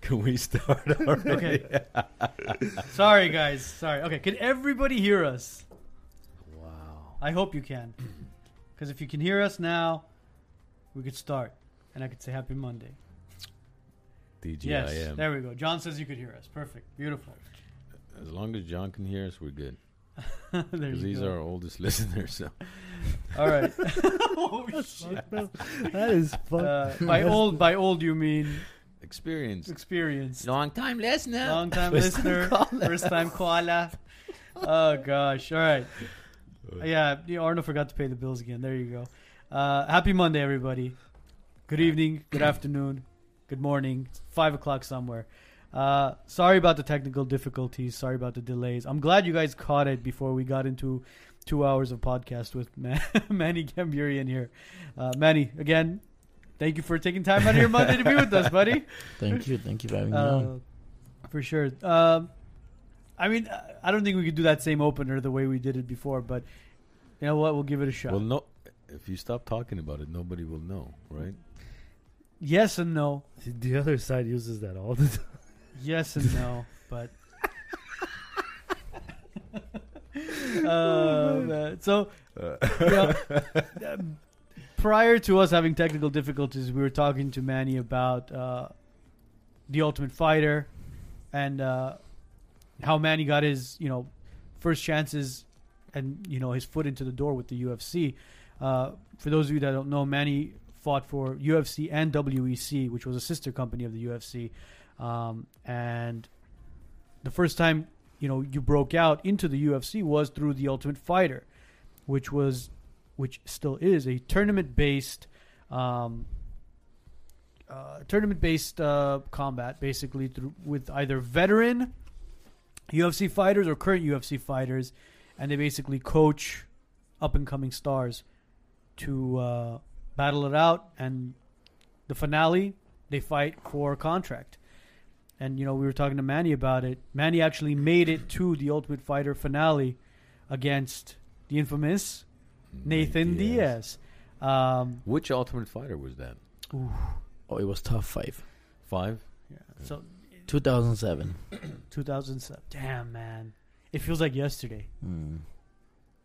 Can we start already? Okay. Sorry, guys. Sorry. Okay, can everybody hear us? Wow. I hope you can. Because if you can hear us now, we could start. And I could say Happy Monday. DGIM. Yes. There we go. John says you could hear us. Perfect. Beautiful. As long as John can hear us, we're good. Because you he's go. our oldest listener. So All right. oh, shit. that is fun. Uh, by old, by old you mean experience. experienced. Long time listener. Long time First time listener, first time caller. Oh gosh! All right, yeah. yeah, Arno forgot to pay the bills again. There you go. Uh, happy Monday, everybody. Good evening, good afternoon, good morning. It's five o'clock somewhere. Uh, sorry about the technical difficulties. Sorry about the delays. I'm glad you guys caught it before we got into two hours of podcast with Man- Manny Gamburyan here. Uh, Manny, again, thank you for taking time out of your Monday to be with us, buddy. Thank you. Thank you for having me on. Uh, for sure. Um, I mean, I- I don't think we could do that same opener the way we did it before, but you know what? We'll give it a shot. Well, no. If you stop talking about it, nobody will know, right? yes and no. The other side uses that all the time. Yes and no, but. uh, man. So, you know, um, prior to us having technical difficulties, we were talking to Manny about uh, the Ultimate Fighter and uh, how Manny got his, you know, first chances and you know his foot into the door with the UFC. Uh, for those of you that don't know, Manny fought for UFC and WEC, which was a sister company of the UFC. Um, and the first time you know you broke out into the UFC was through the Ultimate Fighter, which was, which still is a tournament-based, um, uh, tournament-based uh, combat, basically through with either veteran UFC fighters or current UFC fighters, and they basically coach up-and-coming stars to uh, battle it out, and the finale they fight for a contract. And you know, we were talking to Manny about it. Manny actually made it to the Ultimate Fighter finale against the infamous Nathan Diaz. Um, Which Ultimate Fighter was that? Oh, it was tough five. Five. yeah, so 2007. 2007. Damn, man, it feels like yesterday. Mm.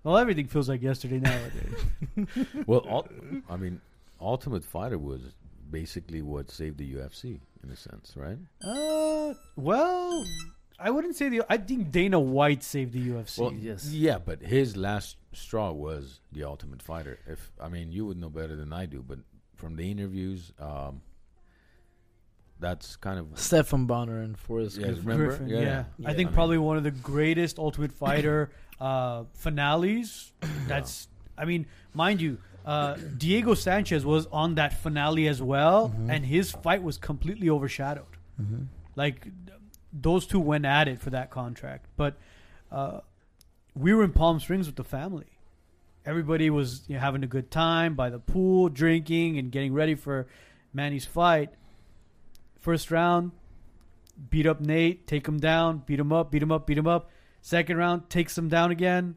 Well, everything feels like yesterday nowadays. Well, ul- I mean, Ultimate Fighter was basically what saved the UFC in a sense, right? uh, well, I wouldn't say the. I think Dana White saved the UFC. Well, yes. Yeah, but his last straw was the Ultimate Fighter. If I mean, you would know better than I do, but from the interviews, um, that's kind of Stephan Bonnar and Forrest Yeah, Griffin. remember? Griffin, Yeah. yeah. Yeah. I think I mean- probably one of the greatest Ultimate Fighter uh, finales. That's, I mean, mind you, uh, Diego Sanchez was on that finale as well, Mhm. and his fight was completely overshadowed. Mhm. Like those two went at it for that contract, but uh, we were in Palm Springs with the family. Everybody was you know, having a good time by the pool, drinking and getting ready for Manny's fight. First round, beat up Nate, take him down, beat him up, beat him up, beat him up. Second round, takes him down again,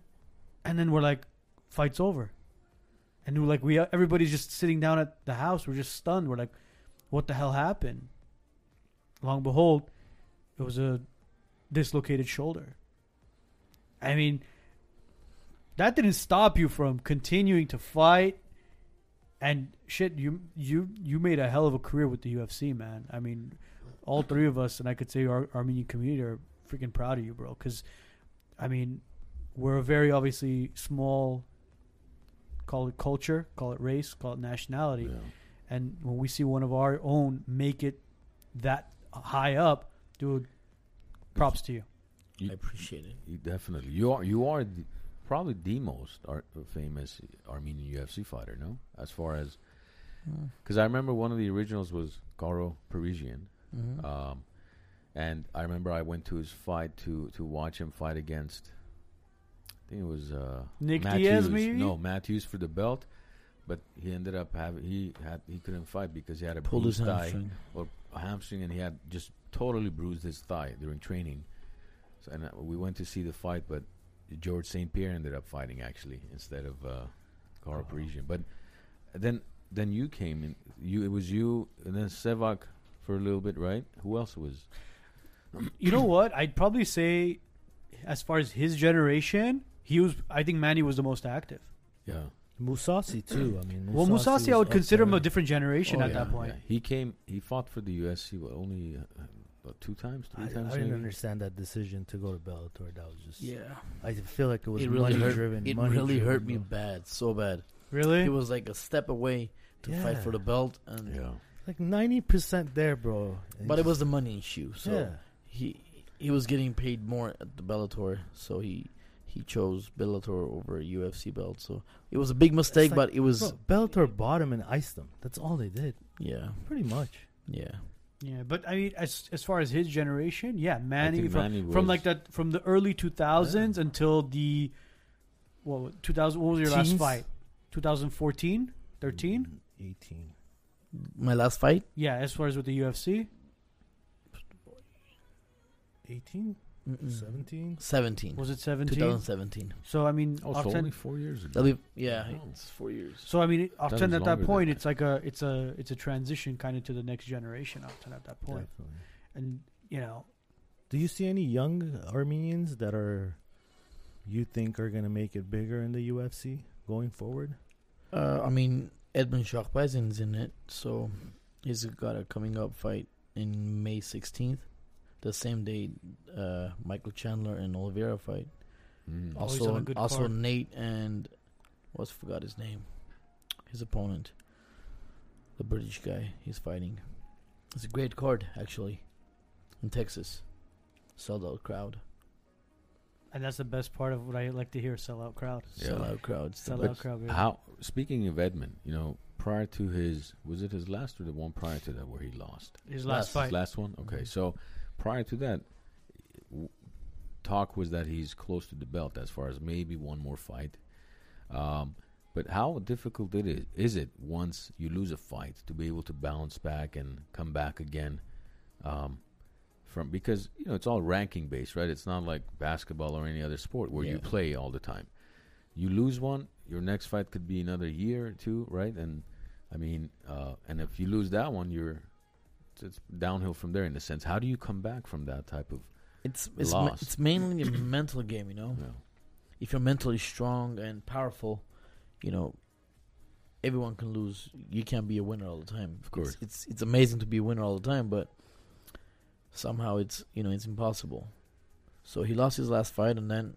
and then we're like, fight's over. And we're like, we everybody's just sitting down at the house. We're just stunned. We're like, what the hell happened? Long behold, it was a dislocated shoulder. I mean, that didn't stop you from continuing to fight. And shit, you you you made a hell of a career with the UFC, man. I mean, all three of us, and I could say our Armenian community are freaking proud of you, bro. Because, I mean, we're a very obviously small. Call it culture, call it race, call it nationality. yeah. And when we see one of our own make it that high up, dude, props to you. You- I appreciate it. You definitely you are you are the, probably the most ar- famous Armenian UFC fighter, no? As far as Mm. because I remember one of the originals was Karo Parisyan, Mhm. um, and I remember I went to his fight to to watch him fight against. I think it was uh, Nick Matthews. Diaz, maybe? No, Matthews for the belt, but he ended up having he had he couldn't fight because he had a Pulled his thigh hamstring. or a hamstring, and he had just totally bruised his thigh during training. So, and uh, we went to see the fight, but George St. Pierre ended up fighting actually instead of uh, Karo Oh. Parisyan. But then then you came in. You it was you, and then Sevak for a little bit, right? Who else was? You know what? I'd probably say, as far as his generation, he was. I think Manny was the most active. Yeah. Mousasi too. I mean, Well, Mousasi, I would consider him a different generation Oh, at yeah, that point. yeah. He came. He fought for the UFC what, only uh, about two times, I, three I times. I didn't maybe? understand that decision to go to Bellator. That was just. Yeah. I feel like it was It really money hurt. driven. It money really driven, hurt me bro. bad, so bad. Really? He was like a step away to fight for the belt, and Yeah. Like ninety percent there, bro. And but it was the money issue. So yeah. he he was getting paid more at the Bellator, so he he chose Bellator over a UFC belt. So it was a big mistake, like- but it was Bro, Bellator bought him and iced him. That's all they did, yeah pretty much. yeah. Yeah, but I mean, as as far as his generation, yeah, Manny from, Manny from like that from the early two thousands until the what two thousand. What was your last Teens? fight? 2014, 13. Mm, Eighteen. My last fight, Yeah, as far as with the UFC. 18? Mm-mm. 17? seventeen, Was it 17? 2017. So I mean, Oh, so Octan- only four years ago. That'll be, yeah, Oh. it's four years. so I mean, That Octan was at longer that than point, that. it's like a it's a it's a transition kind of to the next generation. Octan at that point, Definitely. and you know, Do you see any young Armenians that are you think are going to make it bigger in the UFC going forward? Uh, I mean, Edmen Shahbazyan's in it, so he's got a coming up fight in May 16th, the same day uh, Michael Chandler and Oliveira fight. Mm. Oh, Also, on a good also card. Nate and what's forgot his name, his opponent, the British guy he's fighting. It's a great card actually, in Texas, sold out crowd, and that's the best part of what I like to hear: sellout crowd, Yeah. sell out crowd. It's the sellout best. crowd. baby. How? Speaking of Edmen, you know, prior to his, was it his last or the one prior to that where he lost? His last- last His fight. last one. Okay, Mhm. so prior to that, talk was that he's close to the belt as far as maybe one more fight. Um, but how difficult it is is it once you lose a fight to be able to bounce back and come back again? Um, from because you know it's all ranking based, right? It's not like basketball or any other sport where you play all the time. You lose one, your next fight could be another year or two, right? And I mean, uh, and if you lose that one, you're it's, downhill from there in a sense. How do you come back from that type of? It's it's ma- it's mainly a mental game, you know. Know, if you're mentally strong and powerful, you know, everyone can lose. You can't be a winner all the time. Of course. it's it's, it's amazing to be a winner all the time, but somehow it's you know it's impossible. So he lost his last fight, and then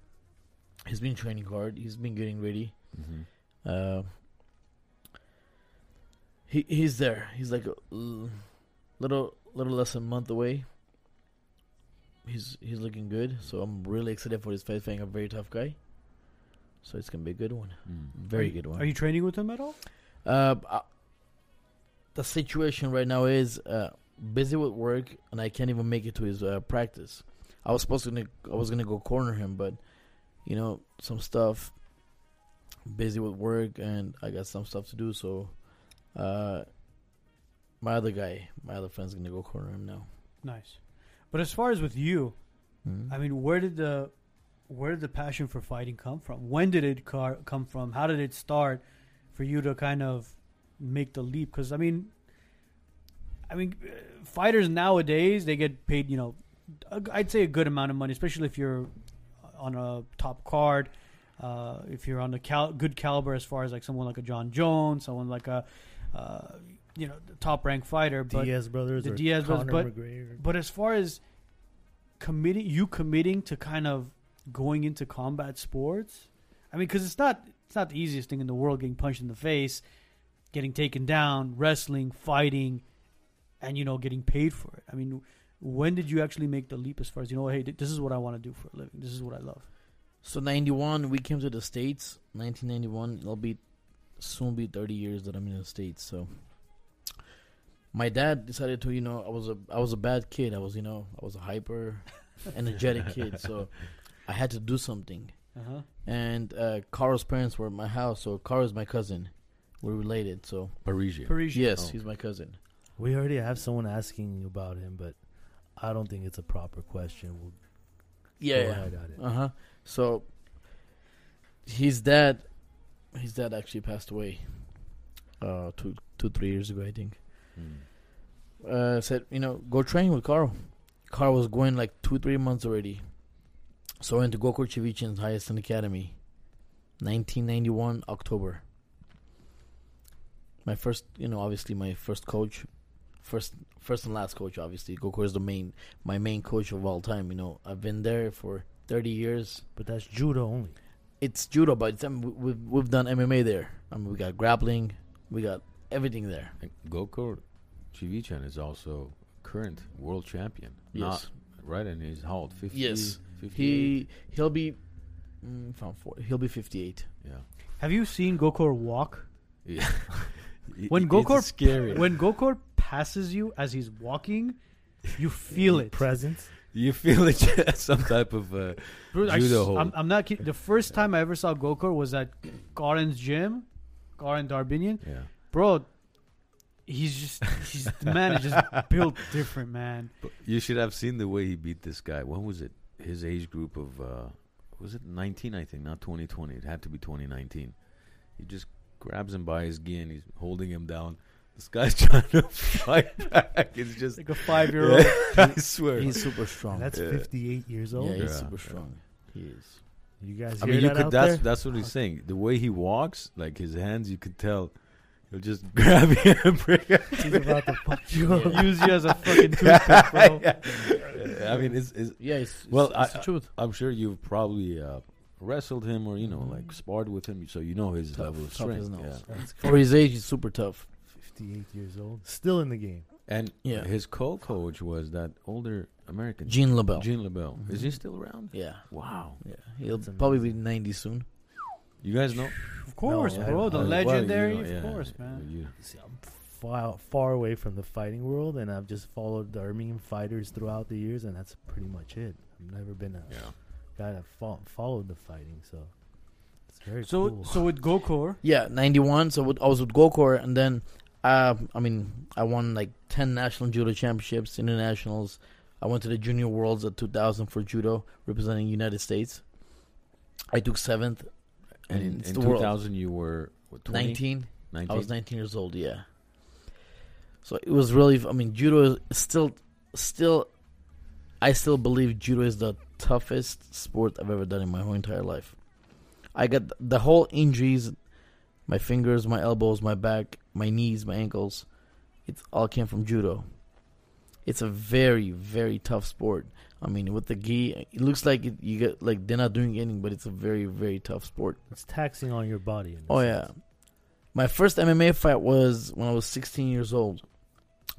he's been training hard. He's been getting ready. mhm. Uh, he he's there. He's like a l- little little less than a month away. He's he's looking good, so I'm really excited for his fight. Fighting a very tough guy, so it's gonna be a good one. Mm. Very you- good one. Are you training with him at all? Uh, uh, the situation right now is uh, busy with work, and I can't even make it to his uh, practice. I was supposed to, gonna, I was gonna go corner him, but you know, some stuff. Busy with work, and I got some stuff to do. So, uh, my other guy, my other friend's gonna go corner him now. Nice. But as far as with you, Mhm. I mean, where did the where did the passion for fighting come from? When did it car- come from? How did it start for you to kind of make the leap? Because I mean, I mean, uh, fighters nowadays they get paid. You know, a I'd say a good amount of money, especially if you're on a top card. Uh, if you're on the cal- good caliber, as far as like someone like a Jon Jones, someone like a uh, you know top ranked fighter, but Diaz brothers the or Diaz brothers, Conor but- McGregor. but as far as committing, you committing to kind of going into combat sports, I mean, because it's not it's not the easiest thing in the world getting punched in the face, getting taken down, wrestling, fighting, and you know getting paid for it. I mean, when did you actually make the leap as far as you know? Hey, this is what I want to do for a living. This is what I love. So ninety one, we came to the states. Nineteen ninety one, it'll be soon be thirty years that I'm in the states. So my dad decided to, you know, I was a I was a bad kid. I was, you know, I was a hyper energetic kid. So I had to do something. Uh huh. And uh, Carl's parents were at my house. So Carl is my cousin. We're related. So Parisia. Parisyan. yes, Oh. he's my cousin. We already have someone asking about him, but I don't think it's a proper question. We'll Yeah. go yeah. it. Uh huh. So his dad, his dad actually passed away. Uh, two two three years ago, I think. Mm. Uh, said, you know, go train with Carl. Carl was going like two, three months already. So I went to Gokor Chivichyan's highest in academy. 1991 October. My first, you know, obviously my first coach, first, first and last coach. Obviously, Gokor is the main, my main coach of all time. You know, I've been there for 30 years. But that's judo only. It's judo, but it's, um, we- we've we've done MMA there. I mean, we got grappling, we got everything there. And Gokor Chivichyan is also current world champion. Yes. Not, right, and he's how old? 50? Yes. 58? He he'll be, mm, if I'm for, he'll be 58. Yeah. Have you seen Gokor walk? yeah. When It's Gokor scary. When Gokor passes you as he's walking, you feel it. Presence. you feel it, some type of uh, Bro, I Judo s- hold. I'm, I'm not kidding. The first time I ever saw Gokor was at Karen's gym, Karen Darbinian. yeah. Bro, he's just he's the man is just built different, man. But you should have seen the way he beat this guy. When was it? His age group of uh, was it 19? I think not 2020. It had to be 2019. He just grabs him by his gi and he's holding him down. This guy's trying to fight back. It's just Like a five year old. I swear. He's super strong. That's Yeah. 58 years old. yeah, he's Yeah. super strong. He is. You guys I hear mean, you that could. out That's there? that's what he's saying. The way he walks, like his hands, you could tell. He'll just grab you and bring you. He's about to fuck you up. Use you as a fucking toothpick, bro. I mean, it's, it's Yeah, it's, it's, Well, it's I- the truth. I'm sure you've probably uh, wrestled him or you know like sparred with him, so you know his Tough, level of strength. nails. Yeah. That's For his age, he's super tough. 58 years old. Still in the game. And Yeah. his co-coach was that older American Gene LeBell. Gene LeBell. Is he still around? Yeah, Wow. yeah. He'll probably be 90 soon. You guys know? Of course, No, bro. I- The I- well, legendary, you know, of yeah, course, man. you- See, I'm far, far away from the fighting world, and I've just followed the Armenian fighters throughout the years, and that's pretty much it. I've never been a yeah. guy that fo- followed the fighting, so it's very So, cool. so with Gokor, Yeah, 91. So with, I was with Gokor, and then, uh, I mean, I won like 10 national judo championships, internationals. I went to the junior worlds at 2000 for judo, representing United States. I took seventh, And in, in the world. 2000, you were what, 20? 19. 19? I was 19 years old. Yeah. So it was really. I mean, judo is still, still. I still believe judo is the toughest sport I've ever done in my whole entire life. I got the whole injuries, my fingers, my elbows, my back, my knees, my ankles. It all came from judo. It's a very, very tough sport. I mean, with the gi, it looks like it, you get like they're not doing anything, but it's a very, very tough sport. it's taxing on your body. in Oh sense. yeah. My first MMA fight was when I was 16 years old.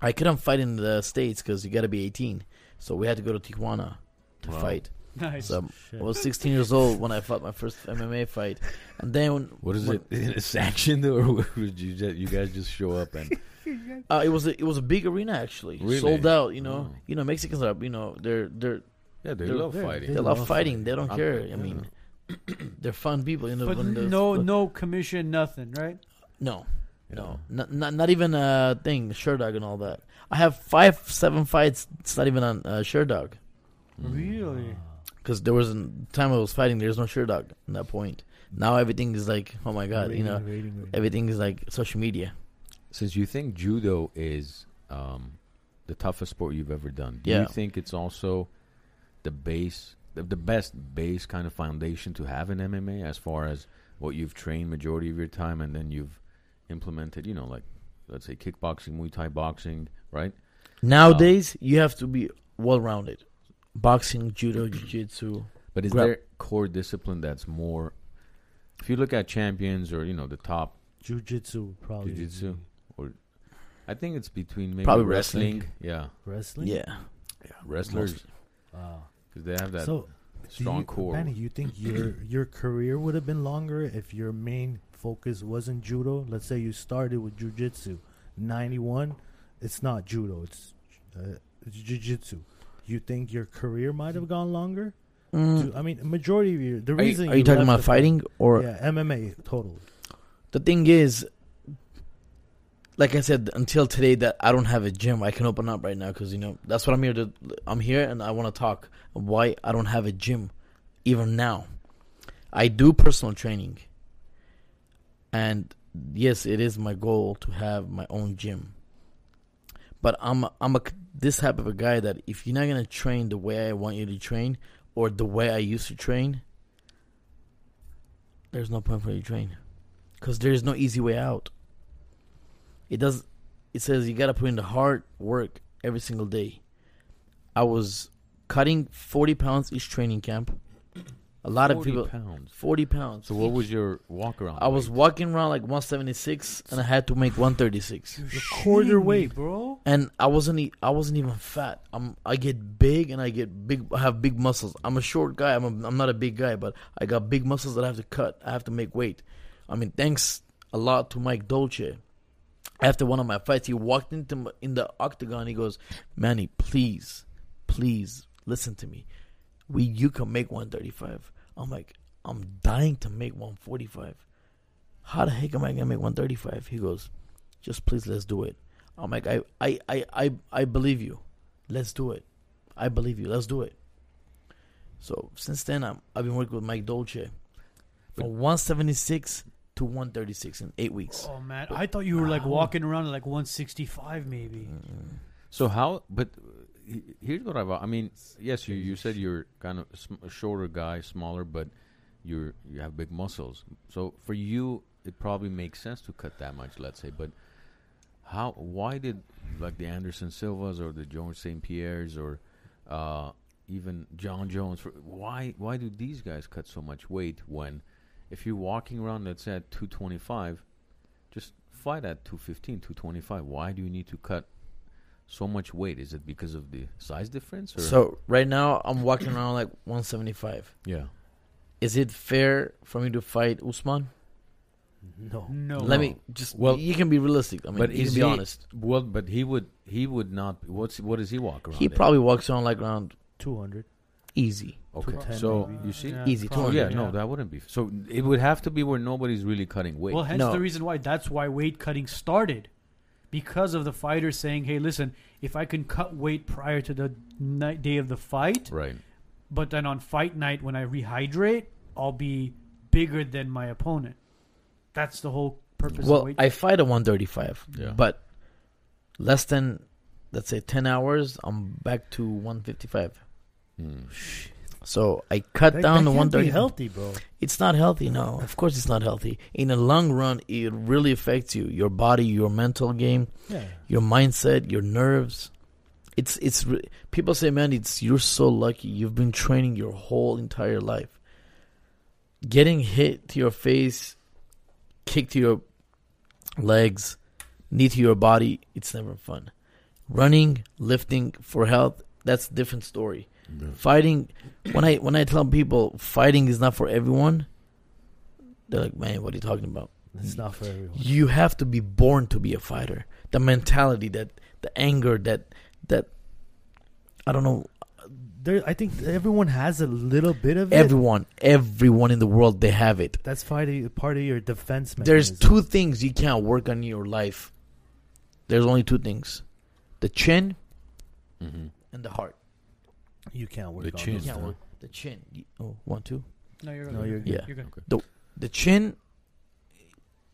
I couldn't fight in the states because you got to be 18, so we had to go to Tijuana to Wow. fight. nice. So Shit. I was 16 years old when I fought my first MMA fight, and then when, What is when- it? Is it sanctioned or would you just, you guys just show up and Uh, it was a, it was a big arena actually, Really? sold out. You know, Oh. you know Mexicans are you know they're they're yeah they They're- love they're- fighting. they, They love love fighting. fighting. They don't I'm- care. I mean, they're fun people. You know, but when the- no, the- no commission, nothing, right? no, Yeah. No, not, not not even a thing. Sherdog and all that. I have five, seven fights. It's not even on uh, Sherdog Mm. Really? because there was a time I was fighting. There's no Sherdog at that point. Now everything is like, oh my god, you know, Rating, rating, rating. everything is like social media. Since you think judo is um, the toughest sport you've ever done, do Yeah. you think it's also the base, the, the best base kind of foundation to have in MMA as far as what you've trained majority of your time and then you've implemented, you know, like let's say kickboxing, Muay Thai boxing, right? Nowadays, you have to be well rounded. Boxing, judo, jiu-jitsu. But is Grab- there core discipline that's more? If you look at champions or you know the top, Jiu-jitsu probably. Jiu-jitsu? I think it's between maybe Probably wrestling, wrestling. yeah, Wrestling? Yeah. yeah, wrestlers Wow. because they have that so, strong you, core. Manny, you think your your career would have been longer if your main focus wasn't judo? Let's say you started with jiu-jitsu. 91, it's not judo, it's, uh, it's jiu-jitsu. You think your career might have gone longer? Mm. I mean, majority of your the Are you, reason are you talking about fighting or yeah, MMA totally. the thing is like i said until today that i don't have a gym i can open up right now because you know that's what i'm here to i'm here and i want to talk why i don't have a gym even now. I do personal training. And yes it is my goal to have my own gym. But I'm I'm a this type of a guy that if you're not gonna train the way I want you to train or the way I used to train, there's no point for you to train, because there is no easy way out. It does. It says you gotta put in the hard work every single day. I was cutting 40 pounds each training camp. A lot of people, pounds. 40 pounds. So what was your walk around? I was walking around like 176, and I had to make 136. You're quarter shitting weight. bro. And I wasn't, e- I wasn't even fat. I'm, I get big and I get big. I have big muscles. I'm a short guy. I'm, a, I'm not a big guy, but I got big muscles that I have to cut. I have to make weight. I mean, thanks a lot to Mike Dolce. After one of my fights, he walked into in the octagon. He goes, "Manny, please, please listen to me. We, you can make 135." I'm like, I'm dying to make 145. How the heck am I gonna make 135? He goes, just please let's do it. I'm like, I, I, I, I, I believe you. Let's do it. I believe you. Let's do it. So since then, I'm, I've been working with Mike Dolce from 176 to 136 in eight weeks. Oh man, I thought you were like How? walking around at like 165 maybe. So how? But uh, here's what I've. I mean, yes, you you said you're kind of sm- a shorter guy, smaller, but you're you have big muscles. So for you, it probably makes sense to cut that much. Let's say, but how? Why did like the Anderson Silvas or the George St Pierre's or uh, even Jon Jones? For, why why do these guys cut so much weight when if you're walking around, let's say at 225, just fight at 215, 225. Why do you need to cut so much weight? Is it because of the size difference? Or? So right now, I'm walking around like 175. yeah, Is it fair for me to fight Usman? No. No. Let me just. Well- Well, you can be realistic. I mean, but you is can be he- honest. well, but he would he would not. What's what does he walk around? He in? probably walks around like around 200. Easy. okay. 210 So maybe. you see, Yeah, Easy, so 200, yeah, yeah. no, that wouldn't be. So it would have to be where nobody's really cutting weight. Well, hence No. the reason why that's why weight cutting started. Because of the fighter saying, "Hey, listen, if I can cut weight prior to the night day of the fight, right. but then on fight night when I rehydrate, I'll be bigger than my opponent." That's the whole purpose of Well, weight. I fight at 135, Yeah. but less than let's say 10 hours, I'm back to 155. Hmm. So I cut That, down that to can't be 130. healthy, bro. It's not healthy. No, of course it's not healthy. In the long run, it really affects you, your body, your mental game, Yeah. your mindset, your nerves. It's it's re- people say, man, it's you're so lucky. You've been training your whole entire life. Getting hit to your face, kick to your legs, knee to your body, it's never fun. Running, lifting for health, that's a different story. Fighting, when I when I tell people fighting is not for everyone, they're like, man, what are you talking about? It's not for everyone. You have to be born to be a fighter. The mentality, that the anger, that that I don't know. There, I think everyone has a little bit of it. Everyone, everyone in the world, they have it. That's fighting, part of your defense There's two things you can't work on in your life. There's only two things: the chin hmm and the heart. You can't work The on chin. those You can't two. work the chin. You- Oh, one, two. no, you're No, you're Yeah. You're good. The chin.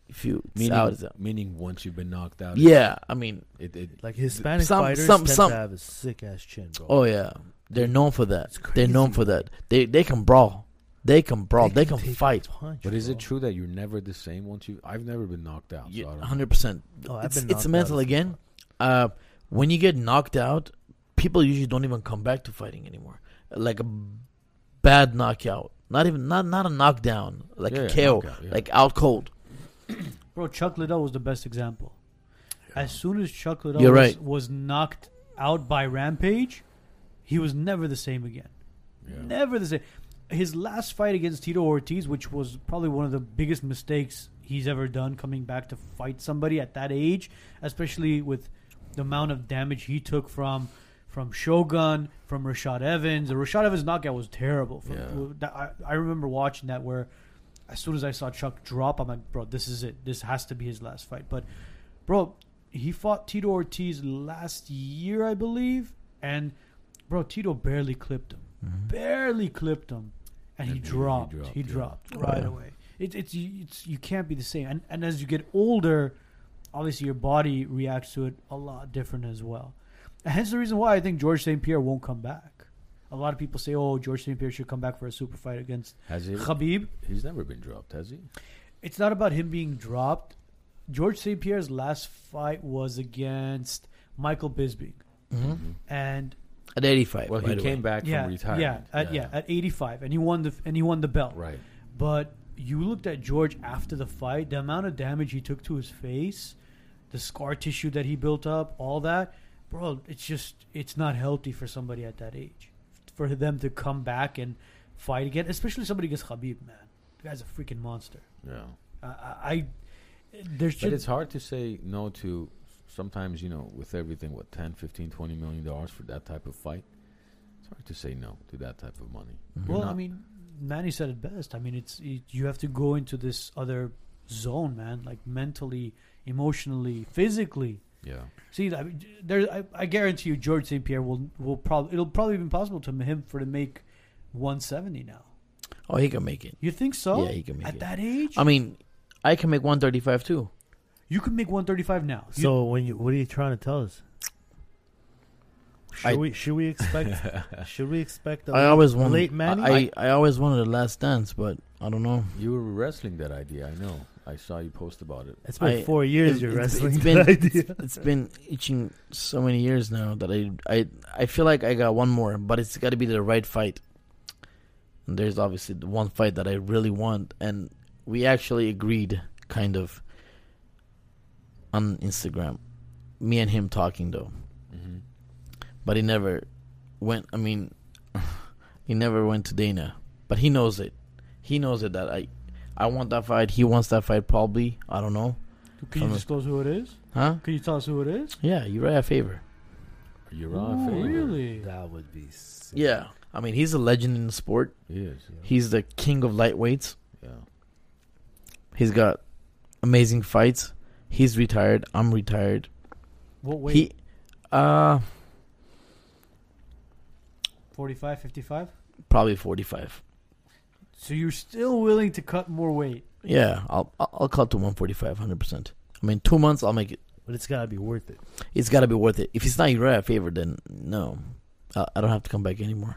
If you it's Meaning, out, it's out. meaning once you've been knocked out. Yeah, I mean, It, it, Like Hispanic Some- fighters some- tend some- to have a sick ass chin, bro. oh yeah, they're known for that. It's They're known crazy. for that. They they can brawl. They can brawl. They, can, take a fight. punch, but is bro. it true that you're never the same once you? I've never been knocked out. so I don't know. Hundred percent. Oh, I've It's been it's knocked mental out. again. Uh, when you get knocked out, people usually don't even come back to fighting anymore. Like a bad knockout, not even not not a knockdown, like Yeah, a yeah, KO, knockout, yeah. like out cold. Bro, Chuck Liddell was the best example. As soon as Chuck Liddell You're was, right. was knocked out by Rampage, he was never the same again. Yeah. Never the same. His last fight against Tito Ortiz, which was probably one of the biggest mistakes he's ever done, coming back to fight somebody at that age, especially with the amount of damage he took from from Shogun, from Rashad Evans. The Rashad Evans knockout was terrible. From, Yeah. I, I remember watching that where as soon as I saw Chuck drop, I'm like, bro, this is it. This has to be his last fight. But, bro, he fought Tito Ortiz last year, I believe, and bro, Tito barely clipped him, mm-hmm. barely clipped him, and, he, And he- he dropped. He dropped, dropped, yeah. right Yeah. away. It, it's it's you can't be the same. And and as you get older, obviously your body reacts to it a lot different as well. And hence the reason why I think George St. Pierre won't come back. A lot of people say, "Oh, George St. Pierre should come back for a super fight against Has he? Khabib." He's never been dropped, has he? It's not about him being dropped. George St. Pierre's last fight was against Michael Bisping, hmm and At 85. Well, by he the came way. back yeah, from retirement. yeah, at, yeah, at 85, and he won the and he won the belt. Right. But you looked at George after the fight, the amount of damage he took to his face, the scar tissue that he built up, all that, bro, it's just it's not healthy for somebody at that age. For them to come back and fight again, especially somebody against Khabib, man. The guy's a freaking monster. Yeah. I, I, I there's But just it's hard to say no to sometimes, you know, with everything, what, 10, 15, 20 million dollars for that type of fight? It's hard to say no to that type of money. Mhm. well, I mean, Manny said it best. I mean, it's it, you have to go into this other zone, man, like mentally, emotionally, physically. Yeah. See, I mean, there, I, I guarantee you, George St. Pierre will will probably it'll probably be impossible to him for to make 170 now. Oh, he can make it. You think so? Yeah, he can make At it. At that age, I mean, I can make 135 too. you can make 135 now. You- So when you, what are you trying to tell us? Should I- we should we expect should we expect a I always wanted. late Manny? I, I always wanted a last dance, but I don't know. You were wrestling that idea, I know. I saw you post about it. it's been I- four years it- you're it's- wrestling it's that been- idea. It's been itching so many years now that I I I feel like I got one more, but it's got to be the right fight. And there's obviously the one fight that I really want, and we actually agreed, kind of, on Instagram. Me and him talking though, Mm-hmm. but he never went. I mean, he never went to Dana, but he knows it. He knows it that I, I want that fight. He wants that fight. Probably. I don't know. can you from a- disclose who it is? Huh? Can you tell us who it is? Yeah, you right. A Faber. You're on Ooh, Faber. really? That would be sick. Yeah, I mean he's a legend in the sport. He is. He's the king of lightweights. Yeah. He's got amazing fights. He's retired. I'm retired. What weight? He, uh, 45, 55? probably 45. So you're still willing to cut more weight? Yeah, I'll I'll I'll cut to 145, 100. percent I mean, two months I'll make it. But it's gotta be worth it. It's got to be worth it. If it's not Urijah Faber, then no, I, I don't have to come back anymore.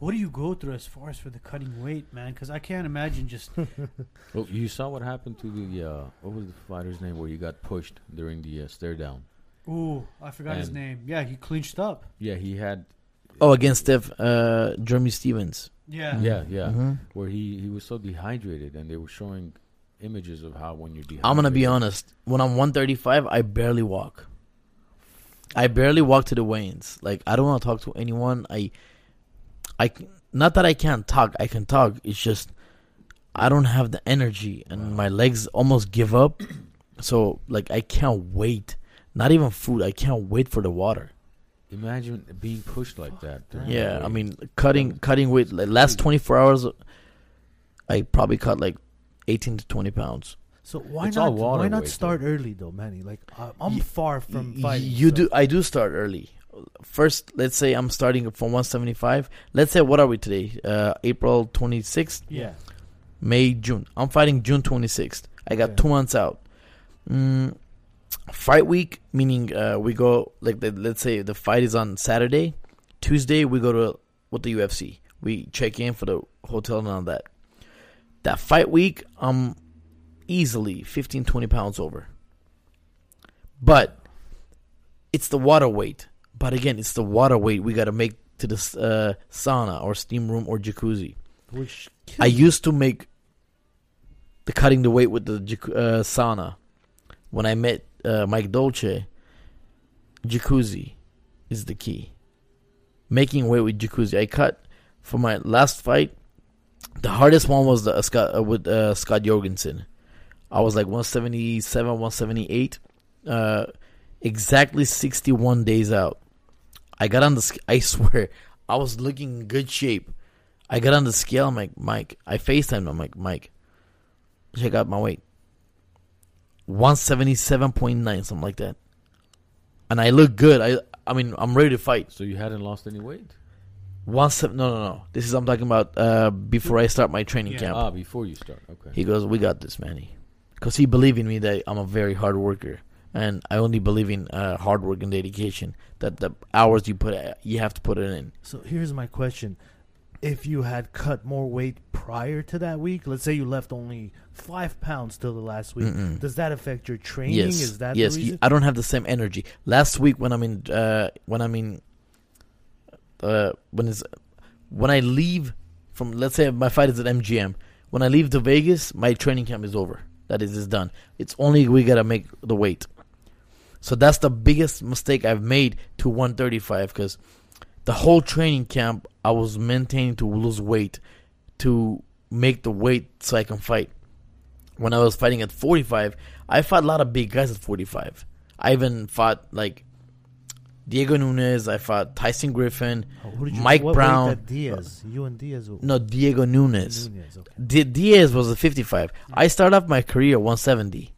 What do you go through as far as for the cutting weight, man? Because I can't imagine just Well, you saw what happened to the uh, what was the fighter's name where you got pushed during the uh, stare down? Ooh, I forgot his name. Yeah, he clinched up. Yeah, he had. Oh, against Steph, uh, Jeremy Stephens. Yeah. Yeah, yeah. Mhm. Where he he was so dehydrated, and they were showing images of how when you're dehydrated. I'm gonna be honest. When I'm 135, I barely walk. I barely walk to the weigh-ins. Like I don't want to talk to anyone. I, I not that I can't talk. I can talk. It's just I don't have the energy, and Wow. my legs almost give up. So like I can't wait. Not even food. I can't wait for the water. Imagine being pushed like that. during Yeah, I weight. mean cutting cutting weight. Like, last 24 hours, I probably cut like 18 to 20 pounds. So why It's all not? water Why not weight, start early though, Manny? Like I, I'm Y- far from Y- fighting. You so- do. I do start early. First, let's say I'm starting from 175. Let's say what are we today? Uh, April 26th, Yeah. May, June. I'm fighting June 26th. I got Yeah. two months out. Mm, fight week meaning uh, we go like the, let's say the fight is on Saturday. Tuesday we go to with the UFC. We check in for the hotel and all that. That fight week, I'm easily 15, 20 pounds over. But it's the water weight. But again, it's the water weight we got to make to the uh, sauna or steam room or jacuzzi. Which I used to make the cutting the weight with the uh, sauna. When I met uh, Mike Dolce, jacuzzi is the key. Making weight with jacuzzi. I cut for my last fight. The hardest one was the uh, Scott uh, with uh, Scott Jorgensen. I was like 177, 178, uh, exactly 61 days out. I got on the. I swear, I was looking in good shape. I got on the scale. I'm like, Mike. I FaceTimed. I'm like, Mike, check out my weight. 177.9, something like that. And I look good. I I mean, I'm ready to fight. so you hadn't lost any weight. One seven. No, no, no. This is I'm talking about uh, before I start my training Yeah. camp. Ah, before you start. Okay. He goes, "We got this, Manny. because he believed in me that I'm a very hard worker, and I only believe in uh, hard work and dedication. That the hours you put, you have to put it in. So here's my question: If you had cut more weight prior to that week, let's say you left only five pounds till the last week, Mm-mm. does that affect your training? Yes, Is that yes. you- reason? I don't have the same energy. Last week when I'm in, uh, when I'm in, uh, when when I leave from, let's say my fight is at MGM. When I leave to Vegas, my training camp is over. That is, is done. It's only we gotta make the weight. So that's the biggest mistake I've made to 135 because the whole training camp I was maintaining to lose weight to make the weight so I can fight. When I was fighting at 45, I fought a lot of big guys at 45. I even fought like Diego Nunes. I fought Tyson Griffin. Oh, did Mike Brown. Diaz, you and Diaz. were- No, Diego Nunes. Nunez, okay. Di- Diaz was a 55. Mm. I started off my career 170.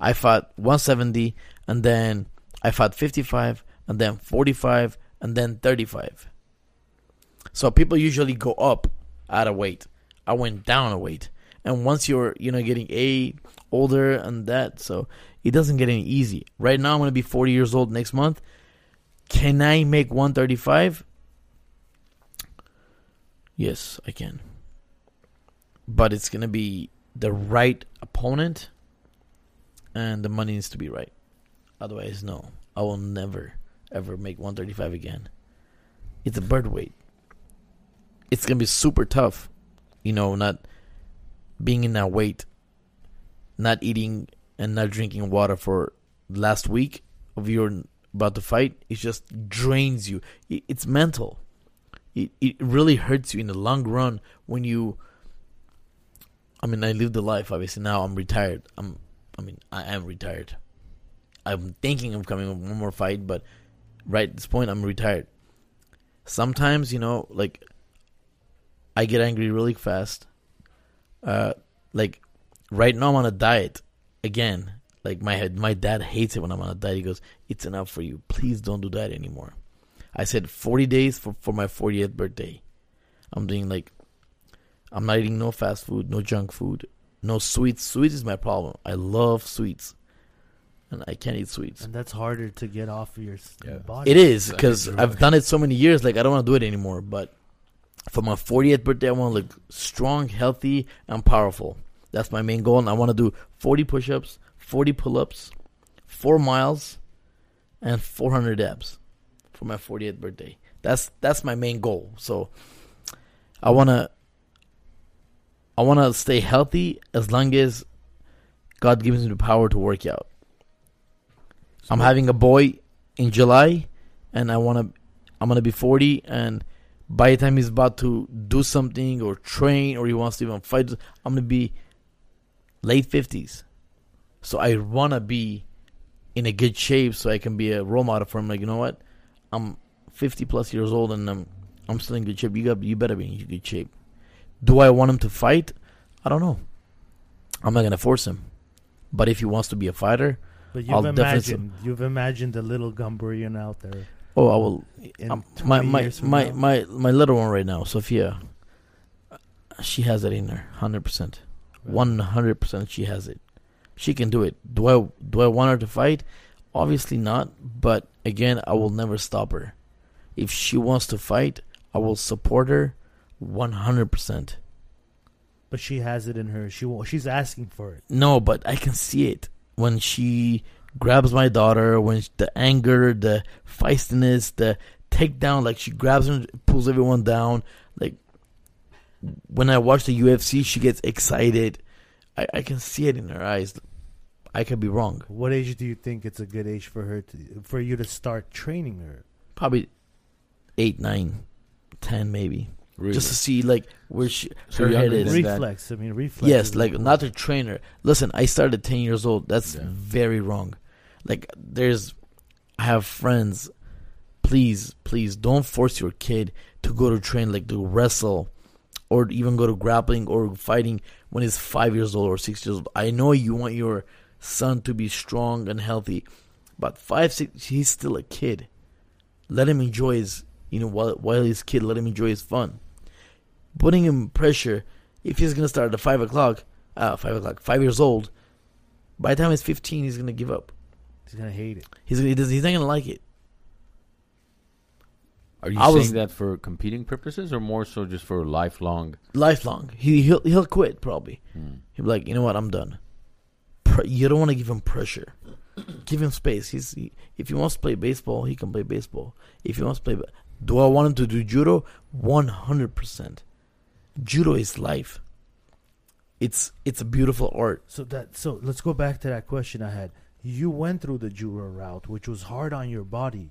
I fought 170, and then I fought 55, and then 45, and then 35. So people usually go up out of weight. I went down a weight, and once you're you know getting a older and that, so it doesn't get any easy. Right now, I'm gonna be 40 years old next month. Can I make 135? Yes, I can but it's gonna be the right opponent, and the money needs to be right. Otherwise, no, I will never ever make 135 again. It's a bird weight. It's gonna be super tough, you know, not being in that weight, not eating and not drinking water for last week of your about to fight. It just drains you. It's mental. It it really hurts you in the long run when you I mean, I lived the life. Obviously, now I'm retired. I'm. I mean, I am retired. I'm thinking of coming with one more fight, but right at this point, I'm retired. Sometimes, you know, like I get angry really fast. Uh, like right now, I'm on a diet again. Like my my dad hates it when I'm on a diet. He goes, "It's enough for you. Please don't do that anymore." I said 40 days for for my 40th birthday. I'm doing like I'm not eating no fast food, no junk food, no sweets. Sweets is my problem. I love sweets, and I can't eat sweets. and that's harder to get off of your Yeah. body. It is because. I've done it so many years. Like I don't want to do it anymore. But for my 40th birthday, I want to look strong, healthy, and powerful. That's my main goal, and I want to do 40 push-ups, 40 pull-ups, four miles, and 400 abs for my 40th birthday. That's that's my main goal. So I want to I want to stay healthy as long as God gives me the power to work out. I'm having a boy in July, and I want to. I'm gonna be 40, and by the time he's about to do something or train or he wants to even fight, I'm gonna be late 50s. So I wanna be in a good shape so I can be a role model for him. Like you know what, I'm 50 plus years old and I'm I'm still in good shape. You got you better be in good shape. Do I want him to fight? I don't know. I'm not gonna force him. But if he wants to be a fighter, But you've I'll imagined, you've imagined the little Gamburyan out there. oh, I will Um, my my my, now. my my little one right now, Sophia. She has it in her, hundred percent, one hundred percent. She has it. She can do it. Do I do I want her to fight? Obviously not. But again, I will never stop her. If she wants to fight, I will support her, one hundred percent. But she has it in her. She she's asking for it. No, but I can see it when she grabs my daughter, when sh- the anger, the feistiness, the takedown, like she grabs and pulls everyone down. Like when I watch the UFC, she gets excited. I, I can see it in her eyes. I could be wrong. What age do you think it's a good age for her to for you to start training her? Probably eight, nine, ten, maybe, Really? just to see like where she So her head is. than that. reflex. I mean, reflex. Yes, like important. not a trainer. Listen, I started ten years old. That's Yeah. very wrong. Like there's, I have friends. Please, please don't force your kid to go to train like to wrestle, or even go to grappling or fighting when he's five years old or six years old. I know you want your son to be strong and healthy, but five, six, he's still a kid. Let him enjoy his, you know, while while he's kid, let him enjoy his fun. Putting him pressure if he's gonna start at five o'clock, uh, five o'clock, five years old, By the time he's 15, he's gonna give up. He's gonna hate it. He's he does, he's not gonna like it. Are you I saying was- that for competing purposes or more so just for lifelong? Lifelong, he he'll he'll quit probably. Hmm. He'll be like, you know what, I'm done. Pre- you don't want to give him pressure. give him space. He's he, if he wants to play baseball, he can play baseball. If he wants to play, do I want him to do judo? One hundred percent. Judo is life. It's it's a beautiful art. So that so let's go back to that question I had. You went through the judo route, which was hard on your body.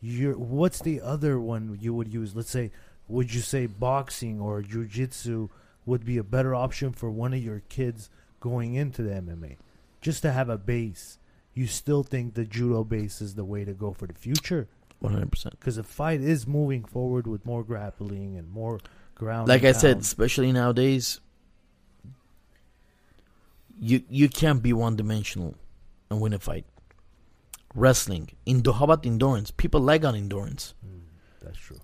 Your what's the other one you would use? Let's say, would you say boxing or jujitsu would be a better option for one of your kids going into the MMA, just to have a base? You still think the judo base is the way to go for the future? One hundred percent. Because the fight is moving forward with more grappling and more ground. Like I said, especially nowadays, you you can't be one dimensional and win a fight. Wrestling, Indo, how about endurance? People like on endurance. Mm, that's true.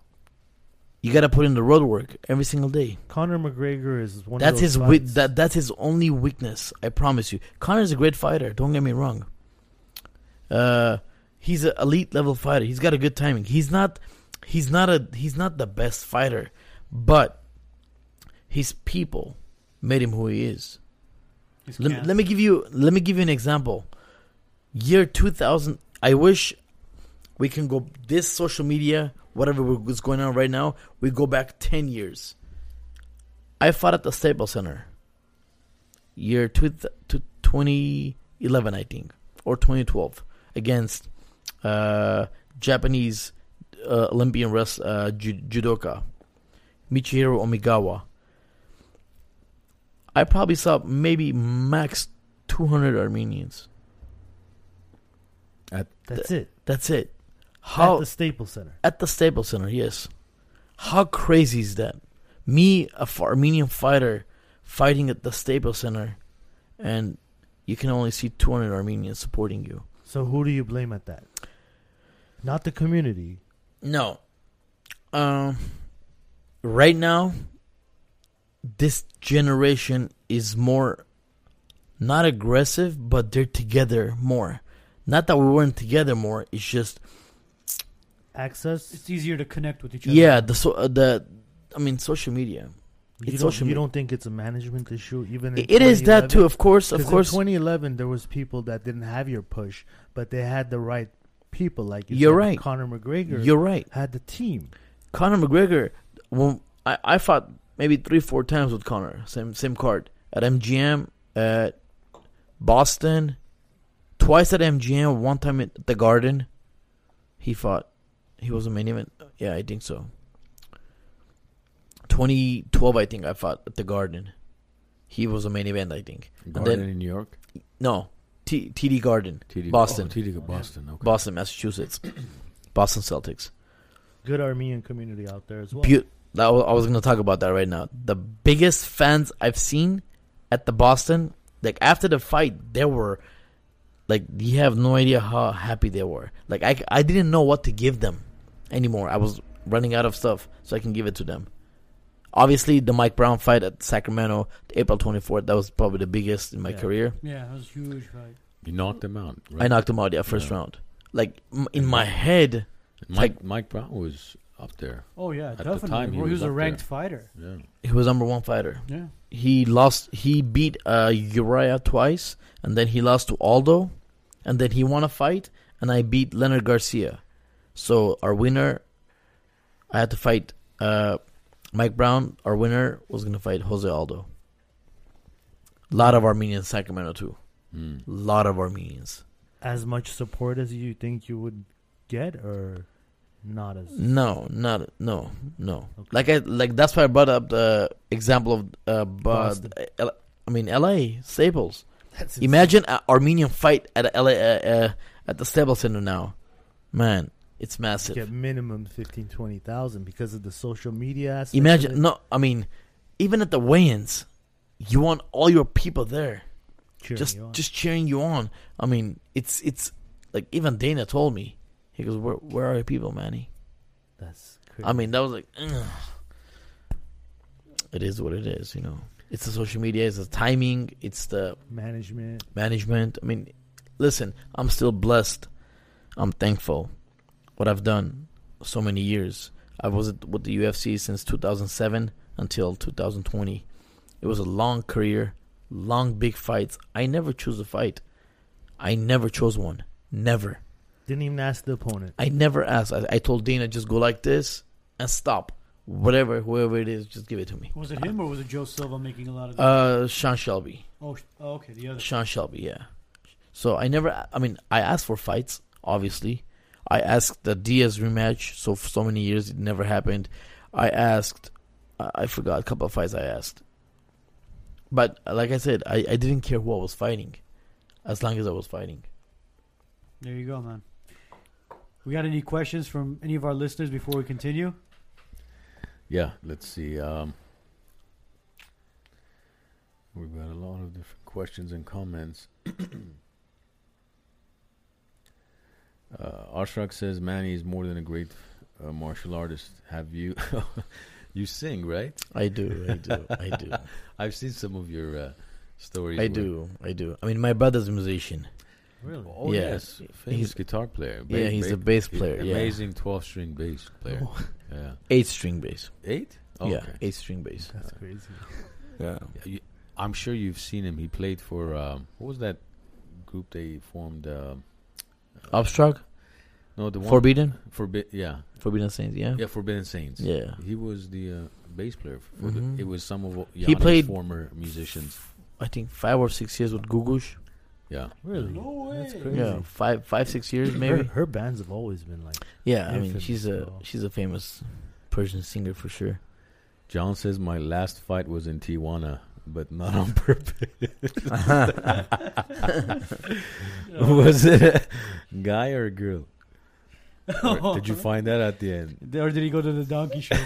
You got to put in the road work every single day. Conor McGregor is one. That's his that that's his only weakness. I promise you. Conor's a great fighter. Don't get me wrong. Uh, he's an elite level fighter. He's got a good timing. He's not. He's not a. He's not the best fighter, but his people made him who he is. Let, let me give you. Let me give you an example. Year two thousand. I wish we can go this social media, whatever was going on right now. We go back ten years. I fought at the Staples Center. Year two to 2011, I think, or 2012, against uh, Japanese uh, Olympian rest, uh, judoka Michihiro Omigawa. I probably saw maybe max 200 Armenians. That's it. That's it. How How at the Staples Center. at the Staples Center? Yes. How crazy is that? Me, a f- Armenian fighter, fighting at the Staples Center, and you can only see 200 Armenians supporting you. So who do you blame at that? Not the community. No. Um. Right now, this generation is more not aggressive, but they're together more. Not that we weren't together more. It's just Access. It's easier to connect with each other. yeah. The so uh, the I mean social media. you it's don't, social you media. don't think it's a management issue, even in It is that too. Of course, of course. In 2011, there was people that didn't have your push, but they had the right people. Like you You're said, right. Conor McGregor You're right. had the team. Conor McGregor. Well, I, I fought maybe three, four times with Conor. Same same card at MGM, at Boston, twice at MGM, one time at the Garden. He fought. He was a main event. Yeah, I think so. 2012, I think I fought at the Garden. He was a main event, I think. Garden then- in New York, No, T- TD Garden, TD Boston. Oh, TD Boston. Okay. Boston, Massachusetts, Boston Celtics. Good Armenian community out there as well. Beau- that wa- I was going to talk about that right now. The biggest fans I've seen at the Boston, like after the fight, they were like you have no idea how happy they were. Like I, I didn't know what to give them anymore. I was running out of stuff so I can give it to them. Obviously, the Mike Brown fight at Sacramento, April 24th, that was probably the biggest in my Yeah. career. Yeah, it was a huge fight. You knocked him out. Right? I knocked him out, yeah, first Yeah. round. Like m- in my head, Mike Mike Brown was up there. Oh yeah, At the definitely. time, he Well, he was was a ranked there. fighter. Yeah. he was number one fighter. Yeah. he lost he beat uh Urijah twice and then he lost to Aldo and then he won a fight and I beat Leonard Garcia. So our winner I had to fight uh Mike Brown, our winner was gonna fight Jose Aldo. A lot of Armenians in Sacramento too. Mm. lot of Armenians. As much support as you think you would get, or not as. No, not no, no. Okay. Like I like that's why I brought up the example of uh but I mean LA Staples. That's Imagine an Armenian fight at LA, uh, uh, at the Staples Center now, man. It's massive. get minimum 15, 20,000 because of the social media aspect. Imagine it. no, I mean, even at the weigh-ins, you want all your people there, Cheering just you on. just cheering you on. I mean, it's it's like even Dana told me, he goes, "Where where are your people, Manny?" That's crazy. I mean, that was like, ugh. it is what it is. You know, it's the social media, it's the timing, it's the Management. management. I mean, listen, I'm still blessed. I'm thankful what I've done so many years. I was with the UFC since 2007 until 2020. It was a long career, long big fights. I never chose a fight. I never chose one. Never. Didn't even ask the opponent. I never asked. I, I told Dana just go like this and stop. Whatever, whoever it is, just give it to me. Was it him or was it Joe Silva making a lot of? Uh, Sean Shelby. oh, oh, okay, the other. Sean Shelby, yeah. So I never. I mean, I asked for fights. Obviously, I asked the Diaz rematch. So for so many years, it never happened. I asked. I I forgot a couple of fights I asked. But like I said, I, I didn't care who I was fighting, as long as I was fighting. There you go, man. We got any questions from any of our listeners before we continue? Yeah, let's see. Um, we've got a lot of different questions and comments. uh, Ashrak says Manny is more than a great uh, martial artist. Have you? you sing, right? I do. I do. I do. I've seen some of your uh, stories. I where- do. I do. I mean, my brother's a musician. Really? Oh Yeah. yes, famous He's- guitar player. yeah, he's a bass player, yeah. Amazing twelve-string bass player. Oh. Yeah, Eight string bass. eight. Oh, Yeah, okay. eight string bass. That's crazy. Yeah. Yeah, you, I'm sure you've seen him. He played for um, what was that group they formed? Um Obstruct. no, the one Forbidden. Forbid. Yeah, Forbidden Saints. Yeah. yeah, Forbidden Saints. Yeah. he was the uh, bass player. For Mhm. the, it was some of He played- former musicians. I think five or six years with Googoosh. Yeah, Really? No way. That's crazy. Yeah, five, five, six years maybe. her bands have always been like. Yeah, I mean, Infamous, she's a bro. she's a famous Persian singer for sure. John says my last fight was in Tijuana, but not on purpose. was it a guy or a girl? Or did you find that at the end? Or did he go to the donkey show?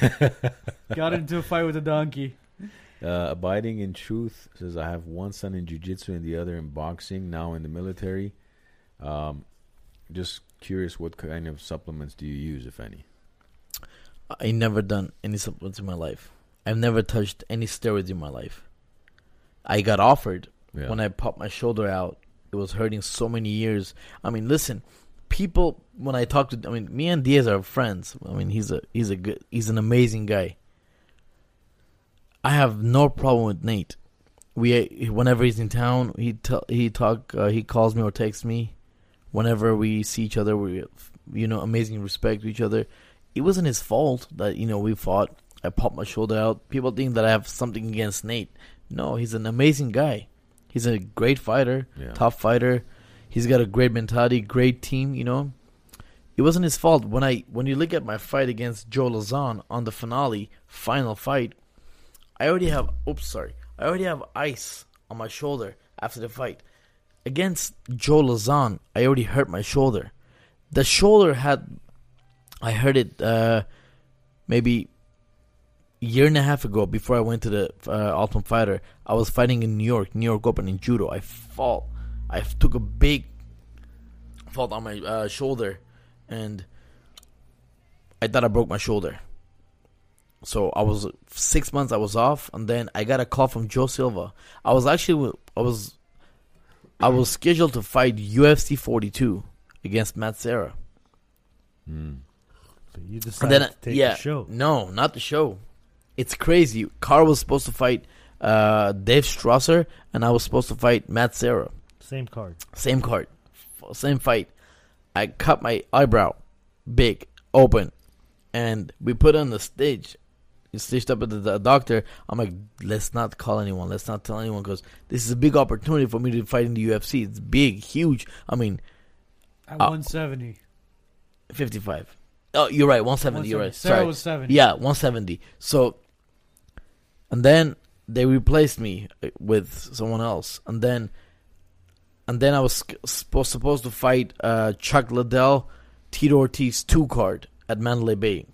got into a fight with a donkey. Uh, abiding in truth says I have one son in jiu-jitsu and the other in boxing. Now in the military. Um, just curious, what kind of supplements do you use, if any? I never done any supplements in my life. I've never touched any steroids in my life. I got offered Yeah. when I popped my shoulder out. It was hurting so many years. I mean, listen, people when I talk to I mean, me and Diaz are friends. I mean, he's a he's a good he's an amazing guy. I have no problem with Nate. We whenever he's in town, he tell he talk uh, he calls me or texts me. Whenever we see each other, we you know amazing respect to each other. It wasn't his fault that you know we fought. I popped my shoulder out. People think that I have something against Nate. No, he's an amazing guy. He's a great fighter, yeah. top fighter. He's got a great mentality, great team. You know, it wasn't his fault when I when you look at my fight against Joe Lauzon on the finale final fight. I already have. Oops, sorry. I already have ice on my shoulder after the fight. Against Joe Lauzon, I already hurt my shoulder. The shoulder had, I heard it uh, maybe year and a half ago before I went to the uh, Ultimate Fighter. I was fighting in New York, New York Open in judo. I fall. I took a big fault on my uh, shoulder, and I thought I broke my shoulder. So I was six months. I was off, and then I got a call from Joe Silva. I was actually I was I was scheduled to fight UFC 42 against Matt Serra. Mm. So you And decided then to take yeah, the show. no, not the show. It's crazy. Karo was supposed to fight uh, Dave Strasser, and I was supposed to fight Matt Serra. Same card. Same card, F- same fight. I cut my eyebrow, big, open, and we put on the stage. He stitched up at the, the doctor. I'm like, let's not call anyone. Let's not tell anyone because this is a big opportunity for me to fight in the UFC. It's big, huge. I mean, At Uh, 170. 55. Oh, you're right. 170. You're right. Serra Sorry. was 70. Yeah, 170. So, and then they replaced me uh, with someone else, and then, and then I was supposed supposed to fight uh, Chuck Liddell, Tito Ortiz two card at Mandalay Bay.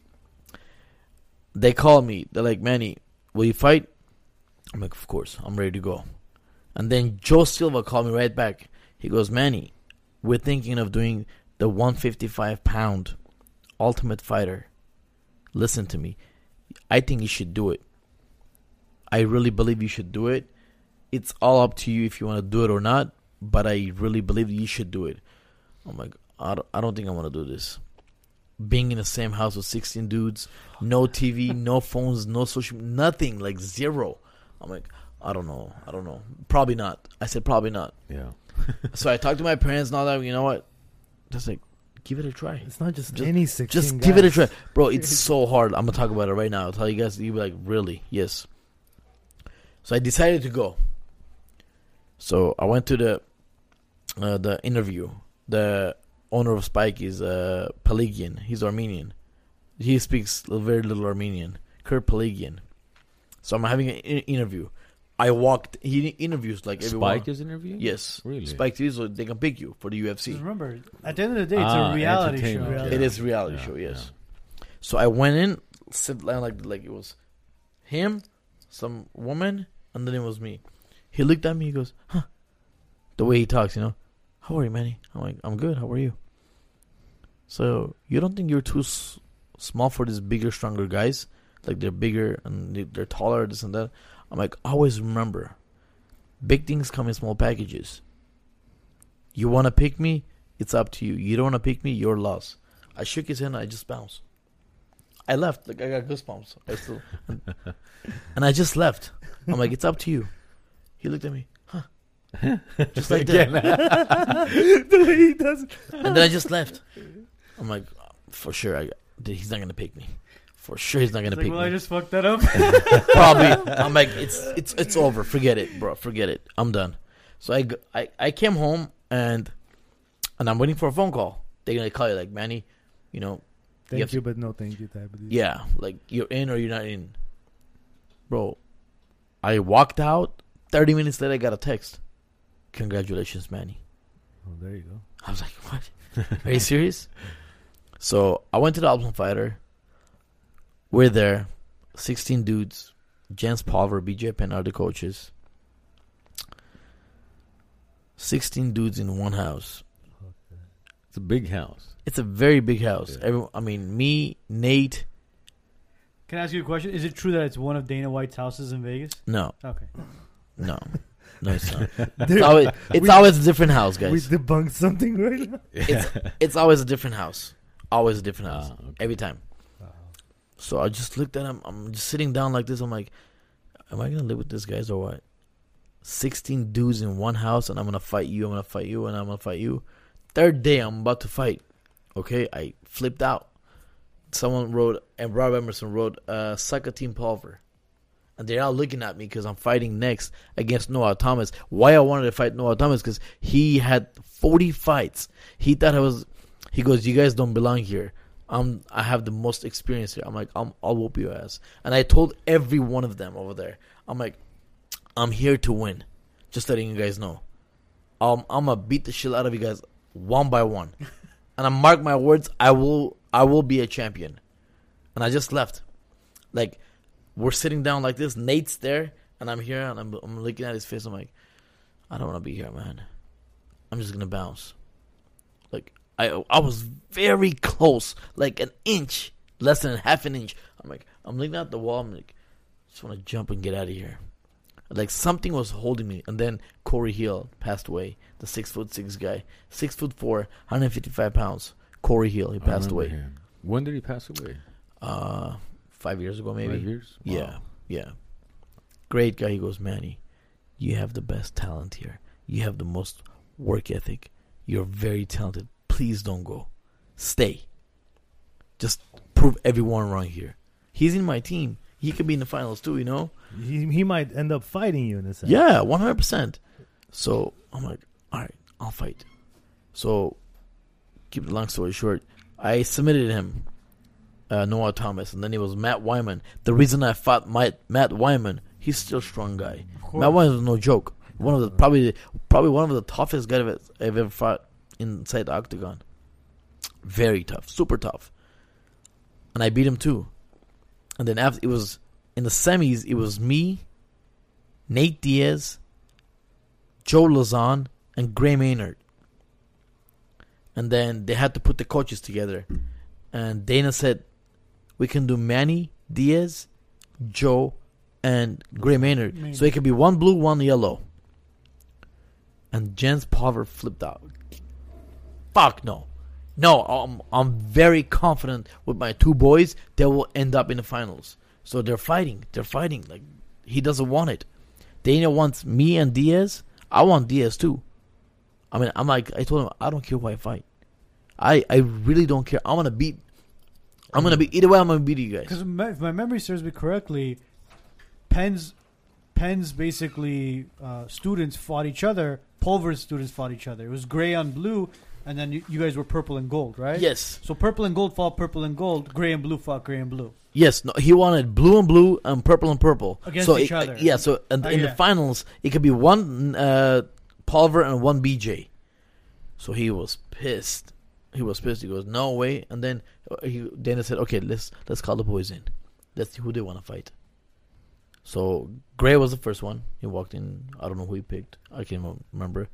They call me. They're like, Manny, will you fight? I'm like, of course, I'm ready to go. And then Joe Silva called me right back. He goes, Manny, we're thinking of doing the 155 pound Ultimate Fighter. Listen to me. I think you should do it. I really believe you should do it. It's all up to you if you want to do it or not. But I really believe you should do it. I'm like, I don't, I don't think I want to do this. Being in the same house with 16 dudes, no TV, no phones, no social, nothing, like zero. I'm like, I don't know, I don't know. Probably not. I said probably not. Yeah. So I talked to my parents and all that. You know what? Just like, give it a try. It's not just, Just- any 16 Just give it a try, bro. It's so hard. I'm gonna talk about it right now. I'll tell you guys. You be like, really? Yes. So I decided to go. So I went to the uh, the interview. The owner of Spike is uh, Pelagian. He's Armenian. He speaks very little Armenian. Kurt Pelagian. So I'm having an in- interview. I walked. He interviews like everyone. Spike is interviewing. Yes. Really? Spike TV, so they can pick you for the Just UFC. remember, at the end of the day, it's Ah, a reality show. entertainment, It Yeah. is a reality Yeah, show, yes. yeah. So I went in, sit down like like it was him, some woman, and then it was me. He looked at me. He goes, "Huh." The way he talks, you know. How are you, Manny? I'm like, I'm good. How are you? So you don't think you're too s- small for these bigger, stronger guys? Like they're bigger and they- they're taller, this and that. I'm like, always remember, big things come in small packages. You want to pick me? It's up to you. You don't want to pick me? Your loss. I shook his hand. I just bounced. I left. Like I got goosebumps. I still, and I just left. I'm like, it's up to you. He looked at me, huh? Just like that. the way he does. And then I just left. I'm like, for sure, I, he's not gonna pick me. For sure, he's not gonna It's like, pick well, me. I just fucked that up. Probably. I'm like, it's it's it's over. Forget it, bro. Forget it. I'm done. So I, I I came home and and I'm waiting for a phone call. They're gonna call you like Manny, you know, Thank have you, to- but no thank you type of deal. yeah, like you're in or you're not in. Bro, I walked out. Thirty minutes later, I got a text. Congratulations, Manny. Oh, there you go. I was like, what? Are you serious? So I went to the Ultimate Fighter. We're there. 16 dudes. Jens Pulver, BJ Penn are the coaches. 16 dudes in one house. It's a big house. It's a very big house. Yeah. Every, I mean, me, Nate. Can I ask you a question? Is it true that it's one of Dana White's houses in Vegas? No, Okay. no. No, it's not. It's always, it's we- always a different house, guys. we debunked something right now. It's, it's always a different house. Always a different house. Ah, okay. Every time. So I just looked at him. I'm just sitting down like this. I'm like, am I gonna live with these guys or what? Sixteen dudes in one house, and I'm gonna fight you. I'm gonna fight you, and I'm gonna fight you. Third day, I'm about to fight. Okay, I flipped out. Someone wrote, and Rob Emerson wrote, uh, "Suck a team Pulver," and they're all looking at me because I'm fighting next against Noah Thomas. Why I wanted to fight Noah Thomas because he had 40 fights. He thought I was. He goes, "You guys don't belong here." I'm I have the most experience here. I'm like, I'm, I'll whoop your ass. And I told every one of them over there, I'm like, I'm here to win. Just letting you guys know. Um, I'm gonna beat the shit out of you guys one by one. and I mark my words, I will I will be a champion. And I just left. Like, we're sitting down like this. Nate's there, and I'm here, and I'm I'm looking at his face. I'm like, I don't want to be here, man. I'm just gonna bounce. I I was very close, like an inch, less than half an inch. I'm like, I'm looking at the wall. I'm like, just want to jump and get out of here. Like something was holding me, and then Corey Hill passed away. The six foot six guy, six foot four, 155 pounds. Corey Hill, he passed away. him. When did he pass away? Uh, five years ago, maybe. Five years. Yeah, yeah. Great guy. He goes, Manny, you have the best talent here. You have the most work ethic. You're very talented. Please don't go. Stay. Just prove everyone wrong here. He's in my team. He could be in the finals too, you know? He, he might end up fighting you in a sense. Yeah, 100%. So I'm like, all right, I'll fight. So, keep the long story short, I submitted him, uh, Noah Thomas, and then it was Matt Wyman. The reason I fought Matt, Matt Wyman, he's still a strong guy. Matt Wyman was no joke. One of the probably probably one of the toughest guys I've, I've ever fought inside the octagon. Very tough, super tough. And I beat him too. And then after it was in the semis, it was me, Nate Diaz, Joe Lauzon, and Gray Maynard. And then they had to put the coaches together. And Dana said, We can do Manny, Diaz, Joe, and Gray Maynard. Maynard. So it could be one blue, one yellow. And Jens Pulver flipped out. Fuck no. No, I'm I'm very confident with my two boys they will end up in the finals. So they're fighting. They're fighting. Like he doesn't want it. Dana wants me and Diaz. I want Diaz too. I mean, I'm like I told him I don't care who I fight. I I really don't care. I'm gonna beat. I'm gonna beat either way. I'm gonna beat you guys. Because if my memory serves me correctly, Penn's Penn's basically uh, students fought each other. Pulver's students fought each other. It was gray on blue, and then you, you guys were purple and gold, right? Yes, So purple and gold fought purple and gold. Gray and blue fought gray and blue. yes. No, he wanted blue and blue and purple and purple Against so each it- other. Yeah. So in, Oh, in yeah. the finals, it could be one uh, Pulver and one BJ. So he was pissed. He was pissed. He goes, "No way!" And then uh, he Dana said, "Okay, let's let's call the boys in. Let's see who they want to fight." So Gray was the first one. He walked in. I don't know who he picked. I can't remember.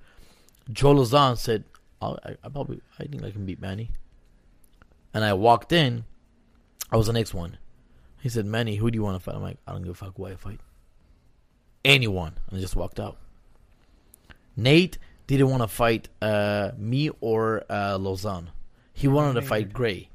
Joe Lauzon said, "I, I, I probably I think I can beat Manny." And I walked in. I was the next one. He said, "Manny, who do you want to fight?" I'm like, "I don't give a fuck who I fight. Anyone." And I just walked out. Nate didn't want to fight uh, me or uh, Lauzon. He wanted to fight Gray,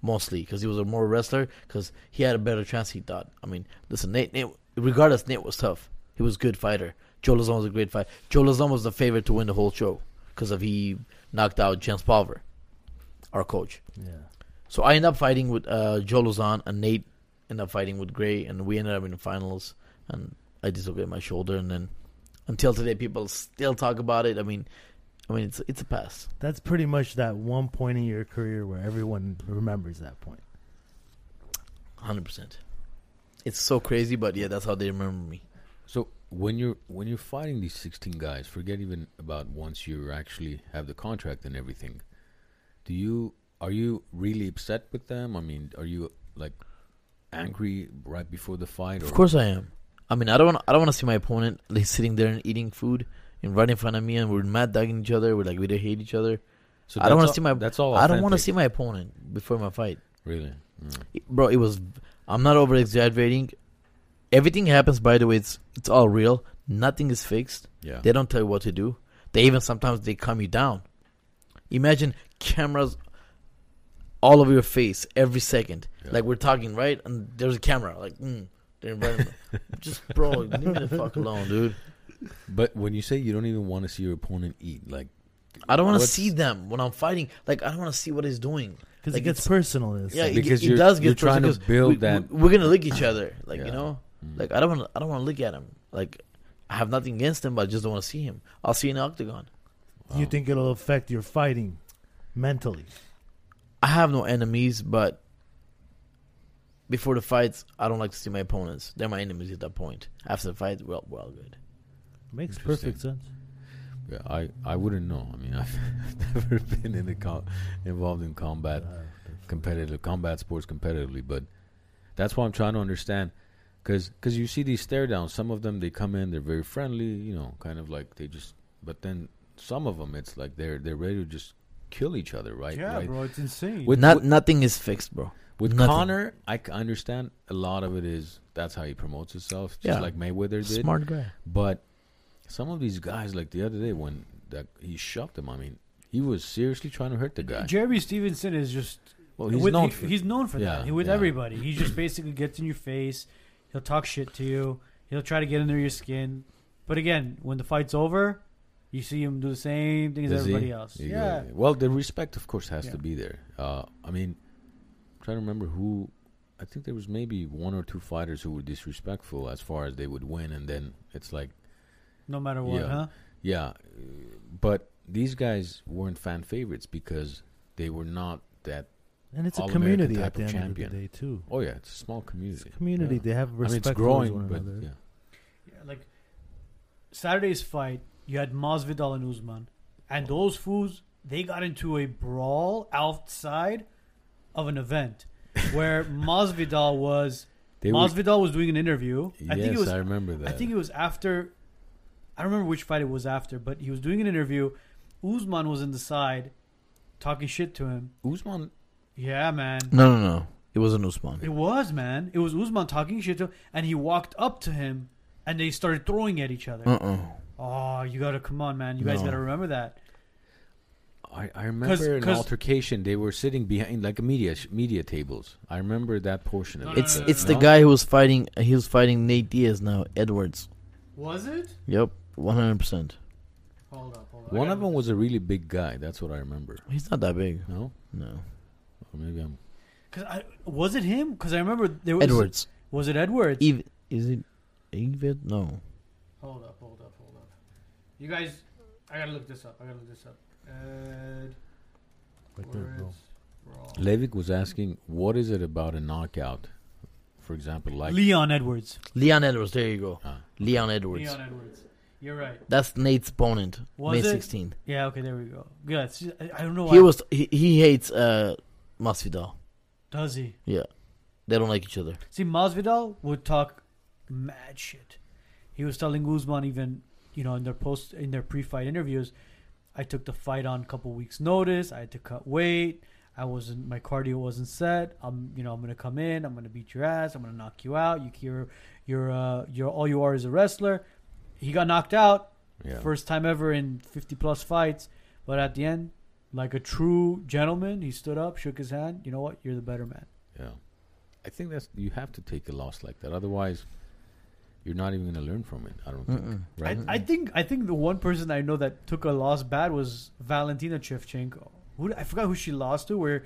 mostly because he was a more wrestler. Because he had a better chance. He thought. I mean, listen, Nate. Nate regardless, Nate was tough. He was a good fighter. Joe Lauzon was a great fighter. Joe Lauzon was the favorite to win the whole show because of he knocked out Jens Pulver, our coach. Yeah. So I ended up fighting with uh, Joe Lauzon and Nate ended up fighting with Gray, and we ended up in the finals. And I dislocated my shoulder, and then until today, people still talk about it. I mean, I mean, it's it's a pass. That's pretty much that one point in your career where everyone remembers that point. Hundred percent. It's so crazy, but yeah, that's how they remember me. So when you're when you're fighting these 16 guys, forget even about once you actually have the contract and everything. Do you are you really upset with them? I mean, are you like angry right before the fight? Or Of course, I am. I mean, I don't want I don't want to see my opponent like sitting there and eating food and right in front of me, and we're mad dogging each other. We're like we don't hate each other. So I don't wanna see my- That's all. I don't want to see my opponent before my fight. Really. Mm. bro it was i'm not over exaggerating everything happens by the way it's it's all real nothing is fixed Yeah. they don't tell you what to do they even sometimes they calm you down imagine cameras all over your face every second Yeah. like we're talking right and there's a camera like mm, they're inviting me. just bro leave me the fuck alone dude But when you say you don't even want to see your opponent eat, like i don't want to see them when i'm fighting like i don't want to see what he's doing Because Like, it gets it's- personal. It's yeah like- Because it, you're- does get you're trying to build we, that- we, we're gonna lick each other like Yeah. you know Mm. Like I don't want I don't want to look at him. Like I have nothing against him, but I just don't want to see him. I'll see you in the octagon. you think it'll affect your fighting mentally? I have no enemies, but before the fights, I don't like to see my opponents. They're my enemies at that point. After the fight, well, well, good. Makes perfect sense. Yeah, I I wouldn't know. I mean, I've never been in the com- involved in combat, Uh, competitive combat sports competitively, but that's why I'm trying to understand. Because cause you see these stare downs, some of them they come in, they're very friendly, you know, kind of like they just. But then some of them, it's like they're they're ready to just kill each other, right? yeah, right? bro, it's insane. With- Not with- nothing is fixed, bro. With Nothing. Conor, I understand a lot of it is that's how he promotes himself, just Yeah. like Mayweather did. Smart guy. But some of these guys, like the other day when that he shoved him, I mean, he was seriously trying to hurt the guy. Jeremy Stevenson is just Well, he's with, known he- for he's known for Yeah, that. He, with yeah. everybody, he just basically gets in your face. He'll talk shit to you. He'll try to get under your skin. But again, when the fight's over, you see him do the same thing as Does he? everybody else. You Yeah, Well, the respect, of course, has Yeah. to be there. Uh, I mean, I'm trying to remember who. I think there was maybe one or two fighters who were disrespectful as far as they would win, and then it's like, no matter what, Yeah. huh? yeah, but these guys weren't fan favorites because they were not that. And it's a community type at the end champion. of the day too. Oh yeah, it's a small community. It's a community. Yeah. They have I mean, respect it's growing, for one but another. yeah. Yeah, like Saturday's fight, you had Masvidal and Usman, and oh. those fools they got into a brawl outside of an event where Masvidal was They were, Masvidal was doing an interview. I yes, think it was I remember that. I think it was after. I don't remember which fight it was after, but he was doing an interview. Usman was in the side, talking shit to him. Usman. Yeah, man. No, no, no. It wasn't Usman. It was man. It was Usman talking shit to, him, and he walked up to him, and they started throwing at each other. Uh uh Oh, you gotta come on, man. You guys No. gotta remember that. I, I remember an 'cause- altercation. They were sitting behind like media media tables. I remember that portion of No, it. It's no, it's no, the No? guy who was fighting. He was fighting Nate Diaz now. Edwards. Was it? Yep, one hundred percent. Hold up, hold up. One of them was a really big guy. That's what I remember. He's not that big. No, No, or maybe I'm. Cause I was it him? Because I remember there was Edwards. Was it Edwards? Eve, is it Evid? No. Hold up, hold up, hold up. You guys, I gotta look this up. I gotta look this up. Ed Right there. Edwards. Levick was asking, what is it about a knockout? For example, like Leon Edwards. Leon Edwards. There you go. Ah. Leon Edwards. Leon Edwards. You're right. That's Nate's opponent. Was May it? 16th. Yeah. Okay. There we go. Good. See, I, I don't know. He was he, he hates uh Masvidal. Does he? Yeah, they don't like each other. See, Masvidal would talk mad shit. He was telling Usman even, you know, in their post in their pre-fight interviews, I took the fight on a couple weeks' notice. I had to cut weight. I wasn't my cardio wasn't set. I'm, you know, I'm gonna come in. I'm gonna beat your ass. I'm gonna knock you out. You you're you're uh, you're all you are is a wrestler. He got knocked out yeah, first time ever in 50 plus fights, but at the end, like a true gentleman, he stood up, shook his hand. You know what? You're the better man. yeah. I think that's you have to take a loss like that. Otherwise, you're not even going to learn from it. I don't think. Mm-mm. Right? I, I think I think the one person I know that took a loss bad was Valentina Shevchenko. Who I forgot who she lost to. Where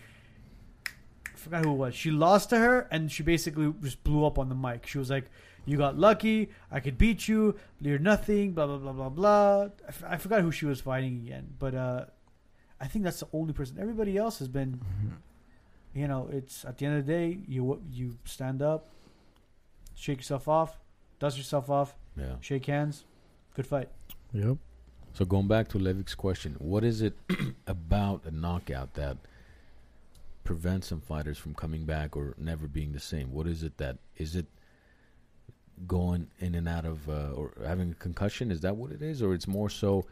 I forgot who it was. She lost to her, and she basically just blew up on the mic. She was like, "You got lucky. I could beat you. You're nothing." Blah blah blah blah blah. I, f- I forgot who she was fighting again, but uh, I think that's the only person. Everybody else has been, you know, it's at the end of the day, you you stand up, shake yourself off, dust yourself off, yeah. shake hands, good fight. Yep. So going back to Levick's question, what is it about a knockout that prevents some fighters from coming back or never being the same? What is it that is it going in and out of uh, or having a concussion? Is that what it is, or it's more so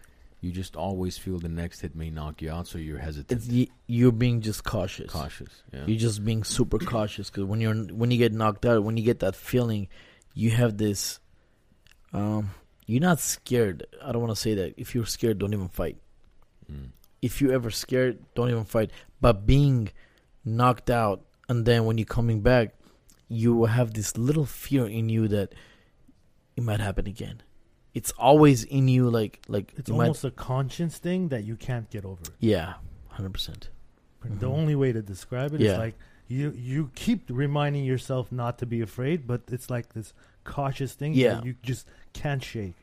you just always feel the next hit may knock you out, so you're hesitant, It's you're being just cautious. cautious? Yeah. You're just being super cautious because when you're when you get knocked out, when you get that feeling, you have this. Um, you're not scared. I don't want to say that. If you're scared, don't even fight. Mm. If you're ever scared, don't even fight. But being knocked out, and then when you're coming back, you will have this little fear in you that it might happen again. It's always in you, like like It's you might- almost a conscience thing that you can't get over. yeah, hundred percent. The only way to describe it is Yeah. like you you keep reminding yourself not to be afraid, but it's like this cautious thing Yeah. that you just can't shake.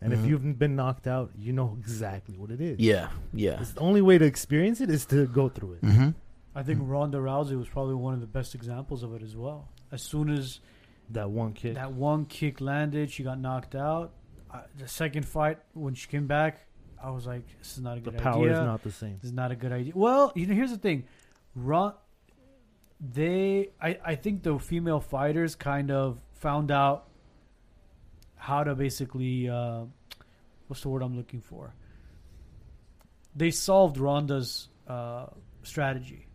And Mhm. if you've been knocked out, you know exactly what it is. Yeah, yeah. It's the only way to experience it is to go through it. Mm-hmm. I think Ronda Rousey was probably one of the best examples of it as well. As soon as That one kick. that one kick landed, she got knocked out. Uh, the second fight, when she came back, I was like, "This is not a good idea. the power is not the same. This is not a good idea." Well, you know, here's the thing, Ron. They, I, I think the female fighters kind of found out how to basically, uh, what's the word I'm looking for? They solved Ronda's uh, strategy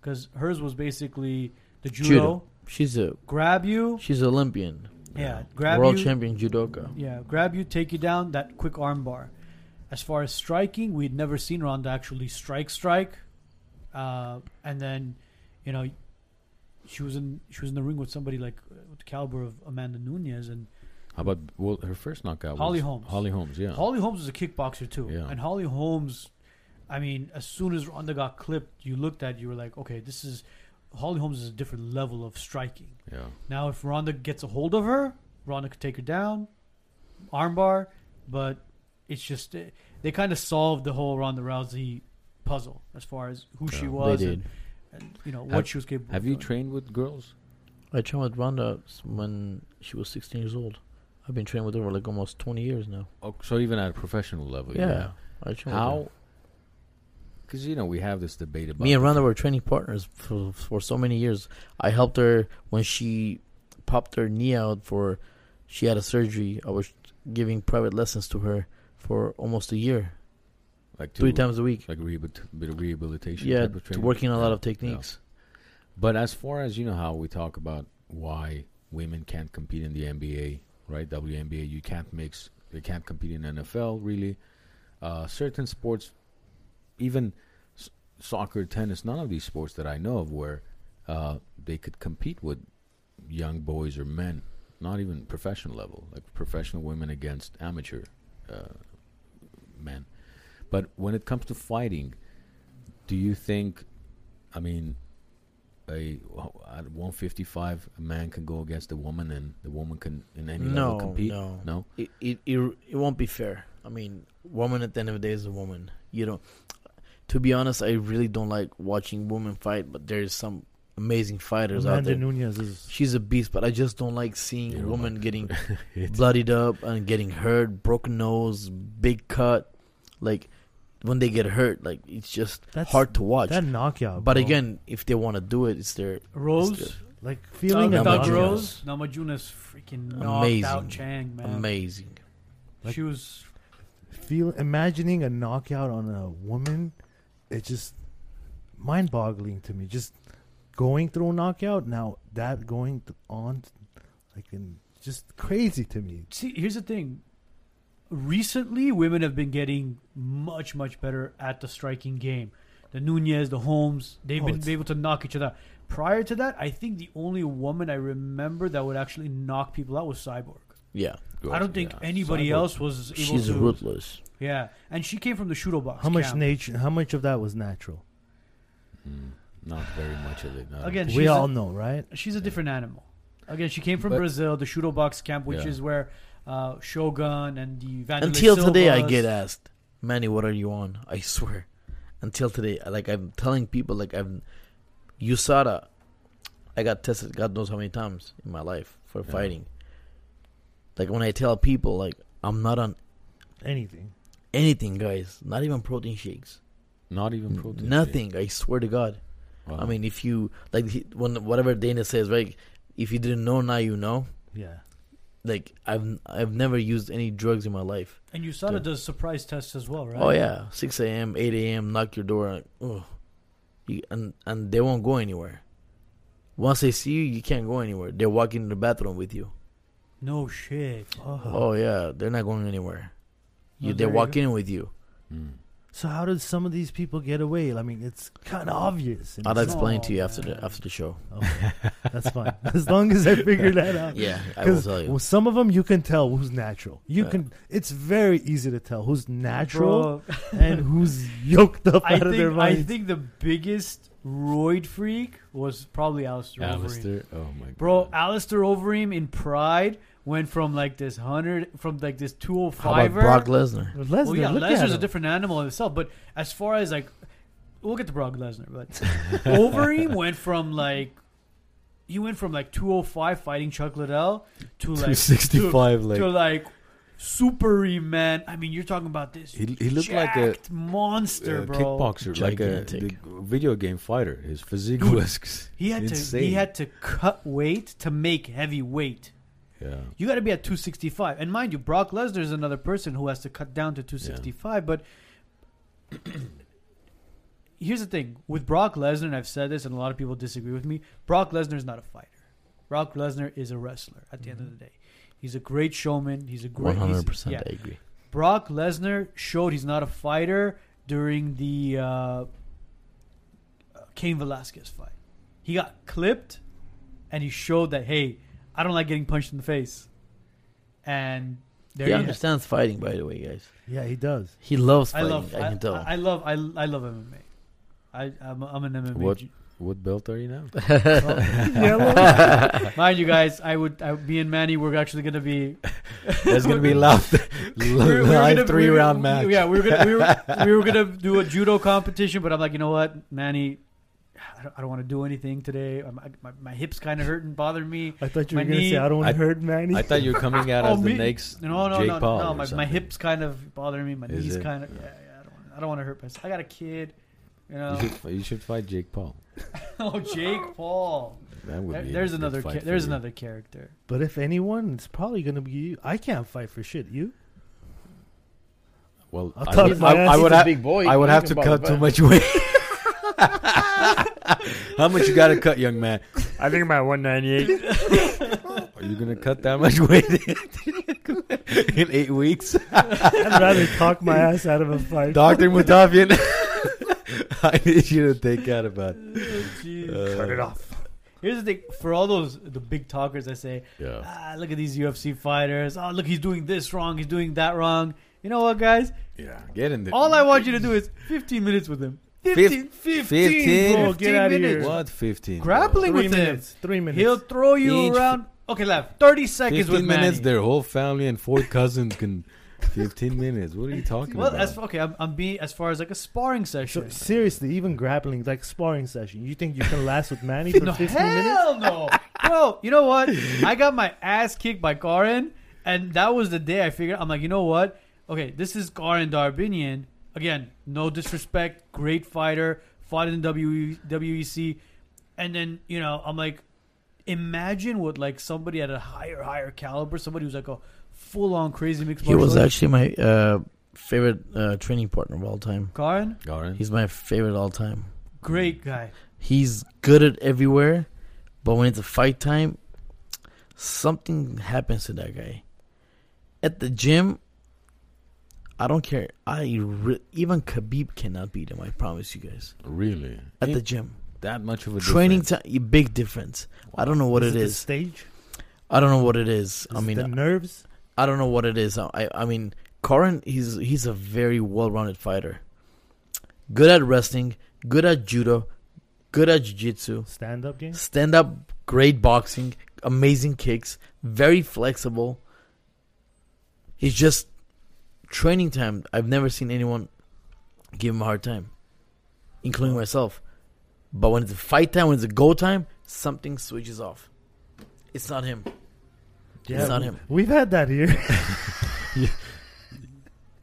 because hers was basically the judo, Judo. She's a grab you, she's Olympian, yeah, grab world you, champion judoka. yeah, grab you, take you down. That quick arm bar. As far as striking, we'd never seen Ronda actually strike, strike, uh, and then, you know, she was in she was in the ring with somebody like uh, with the caliber of Amanda Nunes and How about well, her first knockout? Holly was Holmes. Holly Holmes, yeah. Holly Holmes is a kickboxer too. Yeah. And Holly Holmes, I mean, as soon as Ronda got clipped, you looked at it, you were like, okay, this is Holly Holmes is a different level of striking. yeah. Now, if Ronda gets a hold of her, Ronda could take her down, armbar, but it's just eh, they kind of solved the whole Ronda Rousey puzzle as far as who she was and, and you know Have- what she was capable. Have of you doing. trained with girls? I trained with Ronda when she was 16 years old. I've been training with her for like almost 20 years now. Oh, so even at a professional level, Yeah, I trained with her. How? Because you know we have this debate about Me and Ronda were training partners for for so many years. I helped her when she popped her knee out for she had a surgery. I was giving private lessons to her for almost a year, like three times a week. like rehabil- bit of rehabilitation. Yeah, of working a lot of techniques. But as far as you know, how we talk about why women can't compete in the NBA, right? WNBA, you can't mix. They can't compete in NFL. Really, uh, certain sports, even s- soccer, tennis, none of these sports that I know of where uh, they could compete with young boys or men, not even professional level, like professional women against amateur uh, men. But when it comes to fighting, do you think? I mean, a at 155, a man can go against a woman, and the woman can in any level compete. no, No? It, it it it won't be fair. I mean, woman at the end of the day is a woman. You know, to be honest, I really don't like watching women fight, but there's some amazing fighters out there. Nunes is. She's a beast, but I just don't like seeing You a woman like- getting bloodied up and getting hurt, broken nose, big cut. Like when they get hurt, like it's just That's hard to watch. That knockout. but bro. again, if they want to do it, it's their Rose, like feeling Doug, a Doug Doug. Rose, Namajunas freaking knocked Amazing. out Zhang, man. amazing. Like- she was Feel imagining a knockout on a woman, it's just mind-boggling to me. Just going through a knockout now, that going th- on, like, in, just crazy to me. See, here's the thing. Recently, women have been getting much, much better at the striking game. The Nunes, the Holmes, they've Oh, been able to knock each other. out. Prior to that, I think the only woman I remember that would actually knock people out was Cyborg. Yeah, I don't think Yeah. anybody Cyborg. else was able she's to. ruthless. Yeah, and she came from the Chute Boxe. How much camp. nature? How much of that was natural? Mm, not very much of it. no. Again, we all a, know, right? she's a different animal. Again, she came from But- Brazil, the Chute Boxe camp, which Yeah. is where uh, Shogun and the Vanderlei Until today, I get asked, Manny, what are you on? I swear. Until today, like I'm telling people, like I'm USADA. I got tested, God knows how many times in my life for Yeah. fighting. Like when I tell people, like I'm not on Anything. anything, guys. Not even protein shakes. Not even protein. Nothing. I swear to God. Wow. I mean, if you like when whatever Dana says, right? If you didn't know, now you know. Yeah. Like I've I've never used any drugs in my life. And USADA Yeah. does surprise tests as well, right? Oh yeah, six a.m., eight a.m. Knock your door. Like, oh, you, and and they won't go anywhere. Once they see you, you can't go anywhere. They're walking in the bathroom with you. No shit. Oh. Oh yeah, they're not going anywhere. You, Oh, they're walking in with you. Mm. So how did some of these people get away? I mean, it's kind of obvious. I'll explain to you after man. the after the show. Okay, that's fine. As long as I figure that out. Yeah, I will 'Cause tell you. well, some of them you can tell who's natural. You Yeah. can. It's very easy to tell who's natural Bro, and who's yoked up I out of their think I think the biggest roid freak was probably Alistair Overeem. Oh my god. Bro, Alistair Overeem in Pride went from like this hundred from like this two oh How about five. Brock Lesnar? Oh, Lesnar, Well, yeah, look at Lesnar's a him. different animal in itself. But as far as like, we'll get to Brock Lesnar, but Overeem went from like, he went from like 205 fighting Chuck Liddell to like 265 to, like to like super man. I mean, you're talking about this. he, he looked like a monster, uh, bro. kickboxer, like a Gigantic. video game fighter. His physique Dude, was He had to insane. he had to cut weight to make heavy weight. yeah. You got to be at 265. And mind you, Brock Lesnar is another person who has to cut down to 265. But here's the thing with Brock Lesnar, and I've said this, and a lot of people disagree with me. Brock Lesnar is not a fighter. Brock Lesnar is a wrestler. At the end of the day, he's a great showman. He's a great. Hundred percent. I agree. Brock Lesnar showed he's not a fighter during the uh, Cain Velasquez fight. He got clipped, and he showed that hey, I don't like getting punched in the face. And there He you go. understands fighting, by the way, guys. Yeah, he does. He loves fighting. I, love. I, can tell. I, I love. I, I love MMA. I I'm, I'm an MMA. What? G- What belt are you now? Mind you guys, I would. I, me and Manny, we're actually gonna be. There's gonna be loud we were- we were live gonna- three we were- round match. Yeah, we were gonna we were, we were gonna do a judo competition, but I'm like, you know what, Manny, I don't, I don't want to do anything today. I'm- my, my hips kind of hurt and bother me. I thought you My were gonna say I don't want to hurt Manny. I thought you were coming out Oh, as the next No, no, Jake no, Paul. no. or My, my hips kind of bother me. My Is knees it? kind of. Yeah, yeah. I don't. wanna- I don't want to hurt myself. I got a kid. You know. You should, you should fight Jake Paul. oh, Jake Paul. That would There- be. a there's good another. fight Ca- for there's you. another character. but if anyone, it's probably gonna be you. I can't fight for shit. You? Well, I'll I talk would, my I, ass. I He's would a have. big boy. I would have to cut too much weight. How much you got to cut, young man? I think about 198. Are you gonna cut that much weight in eight weeks, I'd rather talk my ass out of a fight. Doctor Mutafian? I need you to think out about. Jeez. Uh, Cut it off. Here's the thing: for all those the big talkers, I say, Yeah. ah, look at these UFC fighters. Oh, look, he's doing this wrong. He's doing that wrong. You know what, guys? Yeah. Get in there. All I want you to do is 15 minutes with him. Fif- 15, 15? 15, Bro, get outta here. What? Fifteen. Grappling Three with him. Three minutes. He'll throw you Each around. Okay, left. 30 seconds Fifteen with Manny. minutes. Their whole family and four cousins can. Fifteen minutes. What are you talking well, about? as okay, I'm, I'm being as far as like a sparring So, session. seriously, even grappling, like sparring session, you think you can last with Manny for no, 15 minutes? hell no, bro. You know what? I got my ass kicked by Karen, and that was the day I figured. I'm like, you know what? Okay, this is Karen Darabedyan. Again, no disrespect, great fighter, fought in the WE, WEC, and then you know, I'm like, imagine what like somebody at a higher, higher caliber, somebody who's like a full on crazy mixed He martial was artist. actually my uh, favorite uh, training partner of all time. Karen, Garin? He's my favorite all time. great guy. He's good at everywhere, but when it's a fight time, something happens to that guy. At the gym, I don't care. I re- even Khabib cannot beat him. I promise you guys. really At the Ain't gym, that much of a training difference? time, big difference. I don't know what is it it is. The stage? I don't know what it is. Is I it mean, the nerves. I don't know what it is. I I mean, Corin, he's he's a very well-rounded fighter. Good at wrestling, good at judo, good at jiu-jitsu, Stand up game. stand up, great boxing, amazing kicks, very flexible. He's just training time. I've never seen anyone give him a hard time, including myself. But when it's a fight time, when it's a go time, something switches off. It's not him. Yeah, it's not we- him. We've had that here.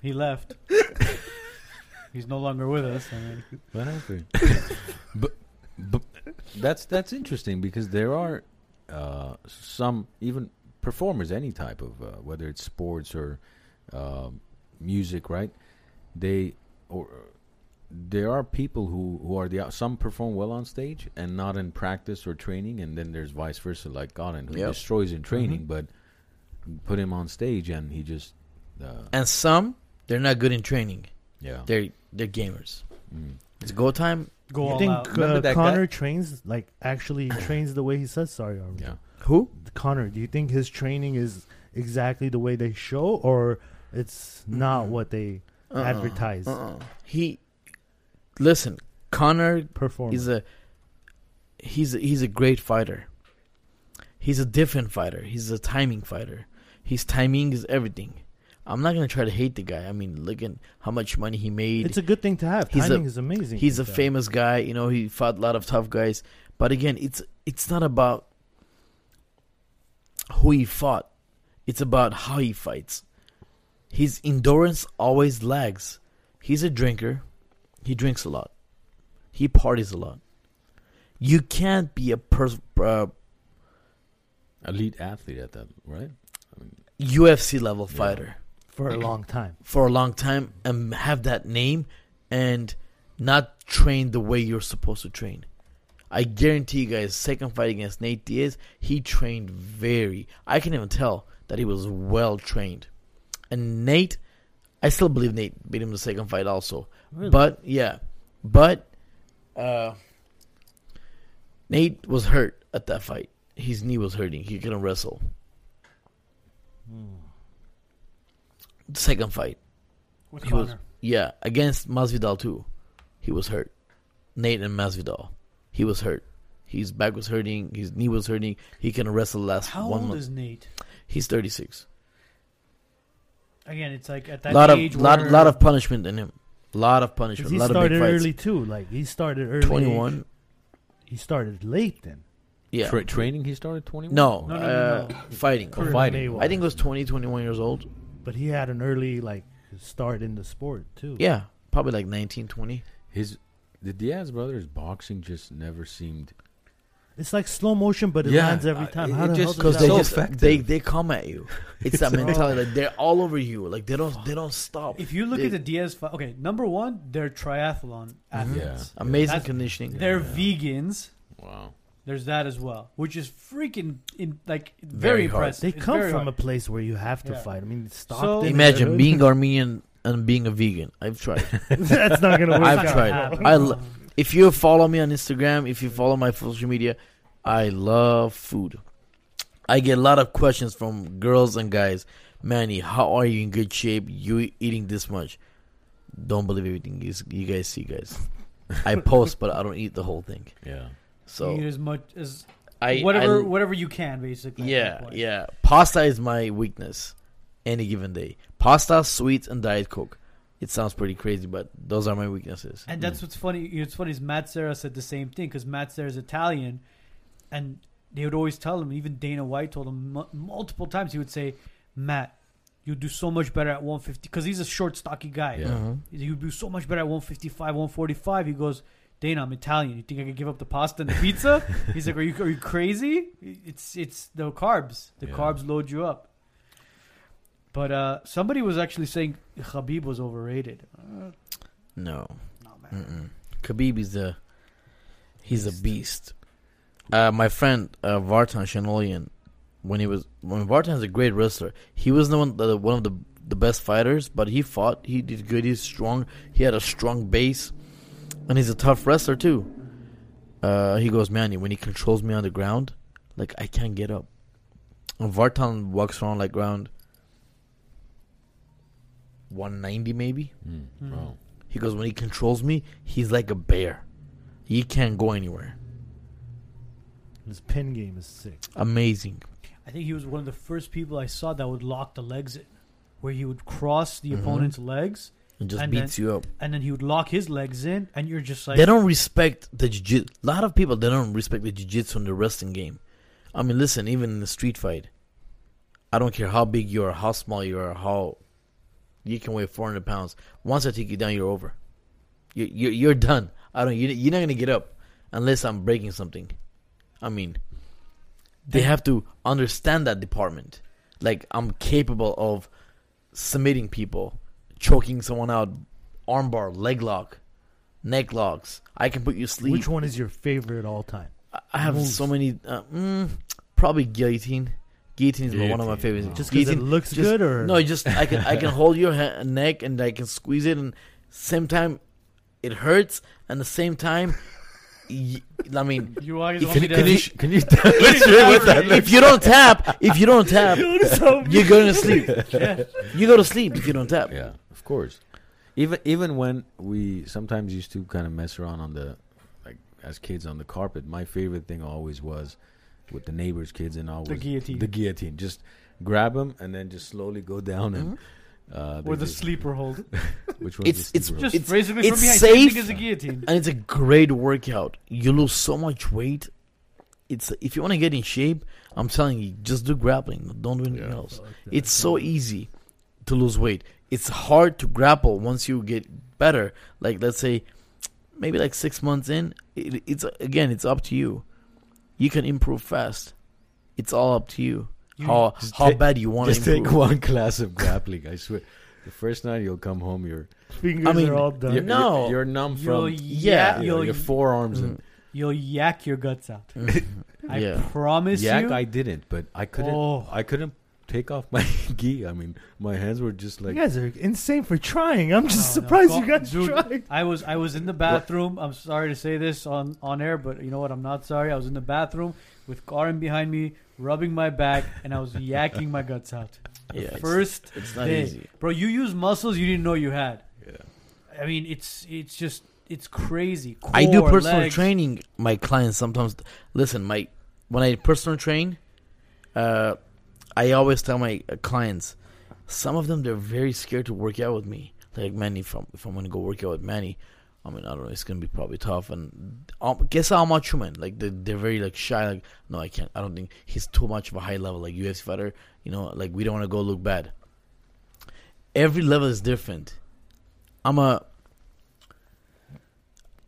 He left. He's no longer with us. I mean, What happened? but, but that's that's interesting because there are uh, some even performers, any type of uh, whether it's sports or um music, right? They or there are people who who are the some perform well on stage and not in practice or training, and then there's vice versa, like Godin who Yep. destroys in training, Mhm. but put him on stage and he just uh, And some, they're not good in training. yeah. They're they're gamers. Mm. It's go time. go you all think out. Uh, that Conor trains like actually trains the way he says? Sorry, Armin. Yeah. Who? Conor, do you think his training is exactly the way they show, or it's not what they Uh-uh. advertise? Uh-uh. He, listen, Conor perform? is a he's a, he's a great fighter. He's a different fighter. He's a timing fighter. His timing is everything. I'm not gonna try to hate the guy. I mean, look at how much money he made. it's a good thing to have. He's a- Timing is amazing. He's a famous guy. You know, he fought a lot of tough guys. But again, it's it's not about who he fought. It's about how he fights. His endurance always lags. He's a drinker. He drinks a lot. He parties a lot. You can't be a pers- uh, Elite athlete at that, right? I mean, UFC level Yeah. fighter for a long time. for a long time and have that name and not train the way you're supposed to train. I guarantee you guys, second fight against Nate Diaz, he trained very. I can even tell that he was well trained. And Nate, I still believe Nate beat him the second fight also. Really? But yeah, but uh, Nate was hurt at that fight. His knee was hurting. He couldn't wrestle. Hmm. Second fight. with he was- Yeah, against Masvidal too. He was hurt. Nate and Masvidal. He was hurt. His back was hurting. His knee was hurting. He can wrestle last How one old month. is Nate? He's thirty six. Again, it's like at that Lot of age lot lot of punishment in him. Lot of punishment. he lot of big started fights. early too. Like he started early. Twenty one. He started late then. Yeah. tra- training he started 21? no, No, no, no, uh, no. fighting. Oh, fighting. Mayweather. I think it was 20, 21 years old. But he had an early like start in the sport too. Yeah, probably like 19, 20. His the Diaz brothers boxing just never seemed It's like slow motion, but it Yeah, lands every uh, time. it- How it the hell just- does because that they so just effective. they they come at you. It's that So- mentality. Like they're all over you. Like they don't they don't stop. If you look They- at the Diaz, fi- okay, number one, they're triathlon athletes. amazing That's- conditioning. They're Yeah. vegans. Wow. There's that as well, which is freaking in like very, Very hard. impressive. They It's come very from hard. a place where you have to Yeah. fight. I mean, Stockton. Imagine being Armenian and being a vegan. I've tried. That's not gonna work. I've out. tried. happen. I l- if you follow me on Instagram, if you follow my social media, I love food. I get a lot of questions from girls and guys. Manny, how are you in good shape? You eating this much? Don't believe everything you, you guys see, guys. I post, but I don't eat the whole thing. Yeah. So you eat as much as I whatever I- whatever you can, basically. yeah, yeah. Pasta is my weakness. Any given day, pasta, sweets, and diet coke. It sounds pretty crazy, but those are my weaknesses. And that's what's funny. It's funny is Matt Serra said the same thing because Matt Serra is Italian, and they would always tell him. Even Dana White told him mu- multiple times. He would say, "Matt, you do so much better at 150 because he's a short, stocky guy. Yeah. Mhm. You do so much better at 155, 145." He goes, "Dana, I'm Italian. You think I could give up the pasta and the pizza?" he's like, "Are you are you crazy? It's it's the carbs. The Yeah. carbs load you up." But uh, somebody was actually saying Khabib was overrated. Uh, No. no man. Mm-mm. Khabib is a he's a beast. Uh, my friend uh, Vartan Shanolian, when he was when Vartan's is a great wrestler, he was the one the, one of the the best fighters, but he fought. He did good. He's strong. He had a strong base, and he's a tough wrestler too. Uh, he goes, Manny, when he controls me on the ground, like I can't get up. And Vartan walks around like around 190 maybe. Mm. Wow. He goes, when he controls me, he's like a bear. He can't go anywhere. His pin game is sick. Amazing. I think he was one of the first people I saw that would lock the legs in, where he would cross the Mhm. opponent's legs and just And beats you up. and then he would lock his legs in, and you're just like, they don't respect the jiu-jitsu. A lot of people, they don't respect the jiu-jitsu in the wrestling game. I mean, listen, even in the street fight, I don't care how big you are, how small you are, how you can weigh 400 pounds. Once I take you down, you're over. You, you, you're done. I don't. You, you're not gonna get up unless I'm breaking something. I mean, they have to understand that department. Like I'm capable of submitting people, choking someone out, armbar, leg lock, neck locks. I can put you to sleep. Which one is your favorite all time? I- have moves? so many. Uh, mm, probably guillotine. Guillotine is one of my favorites. wow. Just because it looks just- good, or No, just I can I can hold your ha- neck and I can squeeze it, and same time it hurts, and the same time, y- I mean, you always If want you- me can to. you- Can you demonstrate what that if you don't tap, if you don't tap, you're going to sleep. You go to sleep if you don't tap. Yeah, of course. Even even when we sometimes used to kind of mess around on the like as kids on the carpet, my favorite thing always was with the neighbors' kids and all The guillotine. The guillotine. Just grab them and then just slowly go down and uh, or the just- sleeper hold. Which one's It's- the it's sleeper? Just It's- basically it's from behind. Safe. thing as a guillotine. and it's a great workout. You lose so much weight. It's if you want to get in shape, I'm telling you, just do grappling. Don't do anything Yeah. else. It's so easy to lose weight. It's hard to grapple once you get better. Like let's say, maybe like six months in, it, it's again, it's up to you. You can improve fast. It's all up to you. You- how how take- bad you want just to take one class of grappling. I swear. The first night you'll come home, you're fingers I mean, are all done. you're, No. you're, you're numb You'll from yeah, yak, you know, your forearms Mm, and you'll yak your guts out. mm, I yeah. promise yak. you. I didn't, but I couldn't. Oh. I couldn't take off my gi. I mean, my hands were just like you guys are insane for trying. I'm just No, no, surprised go- you guys dude, tried. I was I was in the bathroom. I'm sorry to say this on on air, but you know what? I'm not sorry. I was in the bathroom with Karen behind me, rubbing my back, and I was yakking my guts out. Yeah, it's- First It's not day. easy. Bro, you use muscles you didn't know you had. yeah. I mean, it's it's just it's crazy. I do personal legs. training. My clients sometimes listen. My when I personal train, uh, I always tell my uh, clients. Some of them they're very scared to work out with me. Like Manny, if I'm if I'm gonna go work out with Manny, I mean I don't know. It's gonna be probably tough. And um, guess how much man? Like they they're very like shy. Like no, I can't. I don't think he's too much of a high level like UFC fighter. You know, like we don't want to go look bad. Every level is different. I'm a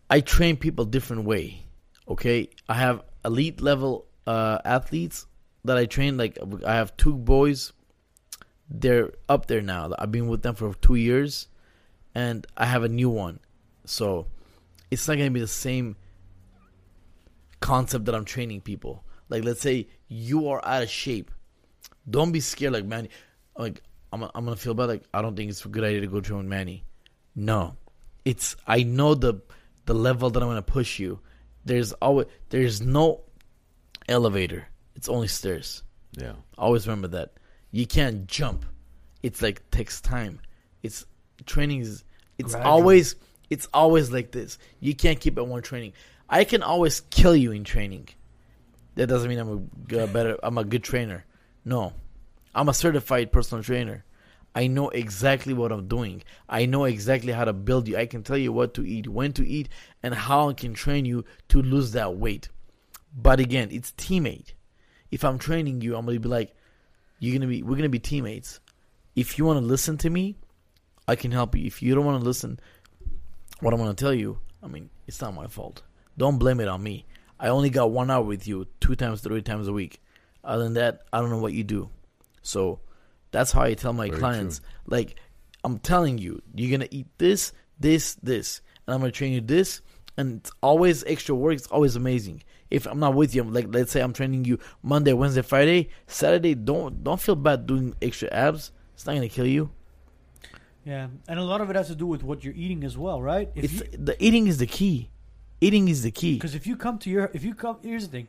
I train people different way. Okay, I have elite level uh, athletes that I train. Like I have two boys. They're up there now. I've been with them for two years, and I have a new one. So it's not gonna be the same concept that I'm training people. Like let's say you are out of shape. Don't be scared. Like man, like I'm I'm gonna feel bad. Like I don't think it's a good idea to go train Manny. No, it's I know the the level that I'm gonna push you. There's always there's no elevator. It's only stairs. Yeah. Always remember that. You can't jump. It's like takes time. It's training is it's Gradual. always it's always like this. You can't keep at one training. I can always kill you in training. That doesn't mean I'm a good, better I'm a good trainer. No. I'm a certified personal trainer. I know exactly what I'm doing. I know exactly how to build you. I can tell you what to eat, when to eat, and how I can train you to lose that weight. But again, it's teammate. If I'm training you, I'm gonna be like, you're gonna be, we're gonna be teammates. If you want to listen to me, I can help you. If you don't want to listen, what I'm gonna tell you, I mean, it's not my fault. Don't blame it on me. I only got one hour with you, two times, three times a week. Other than that, I don't know what you do. So that's how I tell my Very clients. Like, I'm telling you, you're gonna eat this, this, this, and I'm gonna train you this, and it's always extra work. It's always amazing. If I'm not with you, like let's say I'm training you Monday, Wednesday, Friday, Saturday. Don't don't feel bad doing extra abs. It's not gonna kill you. Yeah, and a lot of it has to do with what you're eating as well, right? If It's you, the eating is the key. Eating is the key. Because if you come to your, if you come, here's the thing,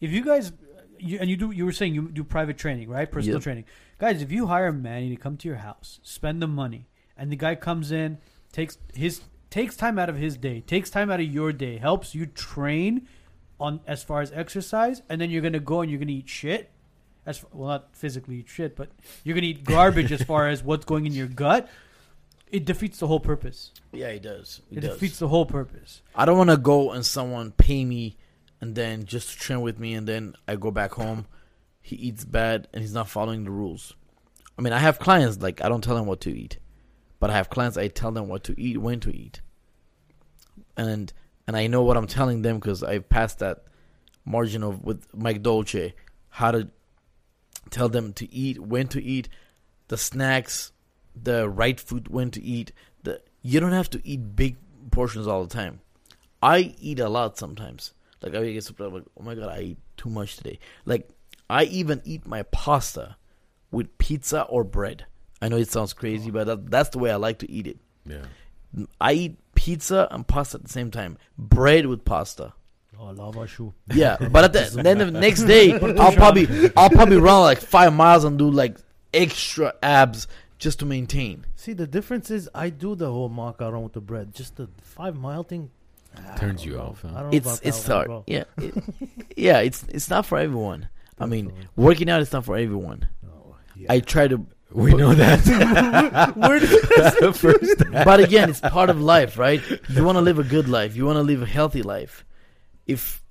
if you guys, you, and you do, you were saying you do private training, right? Personal Yep. training, guys. If you hire a Manny to come to your house, spend the money, and the guy comes in, takes his takes time out of his day, takes time out of your day, helps you train on as far as exercise, and then you're gonna go and you're gonna eat shit. As well, not physically eat shit, but you're gonna eat garbage as far as what's going in your gut. It defeats the whole purpose. Yeah, it does. It, defeats the whole purpose. I don't want to go and someone pay me and then just train with me and then I go back home. He eats bad and he's not following the rules. I mean, I have clients like I don't tell them what to eat, but I have clients I tell them what to eat, when to eat, and and I know what I'm telling them because I've passed that margin of with Mike Dolce how to tell them to eat, when to eat, the snacks, the right food when to eat. The you don't have to eat big portions all the time. I eat a lot sometimes. Like I get surprised, like, oh my god, I eat too much today. Like I even eat my pasta with pizza or bread. I know it sounds crazy, oh. but that, that's the way I like to eat it. Yeah. I eat pizza and pasta at the same time. Bread with pasta. Oh, lava shoe. Yeah, but at the, then the next day, I'll probably I'll probably run like five miles and do like extra abs just to maintain. See, the difference is I do the whole macaron with the bread. Just the five mile thing I Turns don't you know. off, huh? I don't know It's about it's that one, hard. Yeah, it, yeah. It's it's not for everyone. I mean, working out is not for everyone. Oh, yeah. I try to, We know that. Where did that First. but again, it's part of life, right? You want to live a good life. You want to live a healthy life. If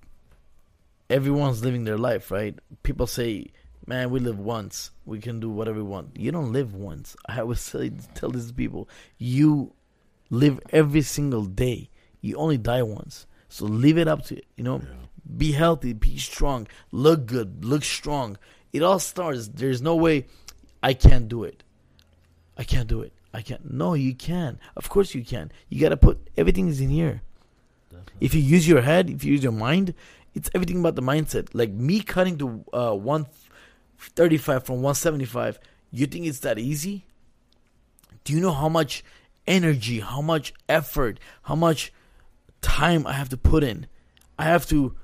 everyone's living their life, right? People say, "Man, we live once. We can do whatever we want." You don't live once. I always say, tell these people, you live every single day. You only die once. So live it up to you know. Be healthy, be strong, look good, look strong. It all starts. There's no way I can't do it. I can't do it. I can't. No, you can. Of course you can. You gotta put everything is in here. Definitely. If you use your head, if you use your mind, it's everything about the mindset. Like me cutting to uh, one thirty-five from one seventy-five. You think it's that easy? Do you know how much energy, how much effort, how much time I have to put in? I have to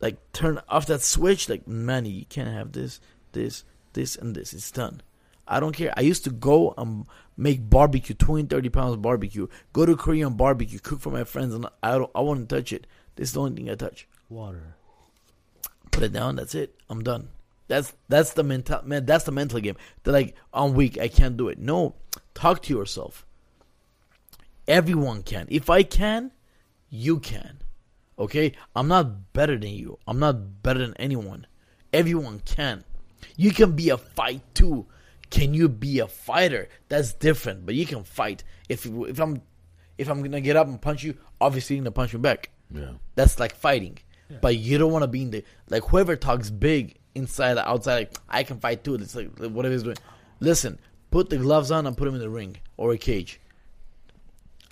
like turn off that switch. Like, man, you can't have this, this, this, and this. It's done. I don't care. I used to go and make barbecue, 20, 30 pounds barbecue. Go to Korean barbecue, cook for my friends, and I don't. I wouldn't touch it. This is the only thing I touch. Water. Put it down. That's it. I'm done. That's that's the mental man. That's the mental game. They're like, I'm weak. I can't do it. No, talk to yourself. Everyone can. If I can, you can. Okay? I'm not better than you. I'm not better than anyone. Everyone can. You can be a fight too. Can you be a fighter? That's different, but you can fight. If if I'm if I'm gonna get up and punch you, obviously you're gonna punch me back. Yeah. That's like fighting. but you don't want to be in the like whoever talks big inside or outside. Like I can fight too. It's like whatever he's doing. Listen, put the gloves on and put him in the ring or a cage.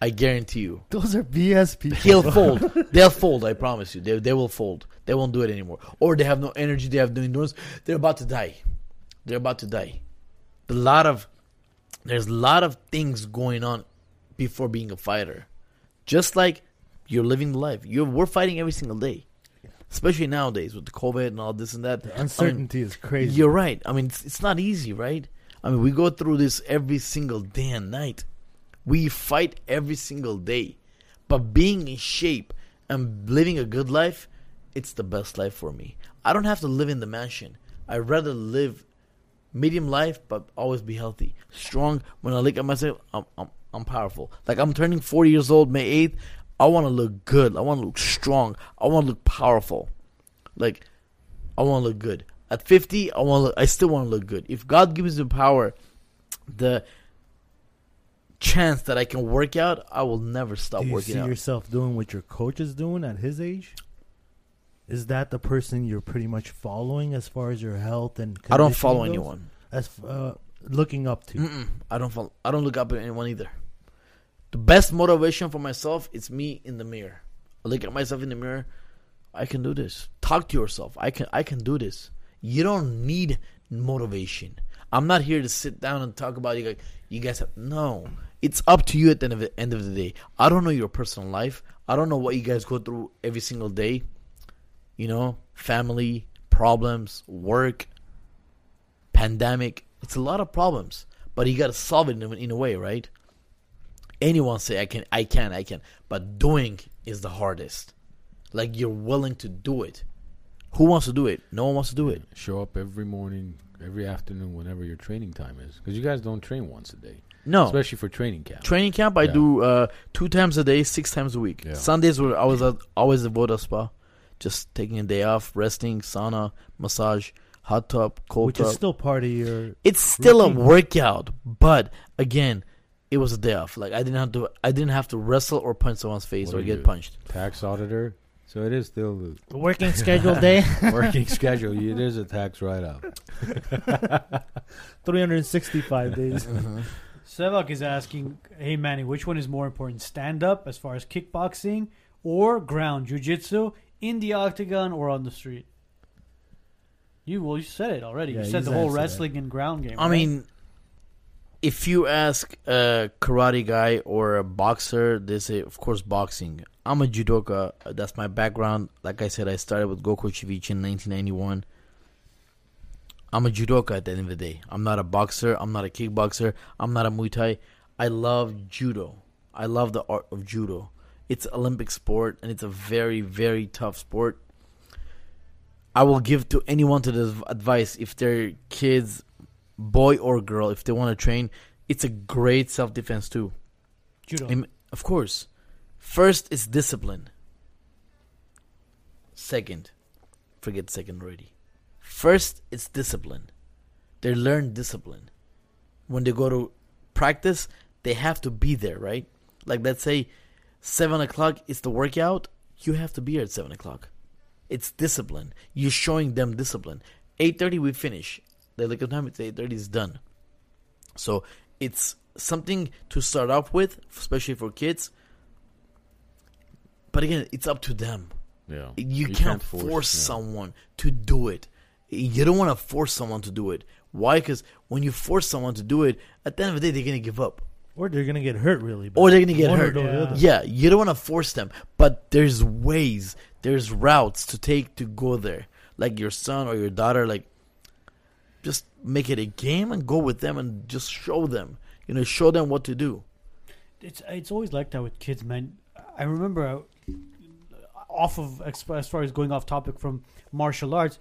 I guarantee you, Those are BS people. he'll fold. They'll fold. I promise you. They they will fold. They won't do it anymore. Or they have no energy. They have no endurance. They're about to die. They're about to die. A lot of there's a lot of things going on before being a fighter. Just like you're living the life. You're we're fighting every single day. Especially nowadays with the COVID and all this and that. The uncertainty is crazy. You're right. I mean, it's, it's not easy, right? I mean, we go through this every single day and night. We fight every single day. But being in shape and living a good life, it's the best life for me. I don't have to live in the mansion. I'd rather live medium life, but always be healthy, strong. When I look at myself, I'm I'm, I'm powerful. Like I'm turning 40 years old May 8th. I want to look good. I want to look strong. I want to look powerful. Like I want to look good. At 50, I want. Look, I still want to look good. If God gives me the power, the chance that I can work out, I will never stop Do you working see out. yourself doing what your coach is doing at his age? Is that the person you're pretty much following as far as your health and? I don't follow goes? anyone. As uh, looking up to. Mm-mm, I don't follow. I don't look up at anyone either. The best motivation for myself is me in the mirror. I look at myself in the mirror. I can do this. Talk to yourself. I can. I can do this. You don't need motivation. I'm not here to sit down and talk about you. Like you guys have no. It's up to you at the end of the end of the day. I don't know your personal life. I don't know what you guys go through every single day. You know, family problems, work, pandemic. It's a lot of problems, but you got to solve it in in a way, right? Anyone say I can, I can, I can, but doing is the hardest. Like you're willing to do it. Who wants to do it? No one wants to do it. Show up every morning, every afternoon, whenever your training time is, because you guys don't train once a day, No. especially for training camp. Training camp, I Yeah. do uh, two times a day, six times a week. Yeah. Sundays were I was at, always at Voda Spa, just taking a day off, resting, sauna, massage, hot tub, cold which tub. is still part of your. it's still routine. a workout, but again, it was a day off. Like I didn't have to, I didn't have to wrestle or punch someone's face What or get you? punched. tax auditor, so it is still the Working schedule day, working schedule. It is a tax write-off. 365 days. Sevak is asking, "Hey Manny, which one is more important, stand up as far as kickboxing or ground jiu-jitsu in the octagon or on the street?" You well, you said it already. Yeah, you said the whole answered that. wrestling and ground game. I right? mean, if you ask a karate guy or a boxer, they say, of course, boxing. I'm a judoka. That's my background. Like I said, I started with Gokor Chivichyan in 1991. I'm a judoka at the end of the day. I'm not a boxer. I'm not a kickboxer. I'm not a Muay Thai. I love judo. I love the art of judo. It's Olympic sport and it's a very, very tough sport. I will give to anyone to this advice if their kids boy or girl, if they want to train, it's a great self defense too. judo. Im- Of course, first is discipline. Second, forget second already. First, it's discipline. They learn discipline. When they go to practice, they have to be there, right? Like let's say seven o'clock is the workout, you have to be here at seven o'clock. It's discipline. You're showing them discipline. Eight thirty we finish. They look at time. It's eight thirty. It's done. So it's something to start off with, especially for kids. But again, it's up to them. Yeah, You, can't, force, yeah. someone to do it. You don't want to force someone to do it. Why? Because when you force someone to do it, at the end of the day, they're gonna give up, or they're gonna get hurt really bad. or they're gonna get hurt. Yeah. Yeah, you don't want to force them, but there's ways, there's routes to take to go there. Like your son or your daughter, like just make it a game and go with them and just show them. You know, show them what to do. it's it's always like that with kids, man. I remember uh, off of as as far as going off topic from martial arts,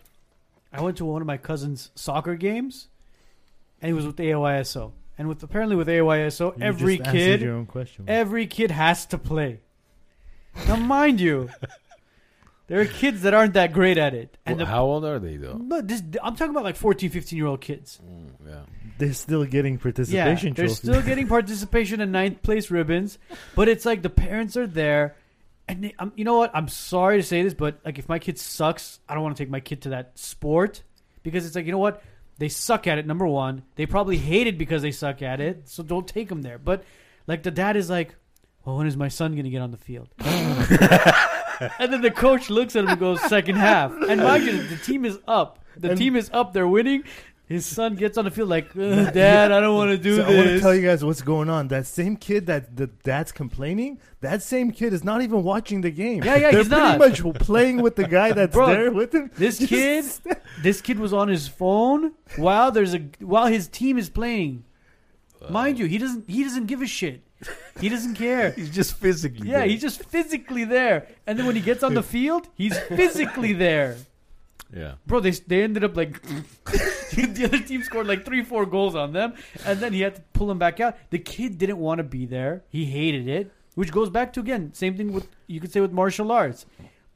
I went to one of my cousin's soccer games, and he was with AYSO. And with apparently with AYSO, You every just answered kid, your own question. every kid has to play. Now, mind you, there are kids that aren't that great at it, and Well, the, how old are they though? no, this, I'm talking about like 14, 15 year old kids. Mm, yeah, they're still getting participation yeah, they're trophies. still getting participation and ninth place ribbons, but it's like the parents are there, And they, um, you know what? I'm sorry to say this, but like if my kid sucks, I don't want to take my kid to that sport because it's like you know what? They suck at it. Number one, they probably hate it because they suck at it. So don't take them there. But like the dad is like, well, when is my son going to get on the field? and then the coach looks at him and goes, second half. And mind you, the team is up. The And- team is up. They're winning. His son gets on the field like, "Ugh, Dad, I don't want to do So I want to this. tell you guys what's going on. That same kid that the dad's complaining, that same kid is not even watching the game. Yeah, yeah, They're he's pretty not. much playing with the guy that's Bro, there with him. This kid, this kid was on his phone while there's a while his team is playing. Mind you, he doesn't he doesn't give a shit. He doesn't care. He's just physically. Yeah, there. he's just physically there. And then when he gets on the field, he's physically there. Yeah. Bro, they they ended up like the other team scored like three, four goals on them, and then he had to pull him back out. The kid didn't want to be there; he hated it, which goes back to again same thing with you could say with martial arts.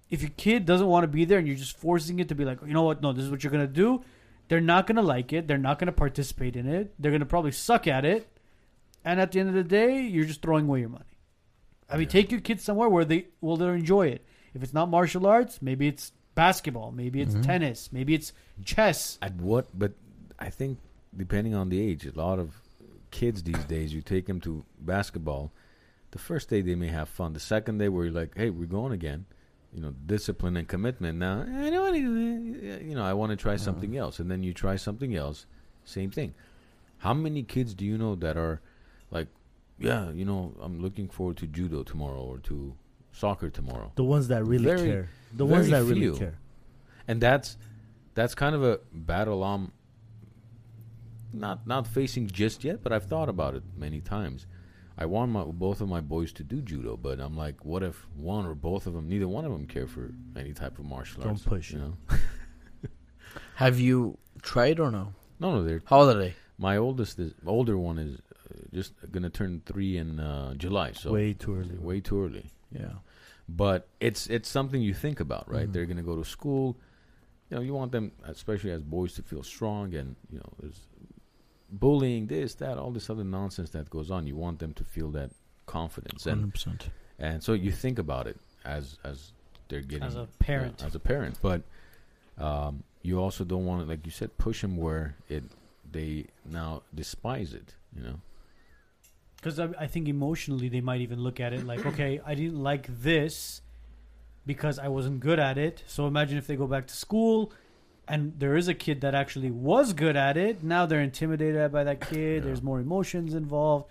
If your kid doesn't want to be there and you're just forcing it to be like, you know what, no, this is what you're gonna do, they're not gonna like it. They're not gonna participate in it. They're gonna probably suck at it, and at the end of the day, you're just throwing away your money. I mean, Yeah. take your kids somewhere where they will they enjoy it. If it's not martial arts, maybe it's basketball, maybe it's Mhm. tennis, maybe it's chess. At what? But I think depending on the age, a lot of kids these days, you take them to basketball. The first day they may have fun. The second day where you're like, "Hey, we're going again," you know, discipline and commitment. Now I don't want to, you know, I want to try something else, and then you try something else. Same thing. How many kids do you know that are like, yeah, you know, I'm looking forward to judo tomorrow or to soccer tomorrow, The ones that really Very- care. The ones very that really care. and that's that's kind of a battle I'm not not facing just yet, but I've thought about it many times. I want my both of my boys to do judo, but I'm like, what if one or both of them, neither one of them care for any type of martial arts. Don't push you know. Have you tried or no? No, no, they're How old are they? my oldest is older one is uh, just gonna turn three in uh, July, so Way too early. way too early. Yeah. But it's it's something you think about, right? Mhm. They're going to go to school. You know, you want them, especially as boys, to feel strong, and you know, there's bullying, this, that, all this other nonsense that goes on. You want them to feel that confidence, and Hundred percent. and so you think about it as as they're getting As a yeah, parent. as a parent, but um, you also don't want to, like you said, push them where it they now despise it. You know, Because I, I think emotionally they might even look at it like, okay, I didn't like this because I wasn't good at it. So imagine if they go back to school and there is a kid that actually was good at it. Now they're intimidated by that kid. Yeah. There's more emotions involved.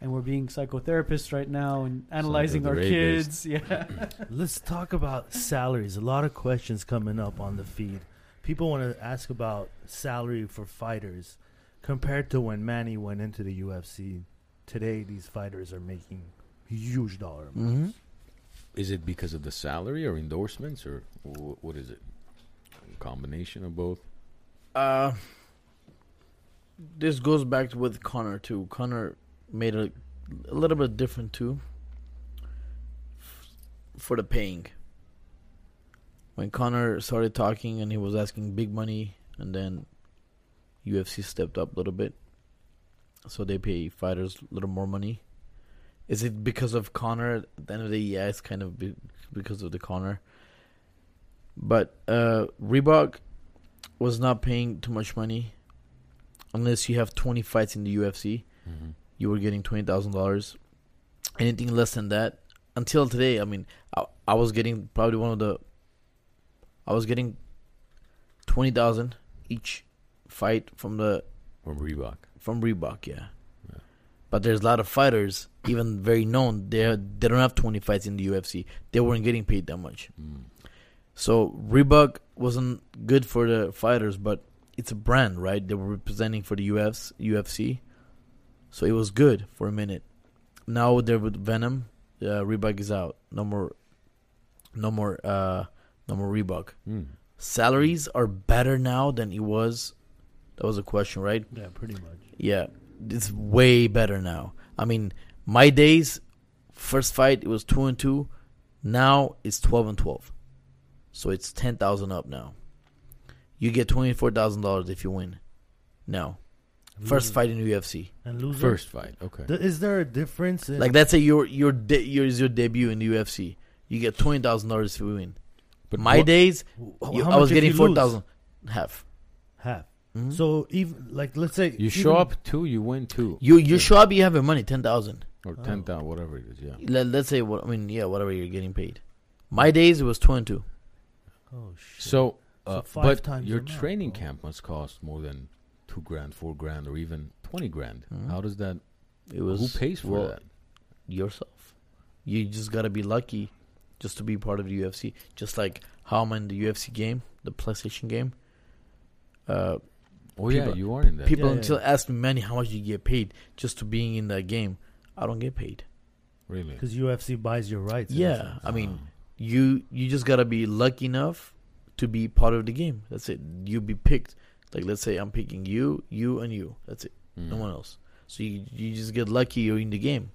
And we're being psychotherapists right now and analyzing our kids. Yeah. Let's talk about salaries. A lot of questions coming up on the feed. People want to ask about salary for fighters compared to when Manny went into the UFC. Today, these fighters are making huge dollar amounts. Mhm. is it because of the salary or endorsements or wh- what is it? A combination of both. Uh, this goes back to with Conor too. Conor made a, a little bit different too. f- For the paying. When Conor started talking and he was asking big money, and then UFC stepped up a little bit, so they pay fighters a little more money. Is it because of Conor? At the end of the day, yeah, it's kind of be- because of the Conor. But uh, Reebok was not paying too much money unless you have 20 fights in the UFC. Mm-hmm. You were getting twenty thousand dollars. Anything less than that, until today, I mean, I, I was getting probably one of the. I was getting twenty thousand each fight from the from Reebok. From Reebok, yeah. Yeah. But there's a lot of fighters, even very known. They they don't have twenty fights in the UFC. They weren't getting paid that much. Mm. So Reebok wasn't good for the fighters, but it's a brand, right? They were representing for the UFC, UFC. So it was good for a minute. Now they're with Venum. Uh, Reebok is out. No more. No more. Uh, no more Reebok. Mm. Salaries are better now than it was. That was a question, right? Yeah, pretty much. Yeah, it's way better now. I mean, my days, first fight it was two and two. Now it's twelve and twelve, so it's ten thousand up now. You get twenty four thousand dollars if you win. Now, first fight in UFC. and loser. First fight. Okay. Th- is there a difference? In, Like that's a your your de- your is your debut in the UFC. You get twenty thousand dollars if you win. But My what- days, How you, I was getting you four lose? half. half. Mhm. So even like let's say you show up two, you win two, you you show up, you have your money ten thousand. or Oh. ten thousand, whatever it is. Yeah. Let, let's say what I mean, yeah, whatever you're getting paid. My days it was twenty two. Oh shit. So, uh, five but times your the amount, training bro. camp must cost more than two grand, four grand, or even twenty grand. Mhm. How does that? It was Who pays for well, that? yourself. You just gotta be lucky just to be part of the UFC. Just like how I'm in the UFC game, the PlayStation game. Uh, Oh yeah, you are in that. people Yeah, yeah, until ask me, Manny, how much do you get paid just to being in that game? I don't get paid. really? because UFC buys your rights. Yeah. I mean, Ah. you you just gotta be lucky enough to be part of the game. That's it. You be picked. Like let's say I'm picking you, you, and you. That's it. No Mm. one else. So you you just get lucky you're in the game.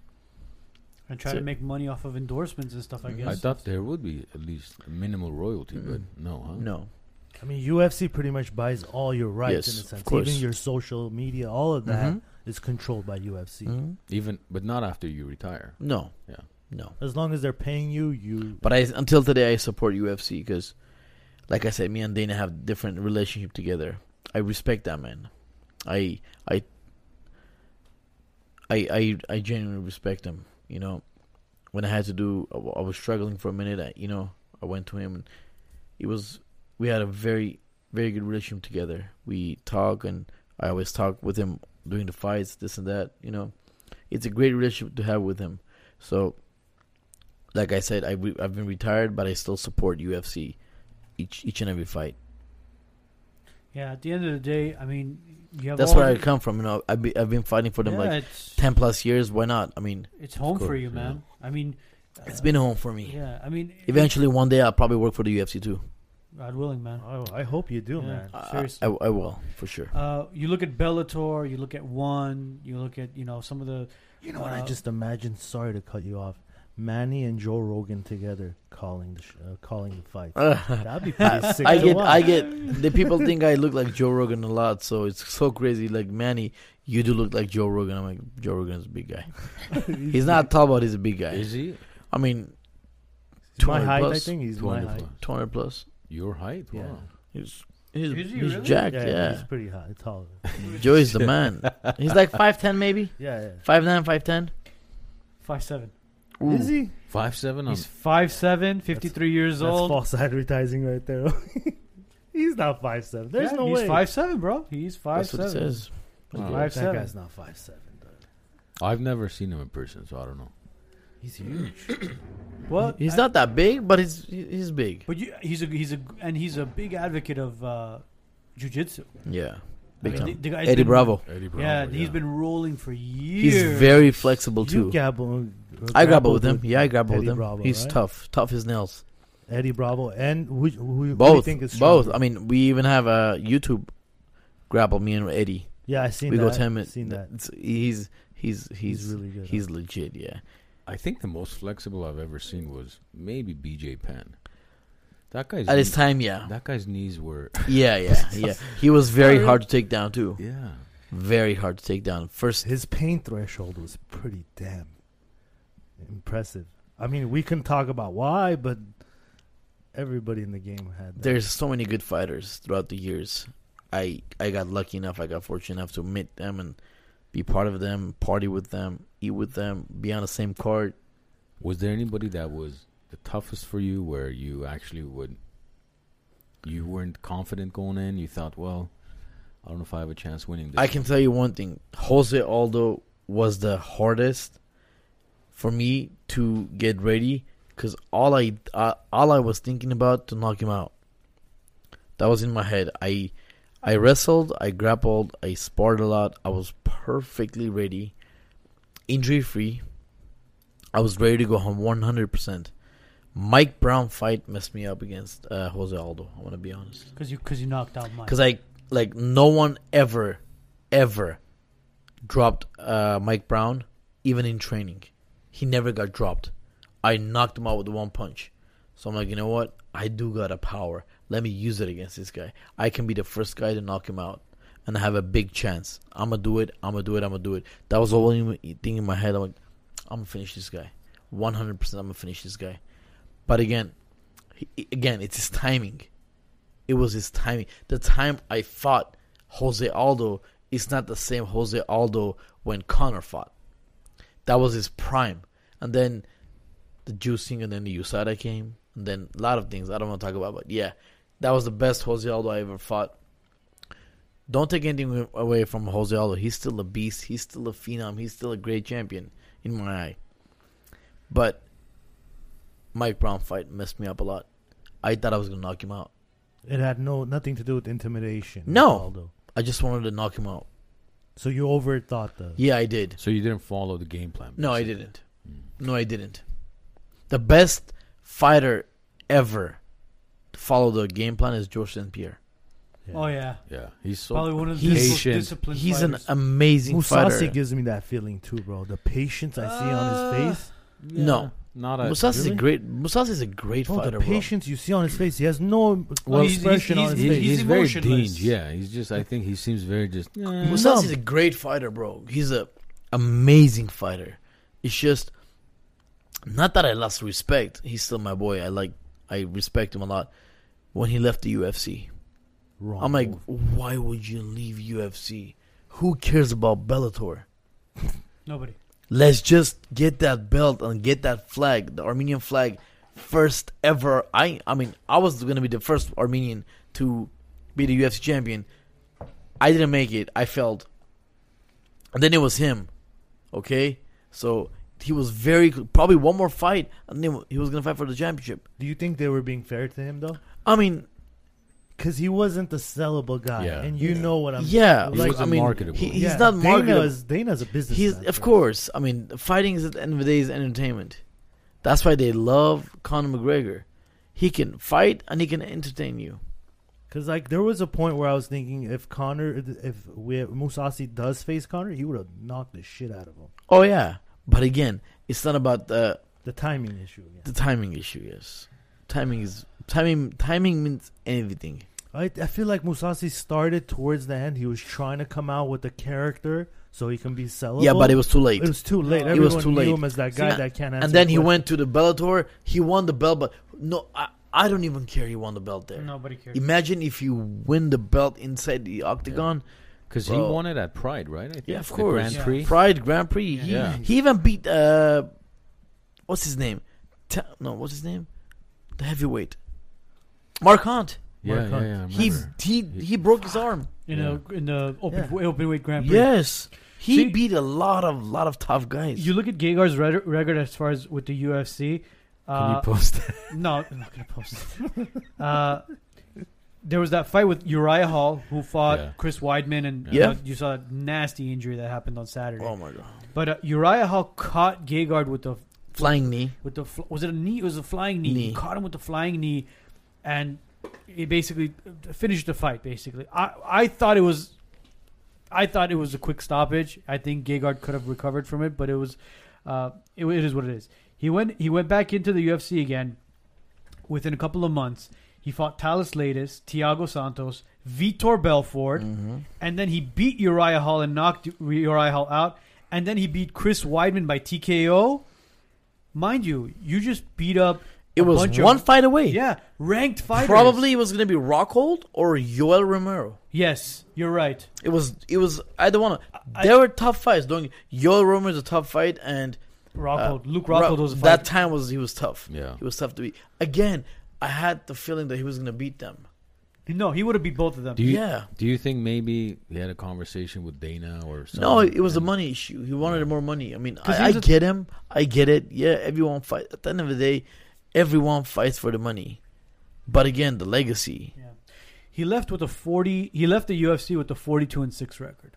and try So- to make money off of endorsements and stuff. I Mhm. guess. I thought there would be at least minimal royalty, but Mm-mm. no, huh? No. I mean UFC pretty much buys all your rights in Yes, a of sense. course. Even your social media, all of that Mhm. is controlled by UFC. Mhm. Even, but not after you retire. No. Yeah. No. As long as they're paying you, you But I until today I support UFC because, like I said, me and Dana have different relationship together. I respect that man. I I I I, I genuinely respect him. You know, when I had to do, I I was struggling for a minute. I, you know, I went to him and it was we had a very very good relationship together. We talk and I always talk with him during the fights, this and that. You know, it's a great relationship to have with him. So like I said, I re- I've been retired, but I still support UFC each each and every fight. yeah. At the end of the day, I mean, you have. That's where I come from. You know, I've be, I've been fighting for them yeah, like ten plus years. Why not? I mean, it's home for course, you, yeah. man. I mean, it's uh, been home for me. Yeah, I mean, Eventually, one day I'll probably work for the UFC too. God willing, man. Oh, I hope you do, Yeah. man. I- Seriously. I, I will for sure. Uh, you look at Bellator, you look at One, you look at you know some of the You know what? I Uh, just imagine. Sorry to cut you off. Manny and Joe Rogan together calling the sh- uh, calling the fight. That'd be pretty sick. I to get watch. I get the people think I look like Joe Rogan a lot, so it's so crazy. Like Manny, you do look like Joe Rogan. I'm like Joe Rogan's a big guy. He's not tall, but he's a big guy. Is he I mean, He's my 200 height. I plus. think he's my height. 200 plus. Your height? Yeah. Wow. He's he's, Is he he's really? jacked. Yeah, Yeah, he's pretty high, tall. Joey's the man. He's like five ten, maybe Yeah, yeah. five nine, five ten. five seven. Is he? Five seven He's five seven, 53 years That's old. false advertising right there. he's not five seven. There's Yeah, no he's way. five seven, bro. He's five That's what it seven. says. Wow. Five that seven. guy's not five seven. I've never seen him in person, so I don't know. He's huge. Well, He's I- not that big, but he's he's big. But you, he's a he's a and he's a big advocate of uh, jujitsu. Yeah, big I mean, time. the- the guy's Eddie been- Bravo. Eddie yeah, Bravo, he's been rolling for years. He's very flexible you too. grapple. I grapple with him. Yeah, I grapple Eddie with him. Bravo, he's right? tough, tough as nails. Eddie Bravo and who, who, who do you Both, think is both. I mean, we even have a YouTube grapple. Me and Eddie. yeah, I seen we that. go ten minutes. Seen that. He's he's he's He's really good. He's legit. Yeah. I think the most flexible I've ever seen was maybe BJ Penn. That guy's At his knee- time, yeah, That guy's knees were yeah, yeah, yeah. He was very hard to take down too. yeah. Very hard to take down. First, his pain threshold was pretty damn impressive. I mean, we can talk about why, but everybody in the game had that. there's so many good fighters throughout the years. I I got lucky enough. I got fortunate enough to meet them and be part of them, party with them, eat with them, be on the same card. Was there anybody that was the toughest for you where you actually would you weren't confident going in? You thought, well, I don't know if I have a chance winning this. I can tell you one thing: Jose Aldo was the hardest for me to get ready because all I uh, all I was thinking about to knock him out. That was in my head. I I wrestled, I grappled, I sparred a lot. I was perfectly ready, injury free. I was ready to go home one hundred percent. Mike Brown fight messed me up against uh, Jose Aldo. I want to be honest. because you because you knocked out Mike. Because I like no one ever, ever dropped uh, Mike Brown, even in training. He never got dropped. I knocked him out with one punch. So I'm like, you know what? I do got a power. Let me use it against this guy. I can be the first guy to knock him out, and I have a big chance. I'm gonna do it. I'm gonna do it. I'm gonna do it. That was the only thing in my head. I'm like, I'm gonna finish this guy. 100. percent I'm gonna finish this guy. But again, he, again, it's his timing. It was his timing. The time I fought Jose Aldo is not the same Jose Aldo when Conor fought. That was his prime. And then the juicing and then the USADA came. And then a lot of things I don't want to talk about. But yeah, that was the best Jose Aldo I ever fought. Don't take anything away from Jose Aldo. He's still a beast. He's still a phenom. He's still a great champion in my eye. But Mike Brown fight messed me up a lot. I thought I was gonna knock him out. It had no nothing to do with intimidation. No. Aldo. I just wanted to knock him out. So you overthought the. Yeah, I did. So you didn't follow the game plan. No, I didn't. Hmm. No, I didn't. The best fighter ever to follow the game plan is George St. Pierre. Oh yeah, Yeah, he's so probably one of the he's- most patient. disciplined. He's an fighters. amazing Mousasi fighter. gives me that feeling too, bro. The patience I see Uh, on his face. Yeah, No. not a. Mousasi's really? a great. Mousasi's a great Bro, fighter, the bro. patience you see on his face. He has no Well, he's- expression he's- on his he's- face. he's, he's very emotionless. deemed. Yeah, he's just. I think he seems very just. eh. Mousasi's a great fighter, bro. He's a amazing fighter. It's just not that I lost respect. He's still my boy. I like. I respect him a lot. When he left the UFC, Wrong I'm like, why would you leave UFC? Who cares about Bellator? Nobody. Let's just get that belt and get that flag, the Armenian flag, first ever. I I mean, I was gonna be the first Armenian to be the UFC champion. I didn't make it. I failed, and then it was him. Okay, so he was very probably one more fight, and then he was gonna fight for the championship. Do you think they were being fair to him though? I mean, Because he wasn't the sellable guy, Yeah. and you Yeah. know what I'm. yeah, He like I wasn't mean, marketable. he, he's Yeah, not marketable. Dana's, Dana's a business. He's of course. I mean, fighting is at the end of the day is entertainment. That's why they love Conor McGregor. He can fight and he can entertain you. Because like there was a point where I was thinking if Conor, if we, Mousasi does face Conor, he would have knocked the shit out of him. Oh yeah, but again, it's not about the The timing issue. Yeah. the timing issue. Yes, timing is timing. Timing means everything. I I feel like Mousasi started towards the end. He was trying to come out with a character so he can be sellable. Yeah, but it was too late. it was too late. It Everyone was too knew late. him as that guy man, that can't and then he went to the Bellator. He won the belt, but no, I, I don't even care. He won the belt there. Nobody cares. Imagine if you win the belt inside the octagon. Because he won it at Pride, right? I think. Yeah, of The course. Grand Yeah. Prix. Pride Grand Prix. He, Yeah. he even beat uh, what's his name? Ta- no, what's his name? The heavyweight, Mark Hunt. Yeah, Mark yeah, Hunt. yeah. I He remember. he he broke his arm. in a in the open Yeah. open weight Grand Prix. Yes, he See- beat a lot of lot of tough guys. You look at Gegard's red- record as far as with the UFC. Can Uh, you post? no, I'm not gonna post it. uh, there was that fight with Uriah Hall, who fought Yeah. Chris Weidman, and Yeah. you, know, you saw a nasty injury that happened on Saturday. oh my god, But uh, Uriah Hall caught Gegard with the flying knee. with the fl- was it a knee? It was a flying knee. He Knee. caught him with the flying knee, and he basically finished the fight. Basically, I I thought it was, I thought it was a quick stoppage. I think Gegard could have recovered from it, but it was, uh, it, it is what it is. He went he went back into the UFC again. Within a couple of months, he fought Thales Leites, Thiago Santos, Vitor Belfort, Mhm. and then he beat Uriah Hall and knocked Uriah Hall out, and then he beat Chris Weidman by TKO. Mind you, you just beat up. It a was bunch one of, fight away. yeah, ranked fighters. Probably it was gonna be Rockhold or Yoel Romero. yes. You're right. It was. It was. I don't want to. I- There were tough fights. Don't. Yoel Romero is a tough fight, and Rockhold, uh, Luke Ro- Rockhold was a that time was he was tough. Yeah. He was tough to beat. Again, I had the feeling that he was gonna beat them. No, he would have beat both of them. Do you yeah. do you think maybe he had a conversation with Dana or something? No, it was a money issue. He wanted more money. I mean, 'Cause he I, I was a- get him. I get it. Yeah, everyone fight. At the end of the day, everyone fights for the money. But again, the legacy. Yeah. He left with a 40 he left the UFC with a 42 and 6 record.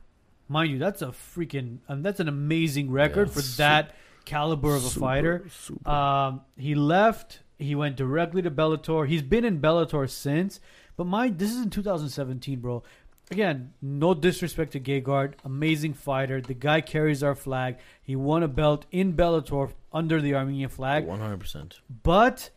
Mind you, that's a freaking um, that's an amazing record Yeah. for Super- that caliber of a Super, fighter. Super. Um, he left. He went directly to Bellator. He's been in Bellator since. But my this is in 2017, bro. Again, no disrespect to Gegard, amazing fighter. The guy carries our flag. He won a belt in Bellator under the Armenian flag. One hundred percent. But,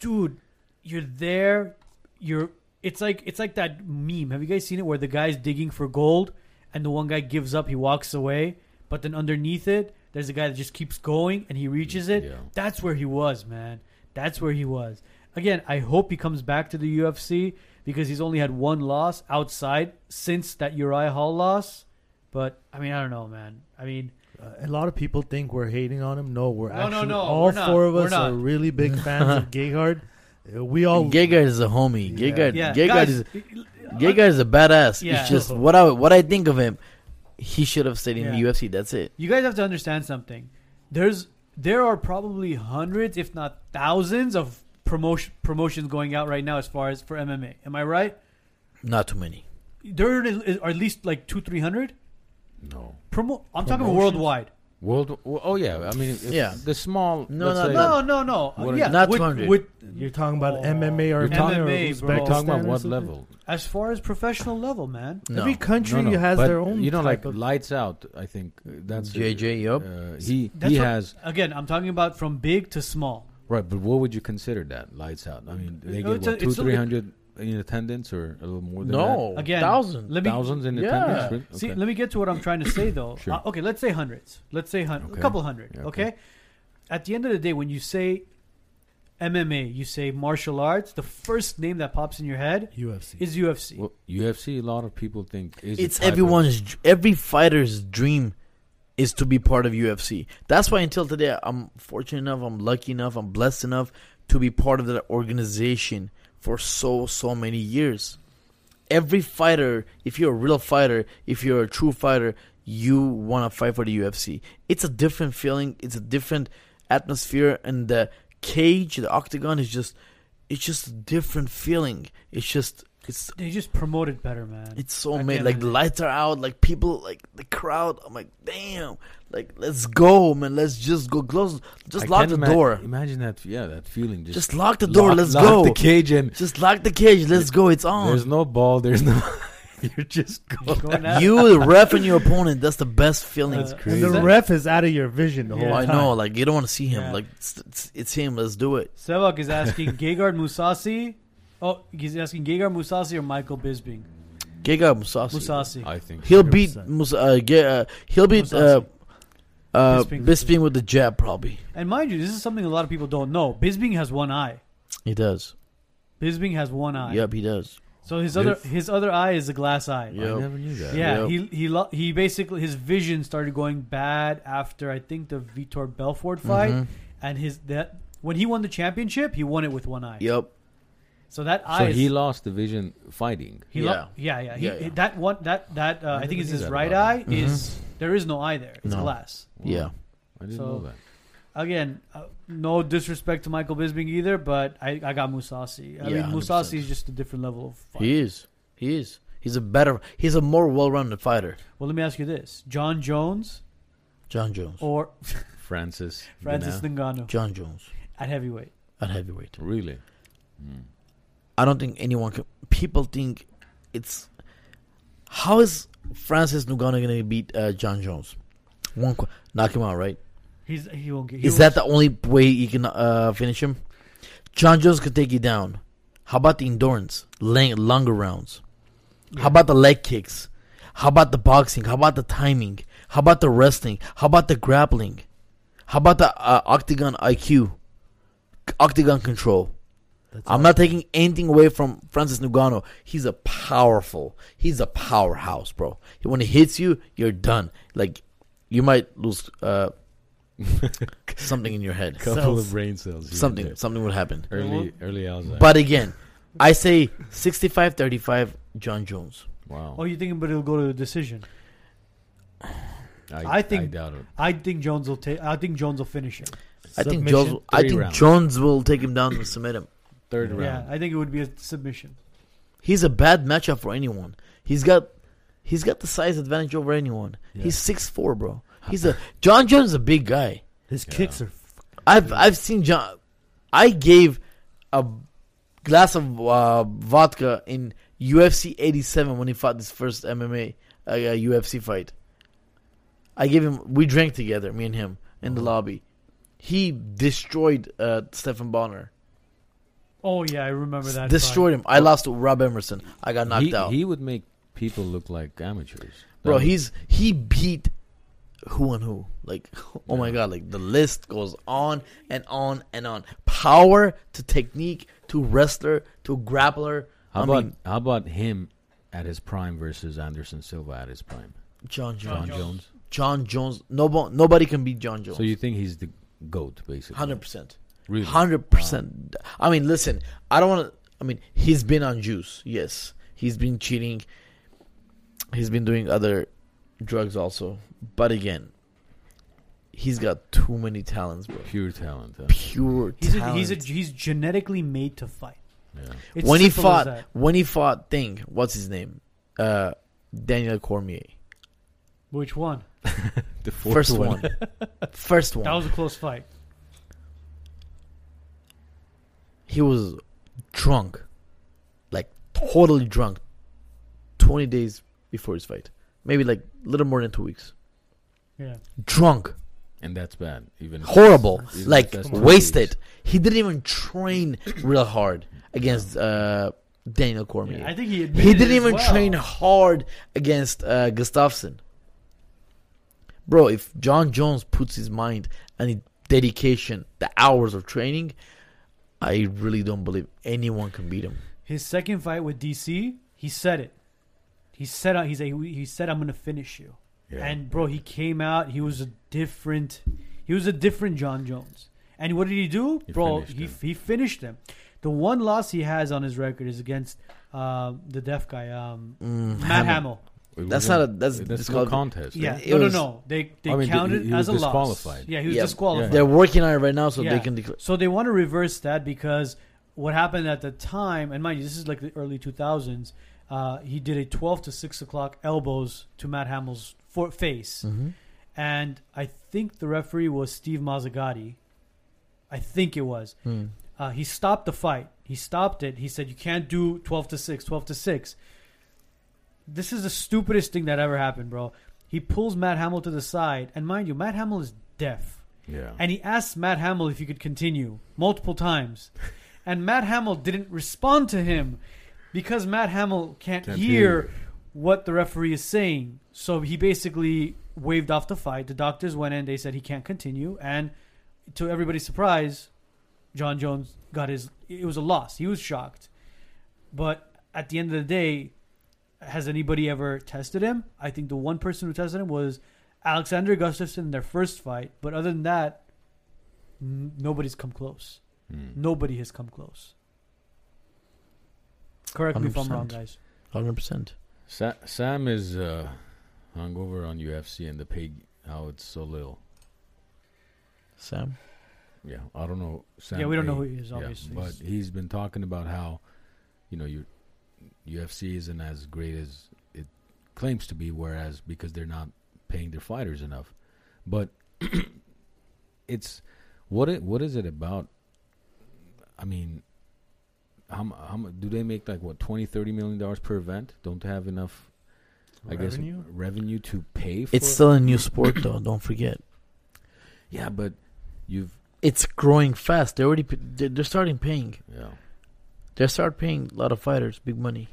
dude, you're there. You're. It's like it's like that meme. Have you guys seen it where the guy's digging for gold and the one guy gives up, he walks away, but then underneath it, there's a guy that just keeps going and he reaches it. Yeah. That's where he was, man. That's where he was. Again, I hope he comes back to the UFC because he's only had one loss outside since that Uriah Hall loss. But I mean, I don't know, man. I mean, a lot of people think we're hating on him. No, we're No, no, actually no, all we're not. four of us are really big fans of Gegard. Uh, We all Gegard is a homie. Yeah. Gegard, yeah, Gegard guys, is Gegard is a badass. Yeah. It's just what I what I think of him. He should have stayed in the UFC. That's it. you guys have to understand something. There's there are probably hundreds, if not thousands, of promotion promotions going out right now as far as for MMA. Am I right? Not too many. There are at least like two, three hundred. No. Promo. I'm talking Promotions? worldwide. World. Oh yeah. I mean, if Yeah. The small. No, let's no, say- No, no, no. What- yeah, Not with, 200. with You're talking about Oh. MMA or You're talking- MMA, We're bro. talking about what level? as far as professional level, man. No. Every country No, no, has but their own. You know, type like of, lights out. I think that's JJ, yup. Uh, he That's he what- has Again, I'm talking about from big to small. right, but what would you consider that lights out? I mean, they No, get it's a- what two, it's three hundred in attendance, or a little more than No, Again, thousand. Let me Thousands in Yeah. attendance. Really? see. Let me get to what I'm trying to say, though. Sure. Uh, okay, let's say hundreds. Let's say hun- Okay. a couple hundred. Yeah, okay. okay. At the end of the day, when you say MMA, you say martial arts. The first name that pops in your head UFC. is UFC. Well, UFC. A lot of people think is it's type of- everyone's every fighter's dream is to be part of UFC. That's why until today I'm fortunate enough, I'm lucky enough, I'm blessed enough to be part of that organization for so so many years. Every fighter, if you're a real fighter, if you're a true fighter, you want to fight for the UFC. It's a different feeling, it's a different atmosphere and the cage, the octagon is just it's just a different feeling. It's just it's They just promote it better, man. it's so At the made. Like the the lights are out. Like people, like the crowd. I'm like, damn. Like let's go, man. Let's just go close. Just I lock the ima- door. Imagine that. Yeah, that feeling. Just, Just lock the door. lock- let's go. lock go. The cage and Just lock the cage. Let's go. It's on. there's no ball. There's no. You're just going. Going at- You, the ref, and your opponent. That's the best feeling. Uh, and the ref is out of your vision the Yeah. whole I know. Like you don't want to see him. Yeah. Like it's, it's, it's him. Let's do it. Sevak is asking Gegard Mousasi. Oh, he's asking Gegard Mousasi or Michael Bisping. Giga Mousasi. Mousasi. I think He'll beat 100%. Uh, Ge- uh, He'll beat uh, Mousasi. uh, Bisping. Bisping with the jab. Probably And mind you, this is something a lot of people don't know. Bisping has one eye. he does. Bisping has one eye. Yep, he does. So his other If- his other eye is a glass eye. Yeah. I never knew that. Yeah, Yep. he he lo- he basically his vision started going bad after I think the Vitor Belfort fight, Mhm. and his that when he won the championship, he won it with one eye. Yep. So that So eye, is, he lost the vision fighting. he Yeah. lo- yeah, yeah, he, Yeah, yeah. That one, that that uh, I I, think never is his right about eye. him. Is there is no eye there? It's No. glass. Wow. Yeah. I didn't So- know that. Again, uh, no disrespect to Michael Bisping either, but I, I got Mousasi. I Yeah, mean, 100%. Mousasi is just a different level of fight. He is. He is. He's a better. He's a more well-rounded fighter. Well, let me ask you this: Jon Jones Jon Jones. or Francis. Francis Ngannou. Ngannou Jon Jones at heavyweight? at heavyweight. Really? Mm. I don't think anyone can. People think it's. How is Francis Ngannou going to beat uh, Jon Jones? One qu- knock him out, right? He's he won't get. He Is that the only way you can uh, finish him? Jon Jones could take you down. How about the endurance, lang- longer rounds? How about the leg kicks? How about the boxing? How about the timing? How about the wrestling? How about the grappling? How about the uh, octagon IQ? Octagon control. That's I'm all. not taking anything away from Francis Ngannou. He's a powerful. He's a powerhouse, bro. When he hits you, you're done. Like you might lose uh, something in your head. Couple Cells. of brain cells. Something there. something would happen. Early, early Alzheimer's. But again, I say 65-35 Jon Jones. wow. Oh, you thinking, but it'll go to a decision? I, I think- I doubt it. I think Jones will take. I think Jones will finish him. I think Jones. I think rounds. Jones will take him down and submit him. Third round. Yeah. I think it would be a submission. He's a bad matchup for anyone. He's got he's got the size advantage over anyone. Yeah. He's six four, bro. He's a Jon Jones is a big guy. His Yeah. kicks are. f- I've I've seen Jon. I gave a glass of uh, vodka in UFC 87 when he fought his first MMA uh, UFC fight. I gave him. We drank together, me and him, in the Mhm. lobby. He destroyed uh, Stephan Bonnar. Oh yeah, I remember that. destroyed him. I lost to Rob Emerson. I got knocked he, out. He would make people look like amateurs. Bro, would- he's he beat who and who. Like, oh my god, like the list goes on and on and on. Power to technique to wrestler to grappler. How I about mean- how about him at his prime versus Anderson Silva at his prime? Jon Jones. Jon Jones. Jones. Jon Jones. Nobo- nobody can beat Jon Jones. So you think he's the goat, basically? Hundred percent. Really? Hundred percent. I mean, listen. I don't want to. I mean, he's been on juice. Yes, he's been cheating. He's been doing other drugs also. But again, he's got too many talents, bro. Pure talent. Huh? Pure He's a, talent. he's a, he's genetically made to fight. Yeah. When he fought, when he fought, thing. What's his name? Uh, Daniel Cormier. which one? The fourth First one. First one. That was a close fight. He was drunk, like totally drunk, twenty days before his fight, maybe like a little more than two weeks. Yeah. Drunk, and that's bad. Even horrible, Even like if that's Come on. two wasted. days. He didn't even train real hard against uh, Daniel Cormier. Yeah, I think he admitted he didn't as even well. train hard against uh, Gustafsson. Bro, if Jon Jones puts his mind and his dedication, the hours of training, I really don't believe anyone can beat him. His second fight with DC, he said it. He said uh, he's a, he said I'm gonna finish you. Yeah. And bro, he came out. He was a different. He was a different Jon Jones. And what did he do, He bro? He him. he finished him. The one loss he has on his record is against uh, the deaf guy, um, Mm, Matt Hamill. It That's wasn't- a- that's that's disqual- no contest. Yeah, right? It no, was- no, no. They they I mean, counted he- he as was a loss. disqualified. Yeah, he was Yeah. disqualified. They're working on it right now, so Yeah. they can declare. So they want to reverse that because what happened at the time, and mind you, this is like the early 2000s. Uh, he did a 12 to 6 o'clock elbows to Matt Hamill's for- face, Mm-hmm. and I think the referee was Steve Mazzagatti. I think it was. Hmm. Uh, he stopped the fight. He stopped it. He said, "You can't do 12 to 6, 12 to 6." This is the stupidest thing that ever happened, bro. He pulls Matt Hamill to the side, and mind you, Matt Hamill is deaf. Yeah. And he asked Matt Hamill if he could continue multiple times. And Matt Hamill didn't respond to him because Matt Hamill can't, Can't hear hear. what the referee is saying. So he basically waved off the fight. The doctors went in, they said he can't continue. And to everybody's surprise, Jon Jones got his. It was a loss. He was shocked. But at the end of the day, has anybody ever tested him? I think the one person who tested him was Alexander Gustafsson in their first fight. But other than that, n- nobody's come close. Mm. Nobody has come close. Correct me if I'm wrong, guys. Hundred percent. Sa- Sam is uh, hungover on UFC and the pay how it's so little. Sam. Yeah, I don't know. Sam yeah, we don't know who he is, yeah, obviously. but he's been talking about how, you know, you UFC isn't as great as it claims to be, whereas because they're not paying their fighters enough. But it's what it what is it about? I mean, how how do they make like what 20 30 million dollars per event? Don't they have enough? I Revenue? guess revenue to pay for. It's still a new sport, though. Don't forget. yeah, but you've It's growing fast. They already p- they're they're starting paying. yeah. They start paying a lot of fighters big money.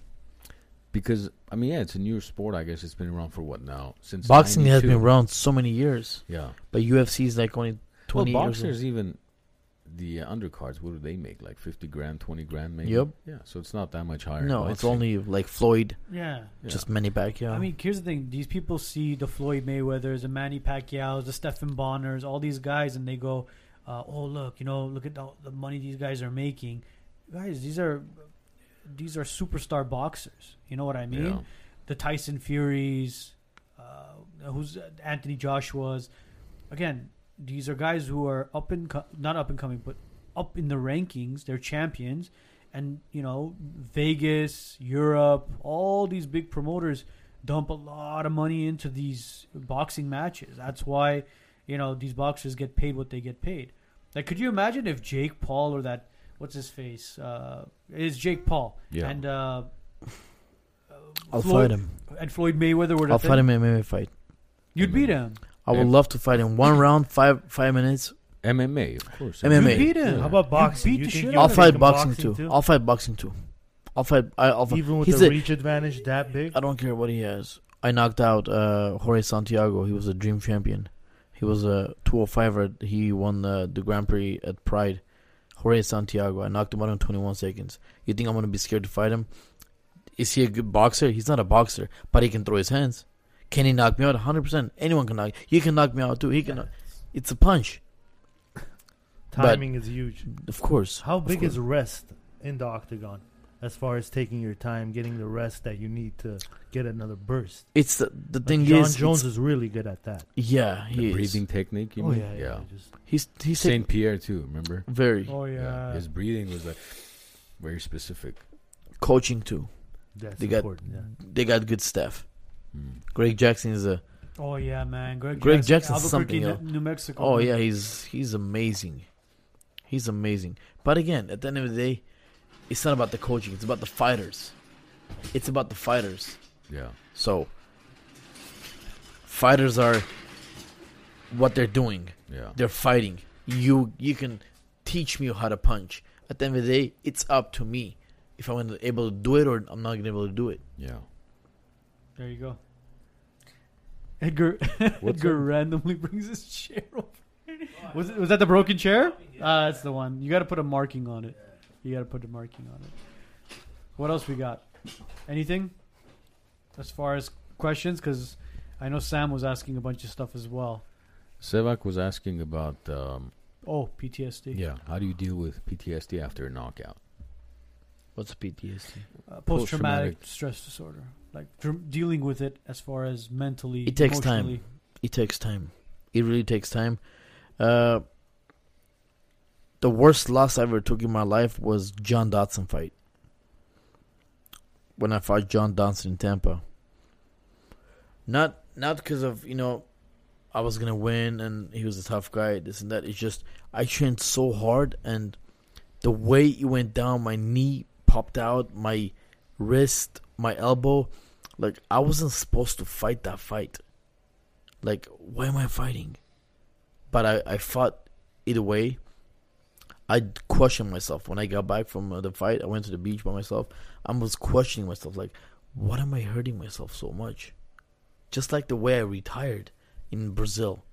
Because I mean, yeah, it's a newer sport. I guess it's been around for what now? Since Boxing has been around so many years, Yeah, but UFC is like only twenty years. boxers old. even the uh, undercards. What do they make? Like fifty grand, twenty grand, maybe. Yep. Yeah, so it's not that much higher. No, it's only like Floyd, yeah. Yeah. just Manny Pacquiao. I mean, here's the thing: these people see the Floyd Mayweathers, the Manny Pacquiao's, the Stephan Bonnars, all these guys, and they go, uh, "Oh, look, you know, look at the, the money these guys are making." Guys, these are these are superstar boxers. You know what I mean? Yeah. The Tyson Furies, uh, who's Anthony Joshua's. Again, these are guys who are up and co- not up and coming, but up in the rankings. They're champions, and you know, Vegas, Europe, all these big promoters dump a lot of money into these boxing matches. That's why, you know, these boxers get paid what they get paid. Like, could you imagine if Jake Paul or that what's his face uh, is Jake Paul Yeah. and uh, I'll Floyd, fight him. and Floyd Mayweather were the I'll fight him in MMA fight. You'd beat him. I would love to fight in one round, five five minutes. MMA, of course. MMA. You'd beat him. How about boxing? beat You the think shit you out I'll fight make boxing, too. I'll fight boxing too. I'll fight. I, I'll fight. Even with he's the a- reach advantage that big? I don't care what he has. I knocked out uh, Jorge Santiago. He was a dream champion. He was a 205er. He won the, the Grand Prix at Pride. Jorge Santiago. I knocked him out in 21 seconds. You think I'm going to be scared to fight him? Is he a good boxer? He's not a boxer, but he can throw his hands. Can he knock me out? 100%. Anyone can knock. You can knock me out too. He can. Knock. It's a punch. But- Timing is huge. Of course. How big course. is rest in the octagon? As far as taking your time, getting the rest that you need to get another burst. It's the, the Like thing Jon is. Jones is really good at that. yeah, The is. breathing technique, you oh mean? yeah, yeah. Just He's he's taking Saint Pierre too. Remember? very Oh yeah. His breathing was like very specific. coaching too. that's They got- important. Yeah. They got good staff. Mm. Greg Jackson is a Oh yeah, man. Greg, Greg Jackson, Jackson's Albuquerque, something New, New Mexico. Oh man. yeah, he's he's amazing. He's amazing. But again, at the end of the day, it's not about the coaching. It's about the fighters. It's about the fighters. Yeah. So fighters are what they're doing. Yeah. They're fighting. You you can teach me how to punch. At the end of the day, it's up to me if I'm able to do it or I'm not gonna be able to do it. Yeah. There you go. Edgar Edgar up? randomly brings his chair over. Was it, was that the broken chair? Ah, that's the one. You got to put a marking on it. You got to put a marking on it. What else we got? Anything as far as questions? Because I know Sam was asking a bunch of stuff as well. Sevak was asking about um, Oh, PTSD. yeah, how do you deal with PTSD after a knockout? What's PTSD? Uh, post-traumatic Post-traumatic. stress disorder. Like dr- dealing with it as far as mentally. It takes time. It takes time. It really takes time. Uh, the worst loss I ever took in my life was John Dodson fight. When I fought John Dodson in Tampa. Not not because of you know, I was gonna win and he was a tough guy. This and that. It's just I trained so hard and the way it went down, my knee popped out, my wrist, my elbow. Like I wasn't supposed to fight that fight. Like, why am I fighting? But I, I fought either way. I questioned myself when I got back from uh, the fight. I went to the beach by myself. I was questioning myself, like, what am I hurting myself so much? Just like the way I retired in Brazil.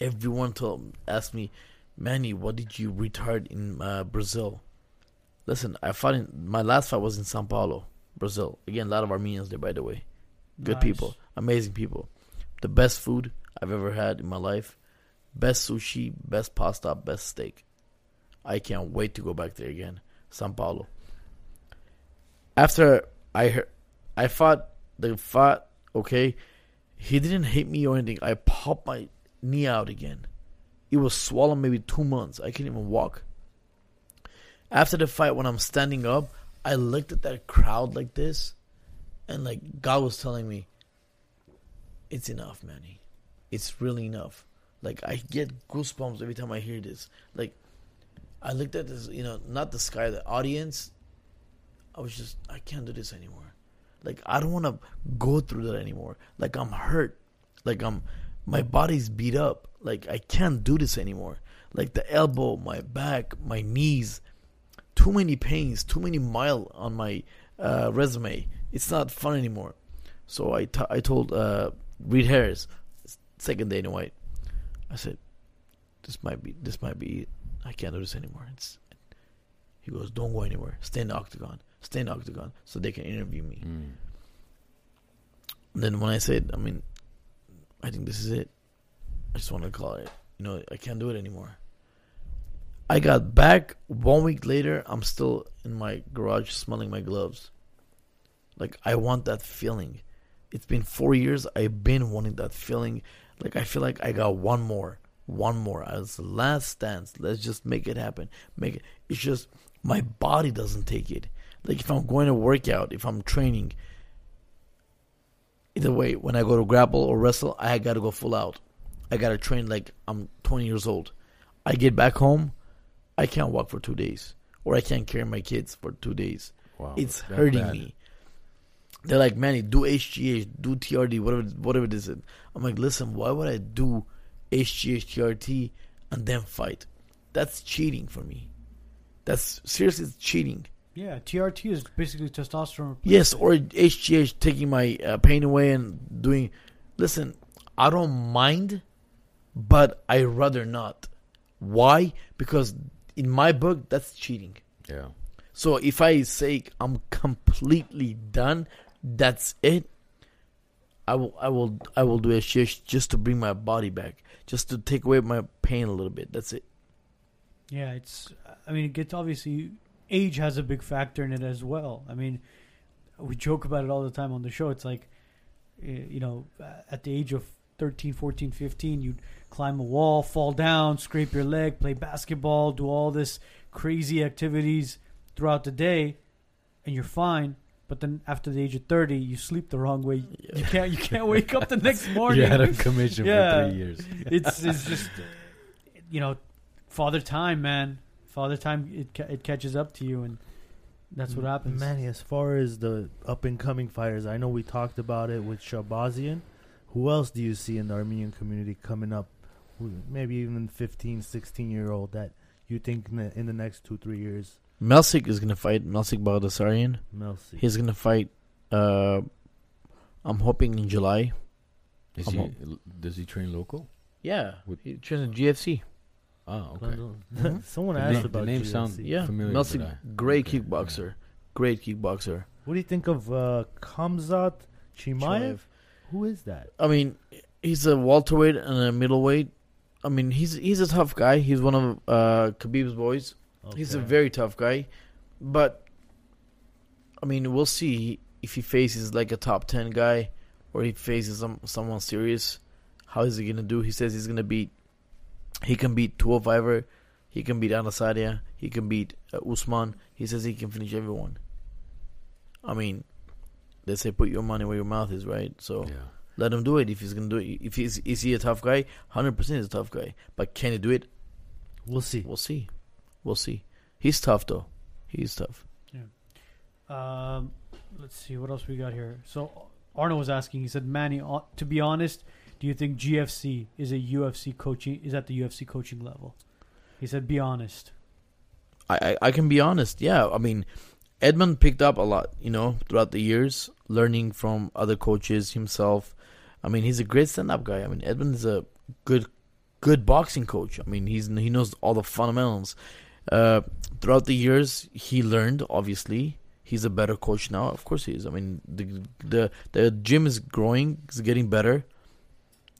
Everyone told asked me, Manny, what did you retire in uh, Brazil? Listen, I fought in my last fight was in Sao Paulo, Brazil. Again, a lot of Armenians there, by the way. Good Nice. people, amazing people. The best food I've ever had in my life. Best sushi, best pasta, best steak. I can't wait to go back there again. Sao Paulo. After I heard, I fought the fight. Okay, he didn't hit me or anything. I popped my knee out again. It was swollen maybe two months. I couldn't even walk. After the fight, when I'm standing up, I looked at that crowd like this, and like God was telling me, "It's enough, Manny. It's really enough." Like I get goosebumps every time I hear this. Like I looked at this, you know, not the sky, the audience. I was just, I can't do this anymore. Like I don't want to go through that anymore. Like I'm hurt. Like I'm, my body's beat up. Like I can't do this anymore. Like the elbow, my back, my knees, too many pains, too many mile on my uh, resume. It's not fun anymore. So I, t- I told uh, Reed Harris, second day in white. I said, "This might be this might be it. I can't do this anymore." It's, he goes, "Don't go anywhere. Stay in the octagon. Stay in the octagon, so they can interview me." Mm. Then when I said, "I mean, I think this is it. I just want to call it. You know, I can't do it anymore." I got back one week later. I'm still in my garage smelling my gloves. Like I want that feeling. It's been four years. I've been wanting that feeling. Like I feel like I got one more, one more as the last stance. Let's just make it happen. Make it. It's just my body doesn't take it. Like if I'm going to work out, if I'm training. Either way, when I go to grapple or wrestle, I gotta go full out. I gotta train like I'm 20 years old. I get back home, I can't walk for two days, or I can't carry my kids for two days. Wow. It's hurting bad. me. They're like, Manny, do HGH, do TRT, whatever, whatever it is. I'm like, listen, why would I do HGH, TRT, and then fight? That's cheating for me. That's seriously it's cheating. Yeah, TRT is basically testosterone. Yes, or HGH taking my uh, pain away and doing. Listen, I don't mind, but I rather not. Why? Because in my book, that's cheating. Yeah. So if I say I'm completely done, that's it. I will, I will, I will do HGH just to bring my body back, just to take away my pain a little bit. That's it. Yeah, it's. I mean, it gets obviously age has a big factor in it as well. I mean, we joke about it all the time on the show. It's like, eh, you know, at the age of 13, 14, 15, you'd climb a wall, fall down, scrape your leg, play basketball, do all this crazy activities throughout the day, and you're fine. But then after the age of 30, you sleep the wrong way. You can't. You can't wake up the next morning. You had a commission Yeah. for three years. it's it's just you know father time man father time it ca- it catches up to you and that's what happens Manny, as far as the up and coming fighters, I know we talked about it with Shahbazyan. Who else do you see in the Armenian community coming up? Maybe even 15, 16 year old that you think in the, in the next two, three years, Melsik is gonna fight Melsik Baghdasaryan. Melsi. He's gonna fight. Uh, I'm hoping in July. Is I'm he, hop- does he train local? Yeah, With- he trains at GFC. Oh, okay. Mhm. Someone The asked name- the about name GFC. sound- Yeah, Familiar, Melsik, great okay, kickboxer, great kickboxer. What do you think of uh, Kamzat Chimaev? Who is that? I mean, he's a welterweight and a middleweight. I mean, he's he's a tough guy. He's one of uh, Khabib's boys. He's a very tough guy, but I mean, we'll see if he faces like a top ten guy or he faces some someone serious. How is he gonna do? He says he's gonna beat. He can beat 205er. He can beat Anasadia. He can beat uh, Usman. He says he can finish everyone. I mean, they say put your money where your mouth is, right? So Yeah. let him do it if he's gonna do it. If he's is he a tough guy? Hundred percent is a tough guy. But can he do it? We'll see. We'll see. We'll see. He's tough though. He's tough. Yeah. um let's see what else we got here so arnold was asking he said manny uh, to be honest do you think gfc is a ufc coaching is at the ufc coaching level he said be honest I, I I can be honest. Yeah, I mean, Edmund picked up a lot, you know, throughout the years, learning from other coaches himself. I mean, he's a great stand-up guy. I mean, Edmund is a good, good boxing coach. I mean, he's he knows all the fundamentals. Uh, throughout the years, he learned. Obviously, he's a better coach now. Of course, he is. I mean, the the the gym is growing. It's getting better.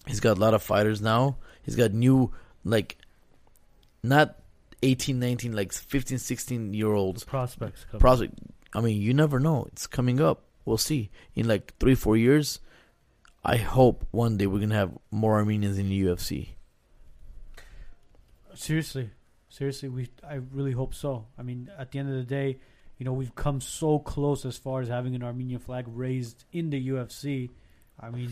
He's got a lot of fighters now. He's got new like, not 18, 19, like 15, 16 year olds Prospects. Coming. project. I mean, you never know. It's coming up. We'll see. In like three, four years, I hope one day we're gonna have more Armenians in the UFC. seriously seriously we i really hope so i mean at the end of the day you know we've come so close as far as having an armenian flag raised in the ufc i mean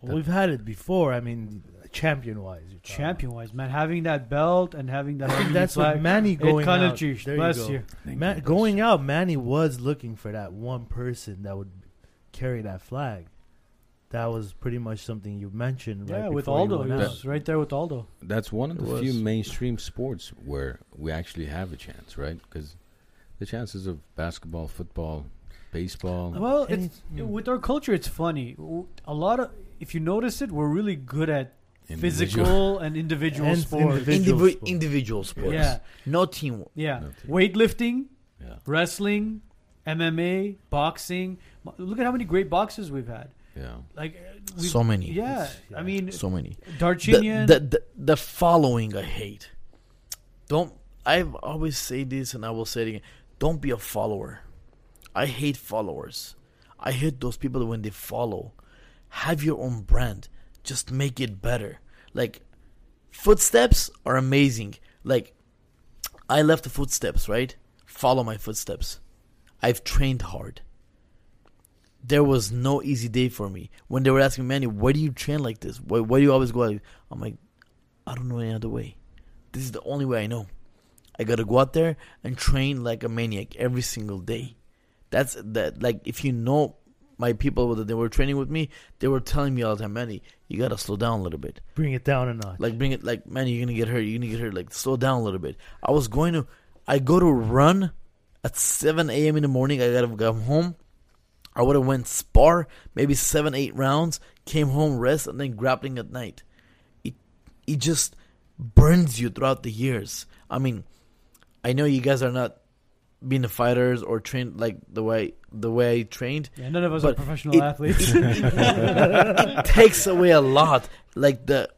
Well, we've had it before. I mean, champion wise. champion wise man having that belt and having that I think armenian that's flag what Manny going it kind out. of juice there bless you go. you, Thank Ma- you. going out, Manny was looking for that one person that would carry that flag. That was pretty much something you mentioned. yeah right with aldo went he was right there with aldo That's one of It the few mainstream sports where we actually have a chance, right? Because the chances of basketball, football, baseball. well it's, it's- hmm. with our culture it's funny A lot of if you notice it we're really good at Individual. physical and individual And sports individual Indivi- sport. individual sports. yeah No teamwork. yeah Nothing. weightlifting Yeah. wrestling, MMA, boxing. Look at how many great boxers we've had. Yeah. Like uh, So many. Yeah, yeah. I mean, So many. The, Darchinyan. the, the, the following I hate. Don't I've always say this and I will say it again. Don't be a follower. I hate followers. I hate those people when they follow. Have your own brand. Just make it better. Like footsteps are amazing. Like I left the footsteps, right? Follow my footsteps. I've trained hard. There was no easy day for me. When they were asking Manny, why do you train like this? Why, why do you always go like I'm like, I don't know any other way. This is the only way I know. I gotta go out there and train like a maniac every single day. That's that. Like if you know my people that they were training with me, they were telling me all the time, Manny, you gotta slow down a little bit. Bring it down a notch. Like bring it, like Manny, you're gonna get hurt. You're gonna get hurt. Like slow down a little bit. I was going to, I go to run at 7 a.m. in the morning. I gotta come home. I would have went spar, maybe seven, eight rounds. Came home, rest, and then grappling at night. It it just burns you throughout the years. I mean, I know you guys are not being the fighters or trained like the way the way I trained. Yeah, none of us are professional it- athletes. it takes away a lot. Like the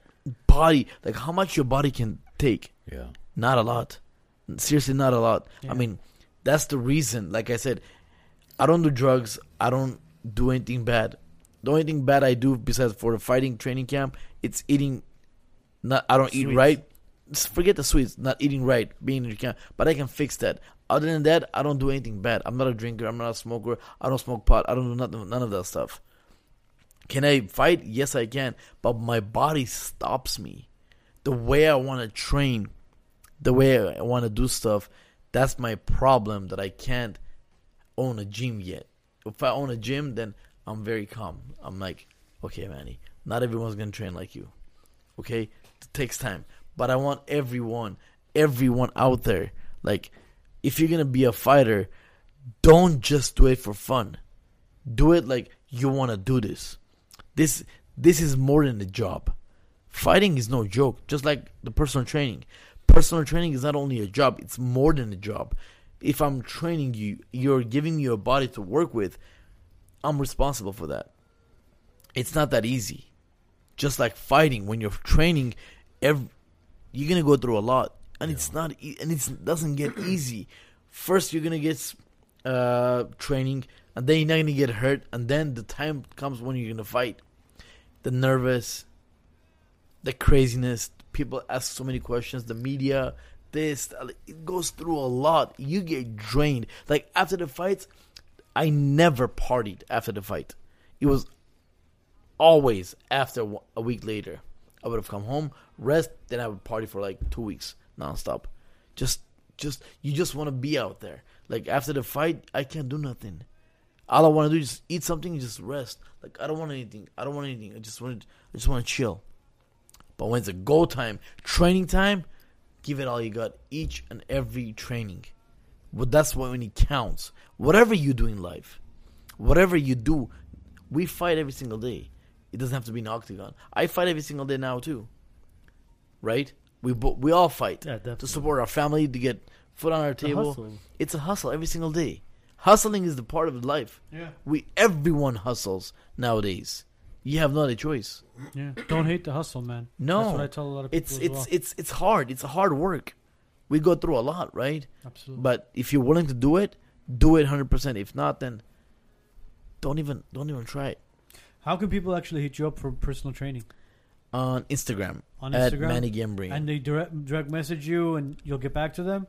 body, like how much your body can take. Yeah. Not a lot. Seriously, not a lot. Yeah. I mean, that's the reason. Like I said, I don't do drugs. I don't do anything bad. The only thing bad I do besides for the fighting training camp, it's eating. Not I don't eat right. Just forget the sweets. Not eating right, being in the camp. But I can fix that. Other than that, I don't do anything bad. I'm not a drinker. I'm not a smoker. I don't smoke pot. I don't do nothing. None of that stuff. Can I fight? Yes, I can. But my body stops me. The way I want to train, the way I want to do stuff, that's my problem that I can't own a gym yet. If I own a gym, then I'm very calm. I'm like, okay, Manny, not everyone's to train like you. Okay? It takes time. But I want everyone, everyone out there, like, if you're to be a fighter, don't just do it for fun. Do it like you want to do this. This this is more than a job. Fighting is no joke, just like the personal training. Personal training is not only a job, it's more than a job. If I'm training you, you're giving me a body to work with, I'm responsible for that. It's not that easy. Just like fighting, when you're training, ev you're gonna go through a lot, and it's not, e- and it doesn't get easy. First, you're gonna get uh, training, and then you're not gonna get hurt, and then the time comes when you're gonna fight. The nervous, the craziness, people ask so many questions, the media, this, it goes through a lot. You get drained. Like after the fights, I never partied after the fight. It was always after a week later. I would have come home, rest, then I would party for like two weeks nonstop. Just, just you just want to be out there. Like after the fight, I can't do nothing. All I want to do is eat something and just rest. Like I don't want anything. I don't want anything. I just want, I just want to chill. But when it's a go time, training time, give it all you got. Each and every training. But that's what when it counts. Whatever you do in life, whatever you do, we fight every single day. It doesn't have to be an octagon. I fight every single day now too. Right? We bo- we all fight Yeah, to support our family, to get food on our The table. hustle. It's a hustle every single day. Hustling is the part of life. yeah, We everyone hustles nowadays. You have no other choice. yeah. Don't hate the hustle, man. No, That's what I tell a lot of people. it's it's well. it's it's hard. It's hard work. We go through a lot, right? absolutely. But if you're willing to do it, do it hundred percent. If not, then don't even don't even try it. How can people actually hit you up for personal training On Instagram, on at Instagram? Manny Gamburyan. and they direct direct message you, and you'll get back to them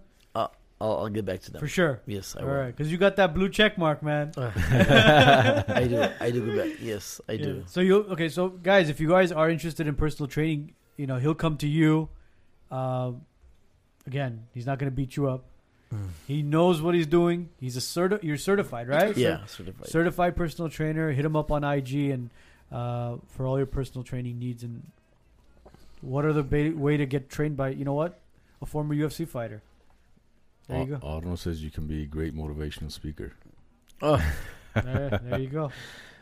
I'll, I'll get back to them. for sure. Yes, I All will. right, because you got that blue check mark, man. I do. I do get back. Yes, I Yeah. do. So you okay? So guys, if you guys are interested in personal training, you know he'll come to you. Um, again, he's not going to beat you up. Mm. He knows what he's doing. He's a certi- You're certified, right? Yeah, certified. certified personal trainer. Hit him up on IG and uh, for all your personal training needs. And what are the ba- way to get trained by? You know what? A former UFC fighter. There you go. Arnold says you can be a great motivational speaker. Oh, there, there you go.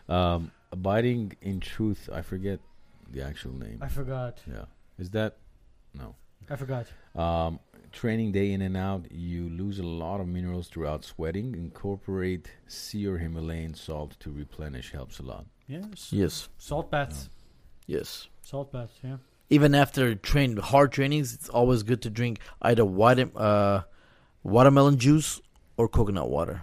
Um, abiding in truth. I forget the actual name. I forgot. Yeah. Is that no? I forgot. Um, training day in and out, you lose a lot of minerals throughout sweating. Incorporate sea or Himalayan salt to replenish helps a lot. Yes. yes, Salt baths. yes. Salt baths. Yeah. Even after train hard trainings, it's always good to drink either water, uh, watermelon juice or coconut water.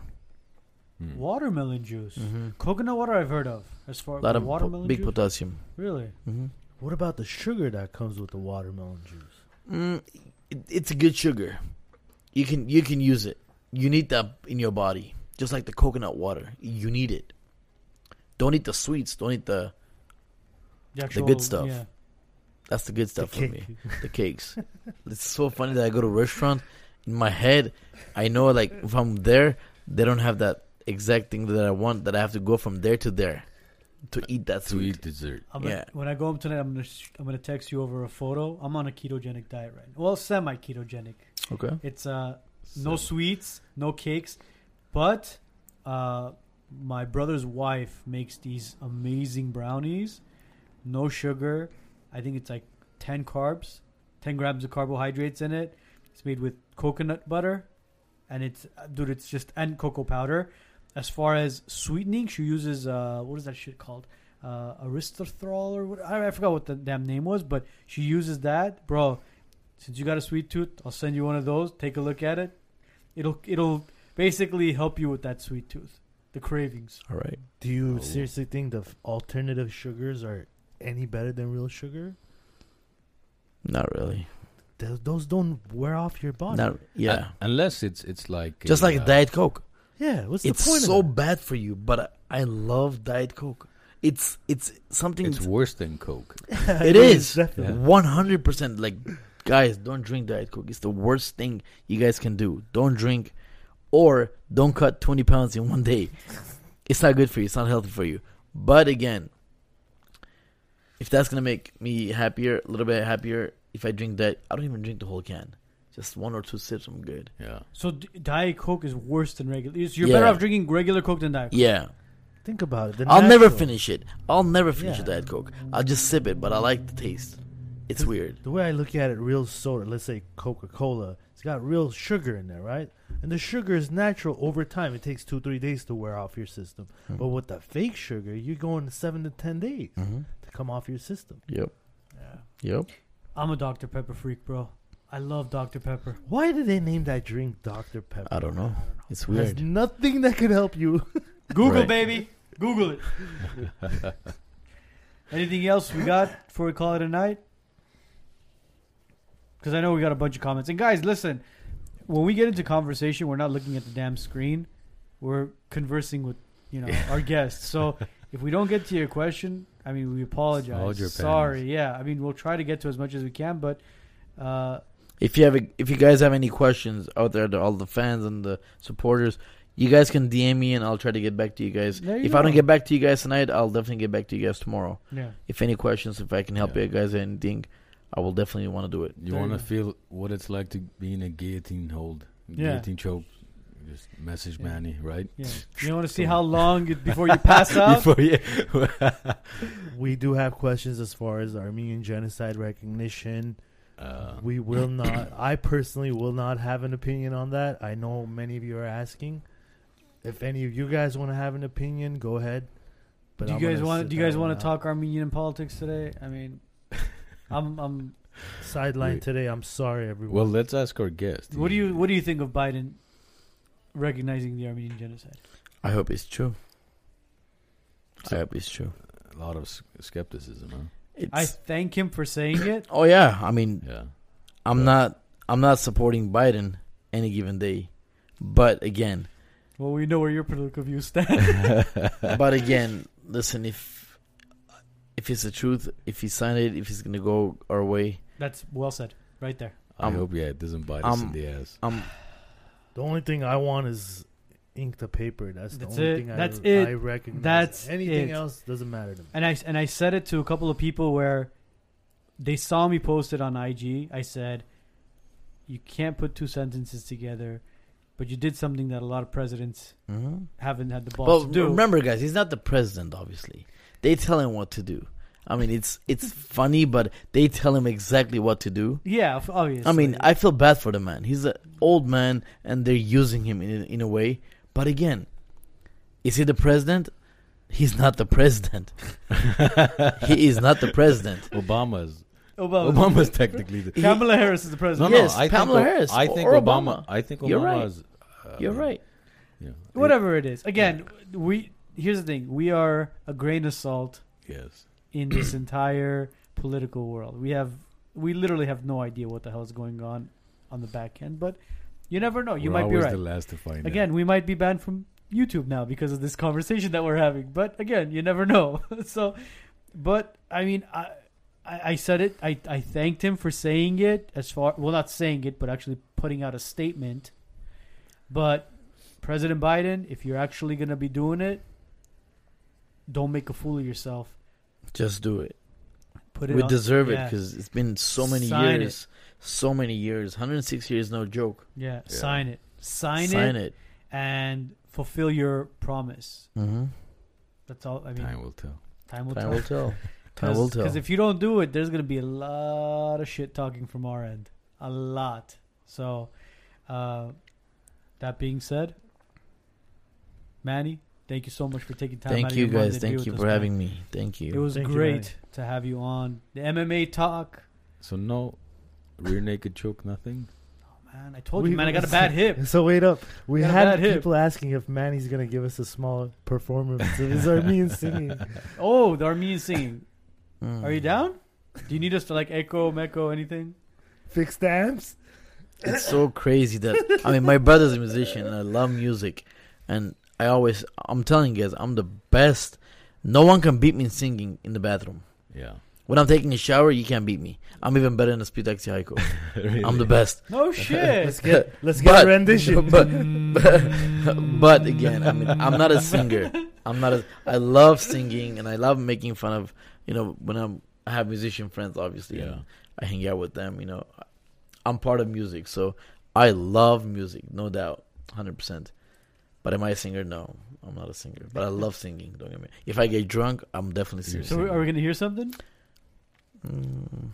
Hmm. Watermelon juice. Mm-hmm. Coconut water I've heard of. As far as A lot of po- watermelon big juice. potassium. really? Mm-hmm. What about the sugar that comes with the watermelon juice? Mm, it, it's a good sugar. You can you can use it. You need that in your body, just like the coconut water. You need it. Don't eat the sweets. Don't eat the. The, good stuff. Yeah. That's the good stuff The for cake. me. The cakes. it's so funny that I go to a restaurant. In my head, I know like from there, they don't have that exact thing that I want. That I have to go from there to there to eat that To sweet. eat dessert. I'm Yeah. gonna, when I go home tonight, I'm gonna sh- I'm gonna text you over a photo. I'm on a ketogenic diet right now. Well, semi ketogenic. Okay. It's uh no sweets, no cakes, but uh, my brother's wife makes these amazing brownies, no sugar. I think it's like ten carbs, ten grams of carbohydrates in it. It's made with coconut butter, and it's dude, it's just and cocoa powder. As far as sweetening, she uses uh, what is that shit called? Uh, Aristothrol or what? I, I forgot what the damn name was, but she uses that, bro. Since you got a sweet tooth, I'll send you one of those. Take a look at it. It'll it'll basically help you with that sweet tooth, the cravings. All right. Do you Oh. seriously think the f- alternative sugars are any better than real sugar? Not really. Th- those don't wear off your body. Not yeah. Un- unless it's it's like Just a, like uh, Diet Coke. yeah, what's It's the point so of that? bad for you, but I, I love Diet Coke. It's it's something. It's worse than Coke. it is definitely. one hundred percent. Like guys, don't drink Diet Coke. It's the worst thing you guys can do. Don't drink, or don't cut twenty pounds in one day. It's not good for you. It's not healthy for you. But again, if that's gonna make me happier, a little bit happier, if I drink that, I don't even drink the whole can. Just one or two sips, I'm good. Yeah. So D- Diet Coke is worse than regular. You're better off drinking regular Coke than Diet Coke. Yeah, Think about it. the I'll never finish it. I'll never finish Yeah. a Diet Coke. I'll just sip it, but I like the taste. It's weird. The way I look at it, real soda, let's say Coca Cola, it's got real sugar in there, right? And the sugar is natural over time. It takes two, three days to wear off your system. Hmm. But with the fake sugar, you're going seven to ten days Mm-hmm. to come off your system. Yep. Yeah. Yep. I'm a Dr Pepper freak, bro. I love Dr Pepper. Why did they name that drink Dr. Pepper? I don't know. I don't know. It's There's weird. nothing that could help you. Google, Right. baby. Google it. Anything else we got before we call it a night? Because I know we got a bunch of comments. And guys, listen, when we get into conversation, we're not looking at the damn screen. We're conversing with, you know, our guests. So if we don't get to your question, I mean, we apologize. Hold your Sorry. pens. Yeah. I mean, we'll try to get to as much as we can, but uh, If you have, a, if you guys have any questions out there, to all the fans and the supporters, you guys can DM me and I'll try to get back to you guys. You If I don't get back to you guys tonight, I'll definitely get back to you guys tomorrow. yeah. If any questions, if I can help Yeah. you guys anything, I will definitely want to do it. You want to feel what it's like to be in a guillotine hold, Yeah. guillotine choke. Just message Yeah. Manny, right? Yeah. You want to see how long it- before you pass out? Before you- we do have questions as far as Armenian genocide recognition. uh, We will not. I personally will not have an opinion on that. I know many of you are asking. If any of you guys want to have an opinion, go ahead. But do you I'm guys want? Do you guys want to talk Armenian politics today? I mean, I'm. I'm. sideline today? I'm sorry, everyone. well, let's ask our guest. What do you What do you think of Biden recognizing the Armenian genocide? I hope it's true. So- I hope it's true. A lot of skepticism, huh? It's, I thank him for saying it. oh yeah, I mean, Yeah. I'm Yeah. not, I'm not supporting Biden any given day, but again, Well, we know where your political views stand. but again, listen, if if it's the truth, if he signed it, if he's gonna go our way, That's well said, right there. I Um, hope yeah, it doesn't bite us in the ass. I'm the only thing I want is ink to paper. That's the only it. thing That's I, it. I recognize. That's anything it. else doesn't matter to me. And I and I said it to a couple of people where they saw me post it on IG. I said, "You can't put two sentences together, but you did something that a lot of presidents Mhm. haven't had the balls Well, to do." remember, guys, he's not the president. Obviously, they tell him what to do. I mean, it's it's funny, but they tell him exactly what to do. yeah, obviously. I mean, I feel bad for the man. He's an old man, and they're using him in in a way. But again, is he the president? He's not the president. he is not the president. Obama's Obama. Obama's technically the Kamala Harris is the president. no. Yes, I Kamala think, O- Harris I think or Obama, Obama. I think You're right. Obama's. Uh, You're right. Yeah. Whatever it is. Again, we here's the thing: we are a grain of salt Yes. In this entire political world. We have we literally have no idea what the hell is going on on the back end, but you never know. You We're might be right. the last to find out. Again, we might be banned from YouTube now because of this conversation that we're having. But again, you never know. so, but I mean, I, I, I said it. I, I thanked him for saying it. As far well, not saying it, but actually putting out a statement. But President Biden, if you're actually gonna be doing it, don't make a fool of yourself. Just do it. Put it. We on- deserve it because it's been so many Sign years so many years. 106 years, no joke. Yeah, sign it. Sign, Sign it, it. and fulfill your promise. Mm-hmm. That's all. I mean, Time will tell. time will Time tell. will tell. Time will tell. Because if you don't do it, there's gonna be a lot of shit talking from our end. A lot. So, uh, that being said, Manny, thank you so much for taking time. out Thank of you your guys. Thank you us, for man. having me. Thank you. It was Thank great Manny. to have you on the MMA talk. So no rear naked choke, nothing. Oh, man, I told We- you, man, I got a bad hip. So wait up. We had bad hip. people asking if Manny's gonna give us a small performance of his Armenian singing. Oh, the Armenian singing. Mm. Are you down? Do you need us to like echo, meko, anything? Fixed amps. It's so crazy that I mean, my brother's a musician and I love music, and I always I'm telling you guys I'm the best. No one can beat me in singing in the bathroom. Yeah. When I'm taking a shower, you can't beat me. I'm even better than a Spitakci Hayko. I'm the best. No shit. Let's get let's get But- a rendition. But but again, I mean, I'm not a singer. I'm not a. I love singing and I love making fun of. You know, when I'm I have musician friends, obviously, Yeah. and I hang out with them. You know, I'm part of music, so I love music, no doubt, hundred percent. But am I a singer? No, I'm not a singer. But I love singing. Don't get me. If I get drunk, I'm definitely You're singing. So are we gonna hear something? Mm,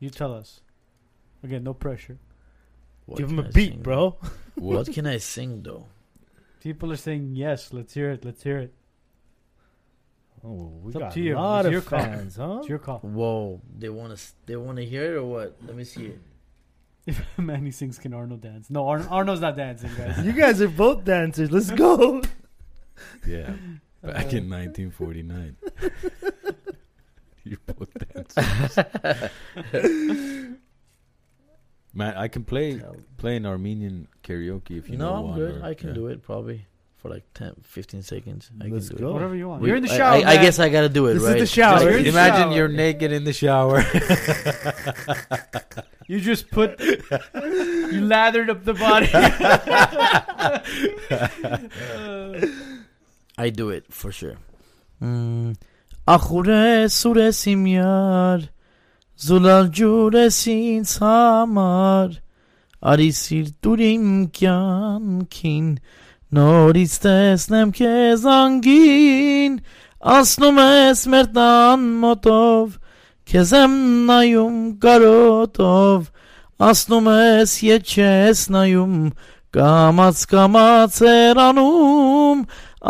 You tell us. Again, no pressure. what Give him can a I beat, sing? bro. What can I sing though? People are saying yes. Let's hear it. Let's hear it. Oh, we It's up got to you. a lot It's your of call. fans, huh? It's your call. Whoa, they want to. They want to hear it or what? Let me see it. If Manny sings, can Arnold dance? No, Ar- Arnold's not dancing, guys. You guys are both dancers. Let's go. Yeah. Back in uh. 1949. you both dancers. Man, I can play play an Armenian karaoke if you no, know No, I'm good. or- I can yeah. do it probably for like 10, 15 seconds. I Let's can do go. Whatever you want. We, You're in the shower. I, I, I guess I gotta do it. This right? is the shower. You're the Imagine shower. you're naked in the shower. you just put, you lathered up the body. I do it for sure. Mm. آخوره simyar یار زلال جورسین samar arisir turim kyan kin Նորից տեսնեմ քեզ անգին Ասնում ես մեր տան մոտով Քեզ եմ նայում կարոտով Ասնում ես ետ չես նայում Կամաց կամաց երանում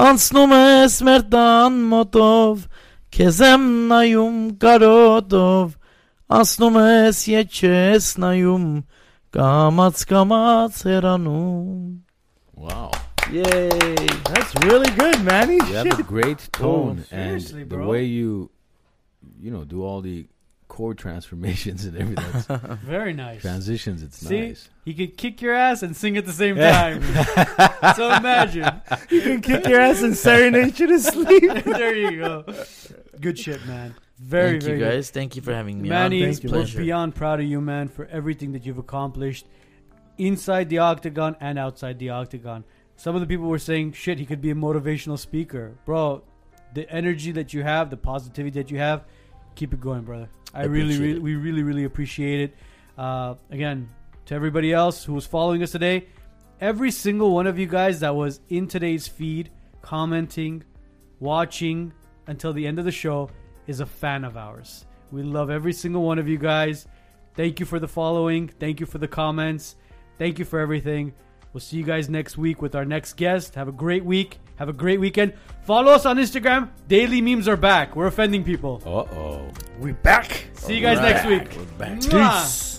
Անցնում ես մեր տան մոտով Քեզ եմ նայում կարոտով Ասնում ես ետ չես նայում Կամաց կամաց երանում wow. Yay That's really good, Manny. You have a great oh, tone and seriously, the bro. way you you know do all the chord transformations and everything. That's- Very nice. transitions, it's See? nice. He could kick your ass and sing at the same time. so imagine. You can kick your ass and serenade you to sleep. there you go. Good shit, man. Very, Thank very you good. guys Thank you for having me Manny, on. Thank you, we're Pleasure. beyond proud of you, man, for everything that you've accomplished inside the octagon and outside the octagon. Some of the people were saying, shit, he could be a motivational speaker. Bro, the energy that you have, the positivity that you have, keep it going, brother. I, I really, really, we really, really appreciate it. Uh, again, to everybody else who was following us today, every single one of you guys that was in today's feed, commenting, watching until the end of the show, is a fan of ours. We love every single one of you guys. Thank you for the following. Thank you for the comments. Thank you for everything. We'll see you guys next week with our next guest. Have a great week. Have a great weekend. Follow us on Instagram. Daily memes are back. We're offending people. Uh oh. We're back. See you guys next week. We're back. Mwah. Peace.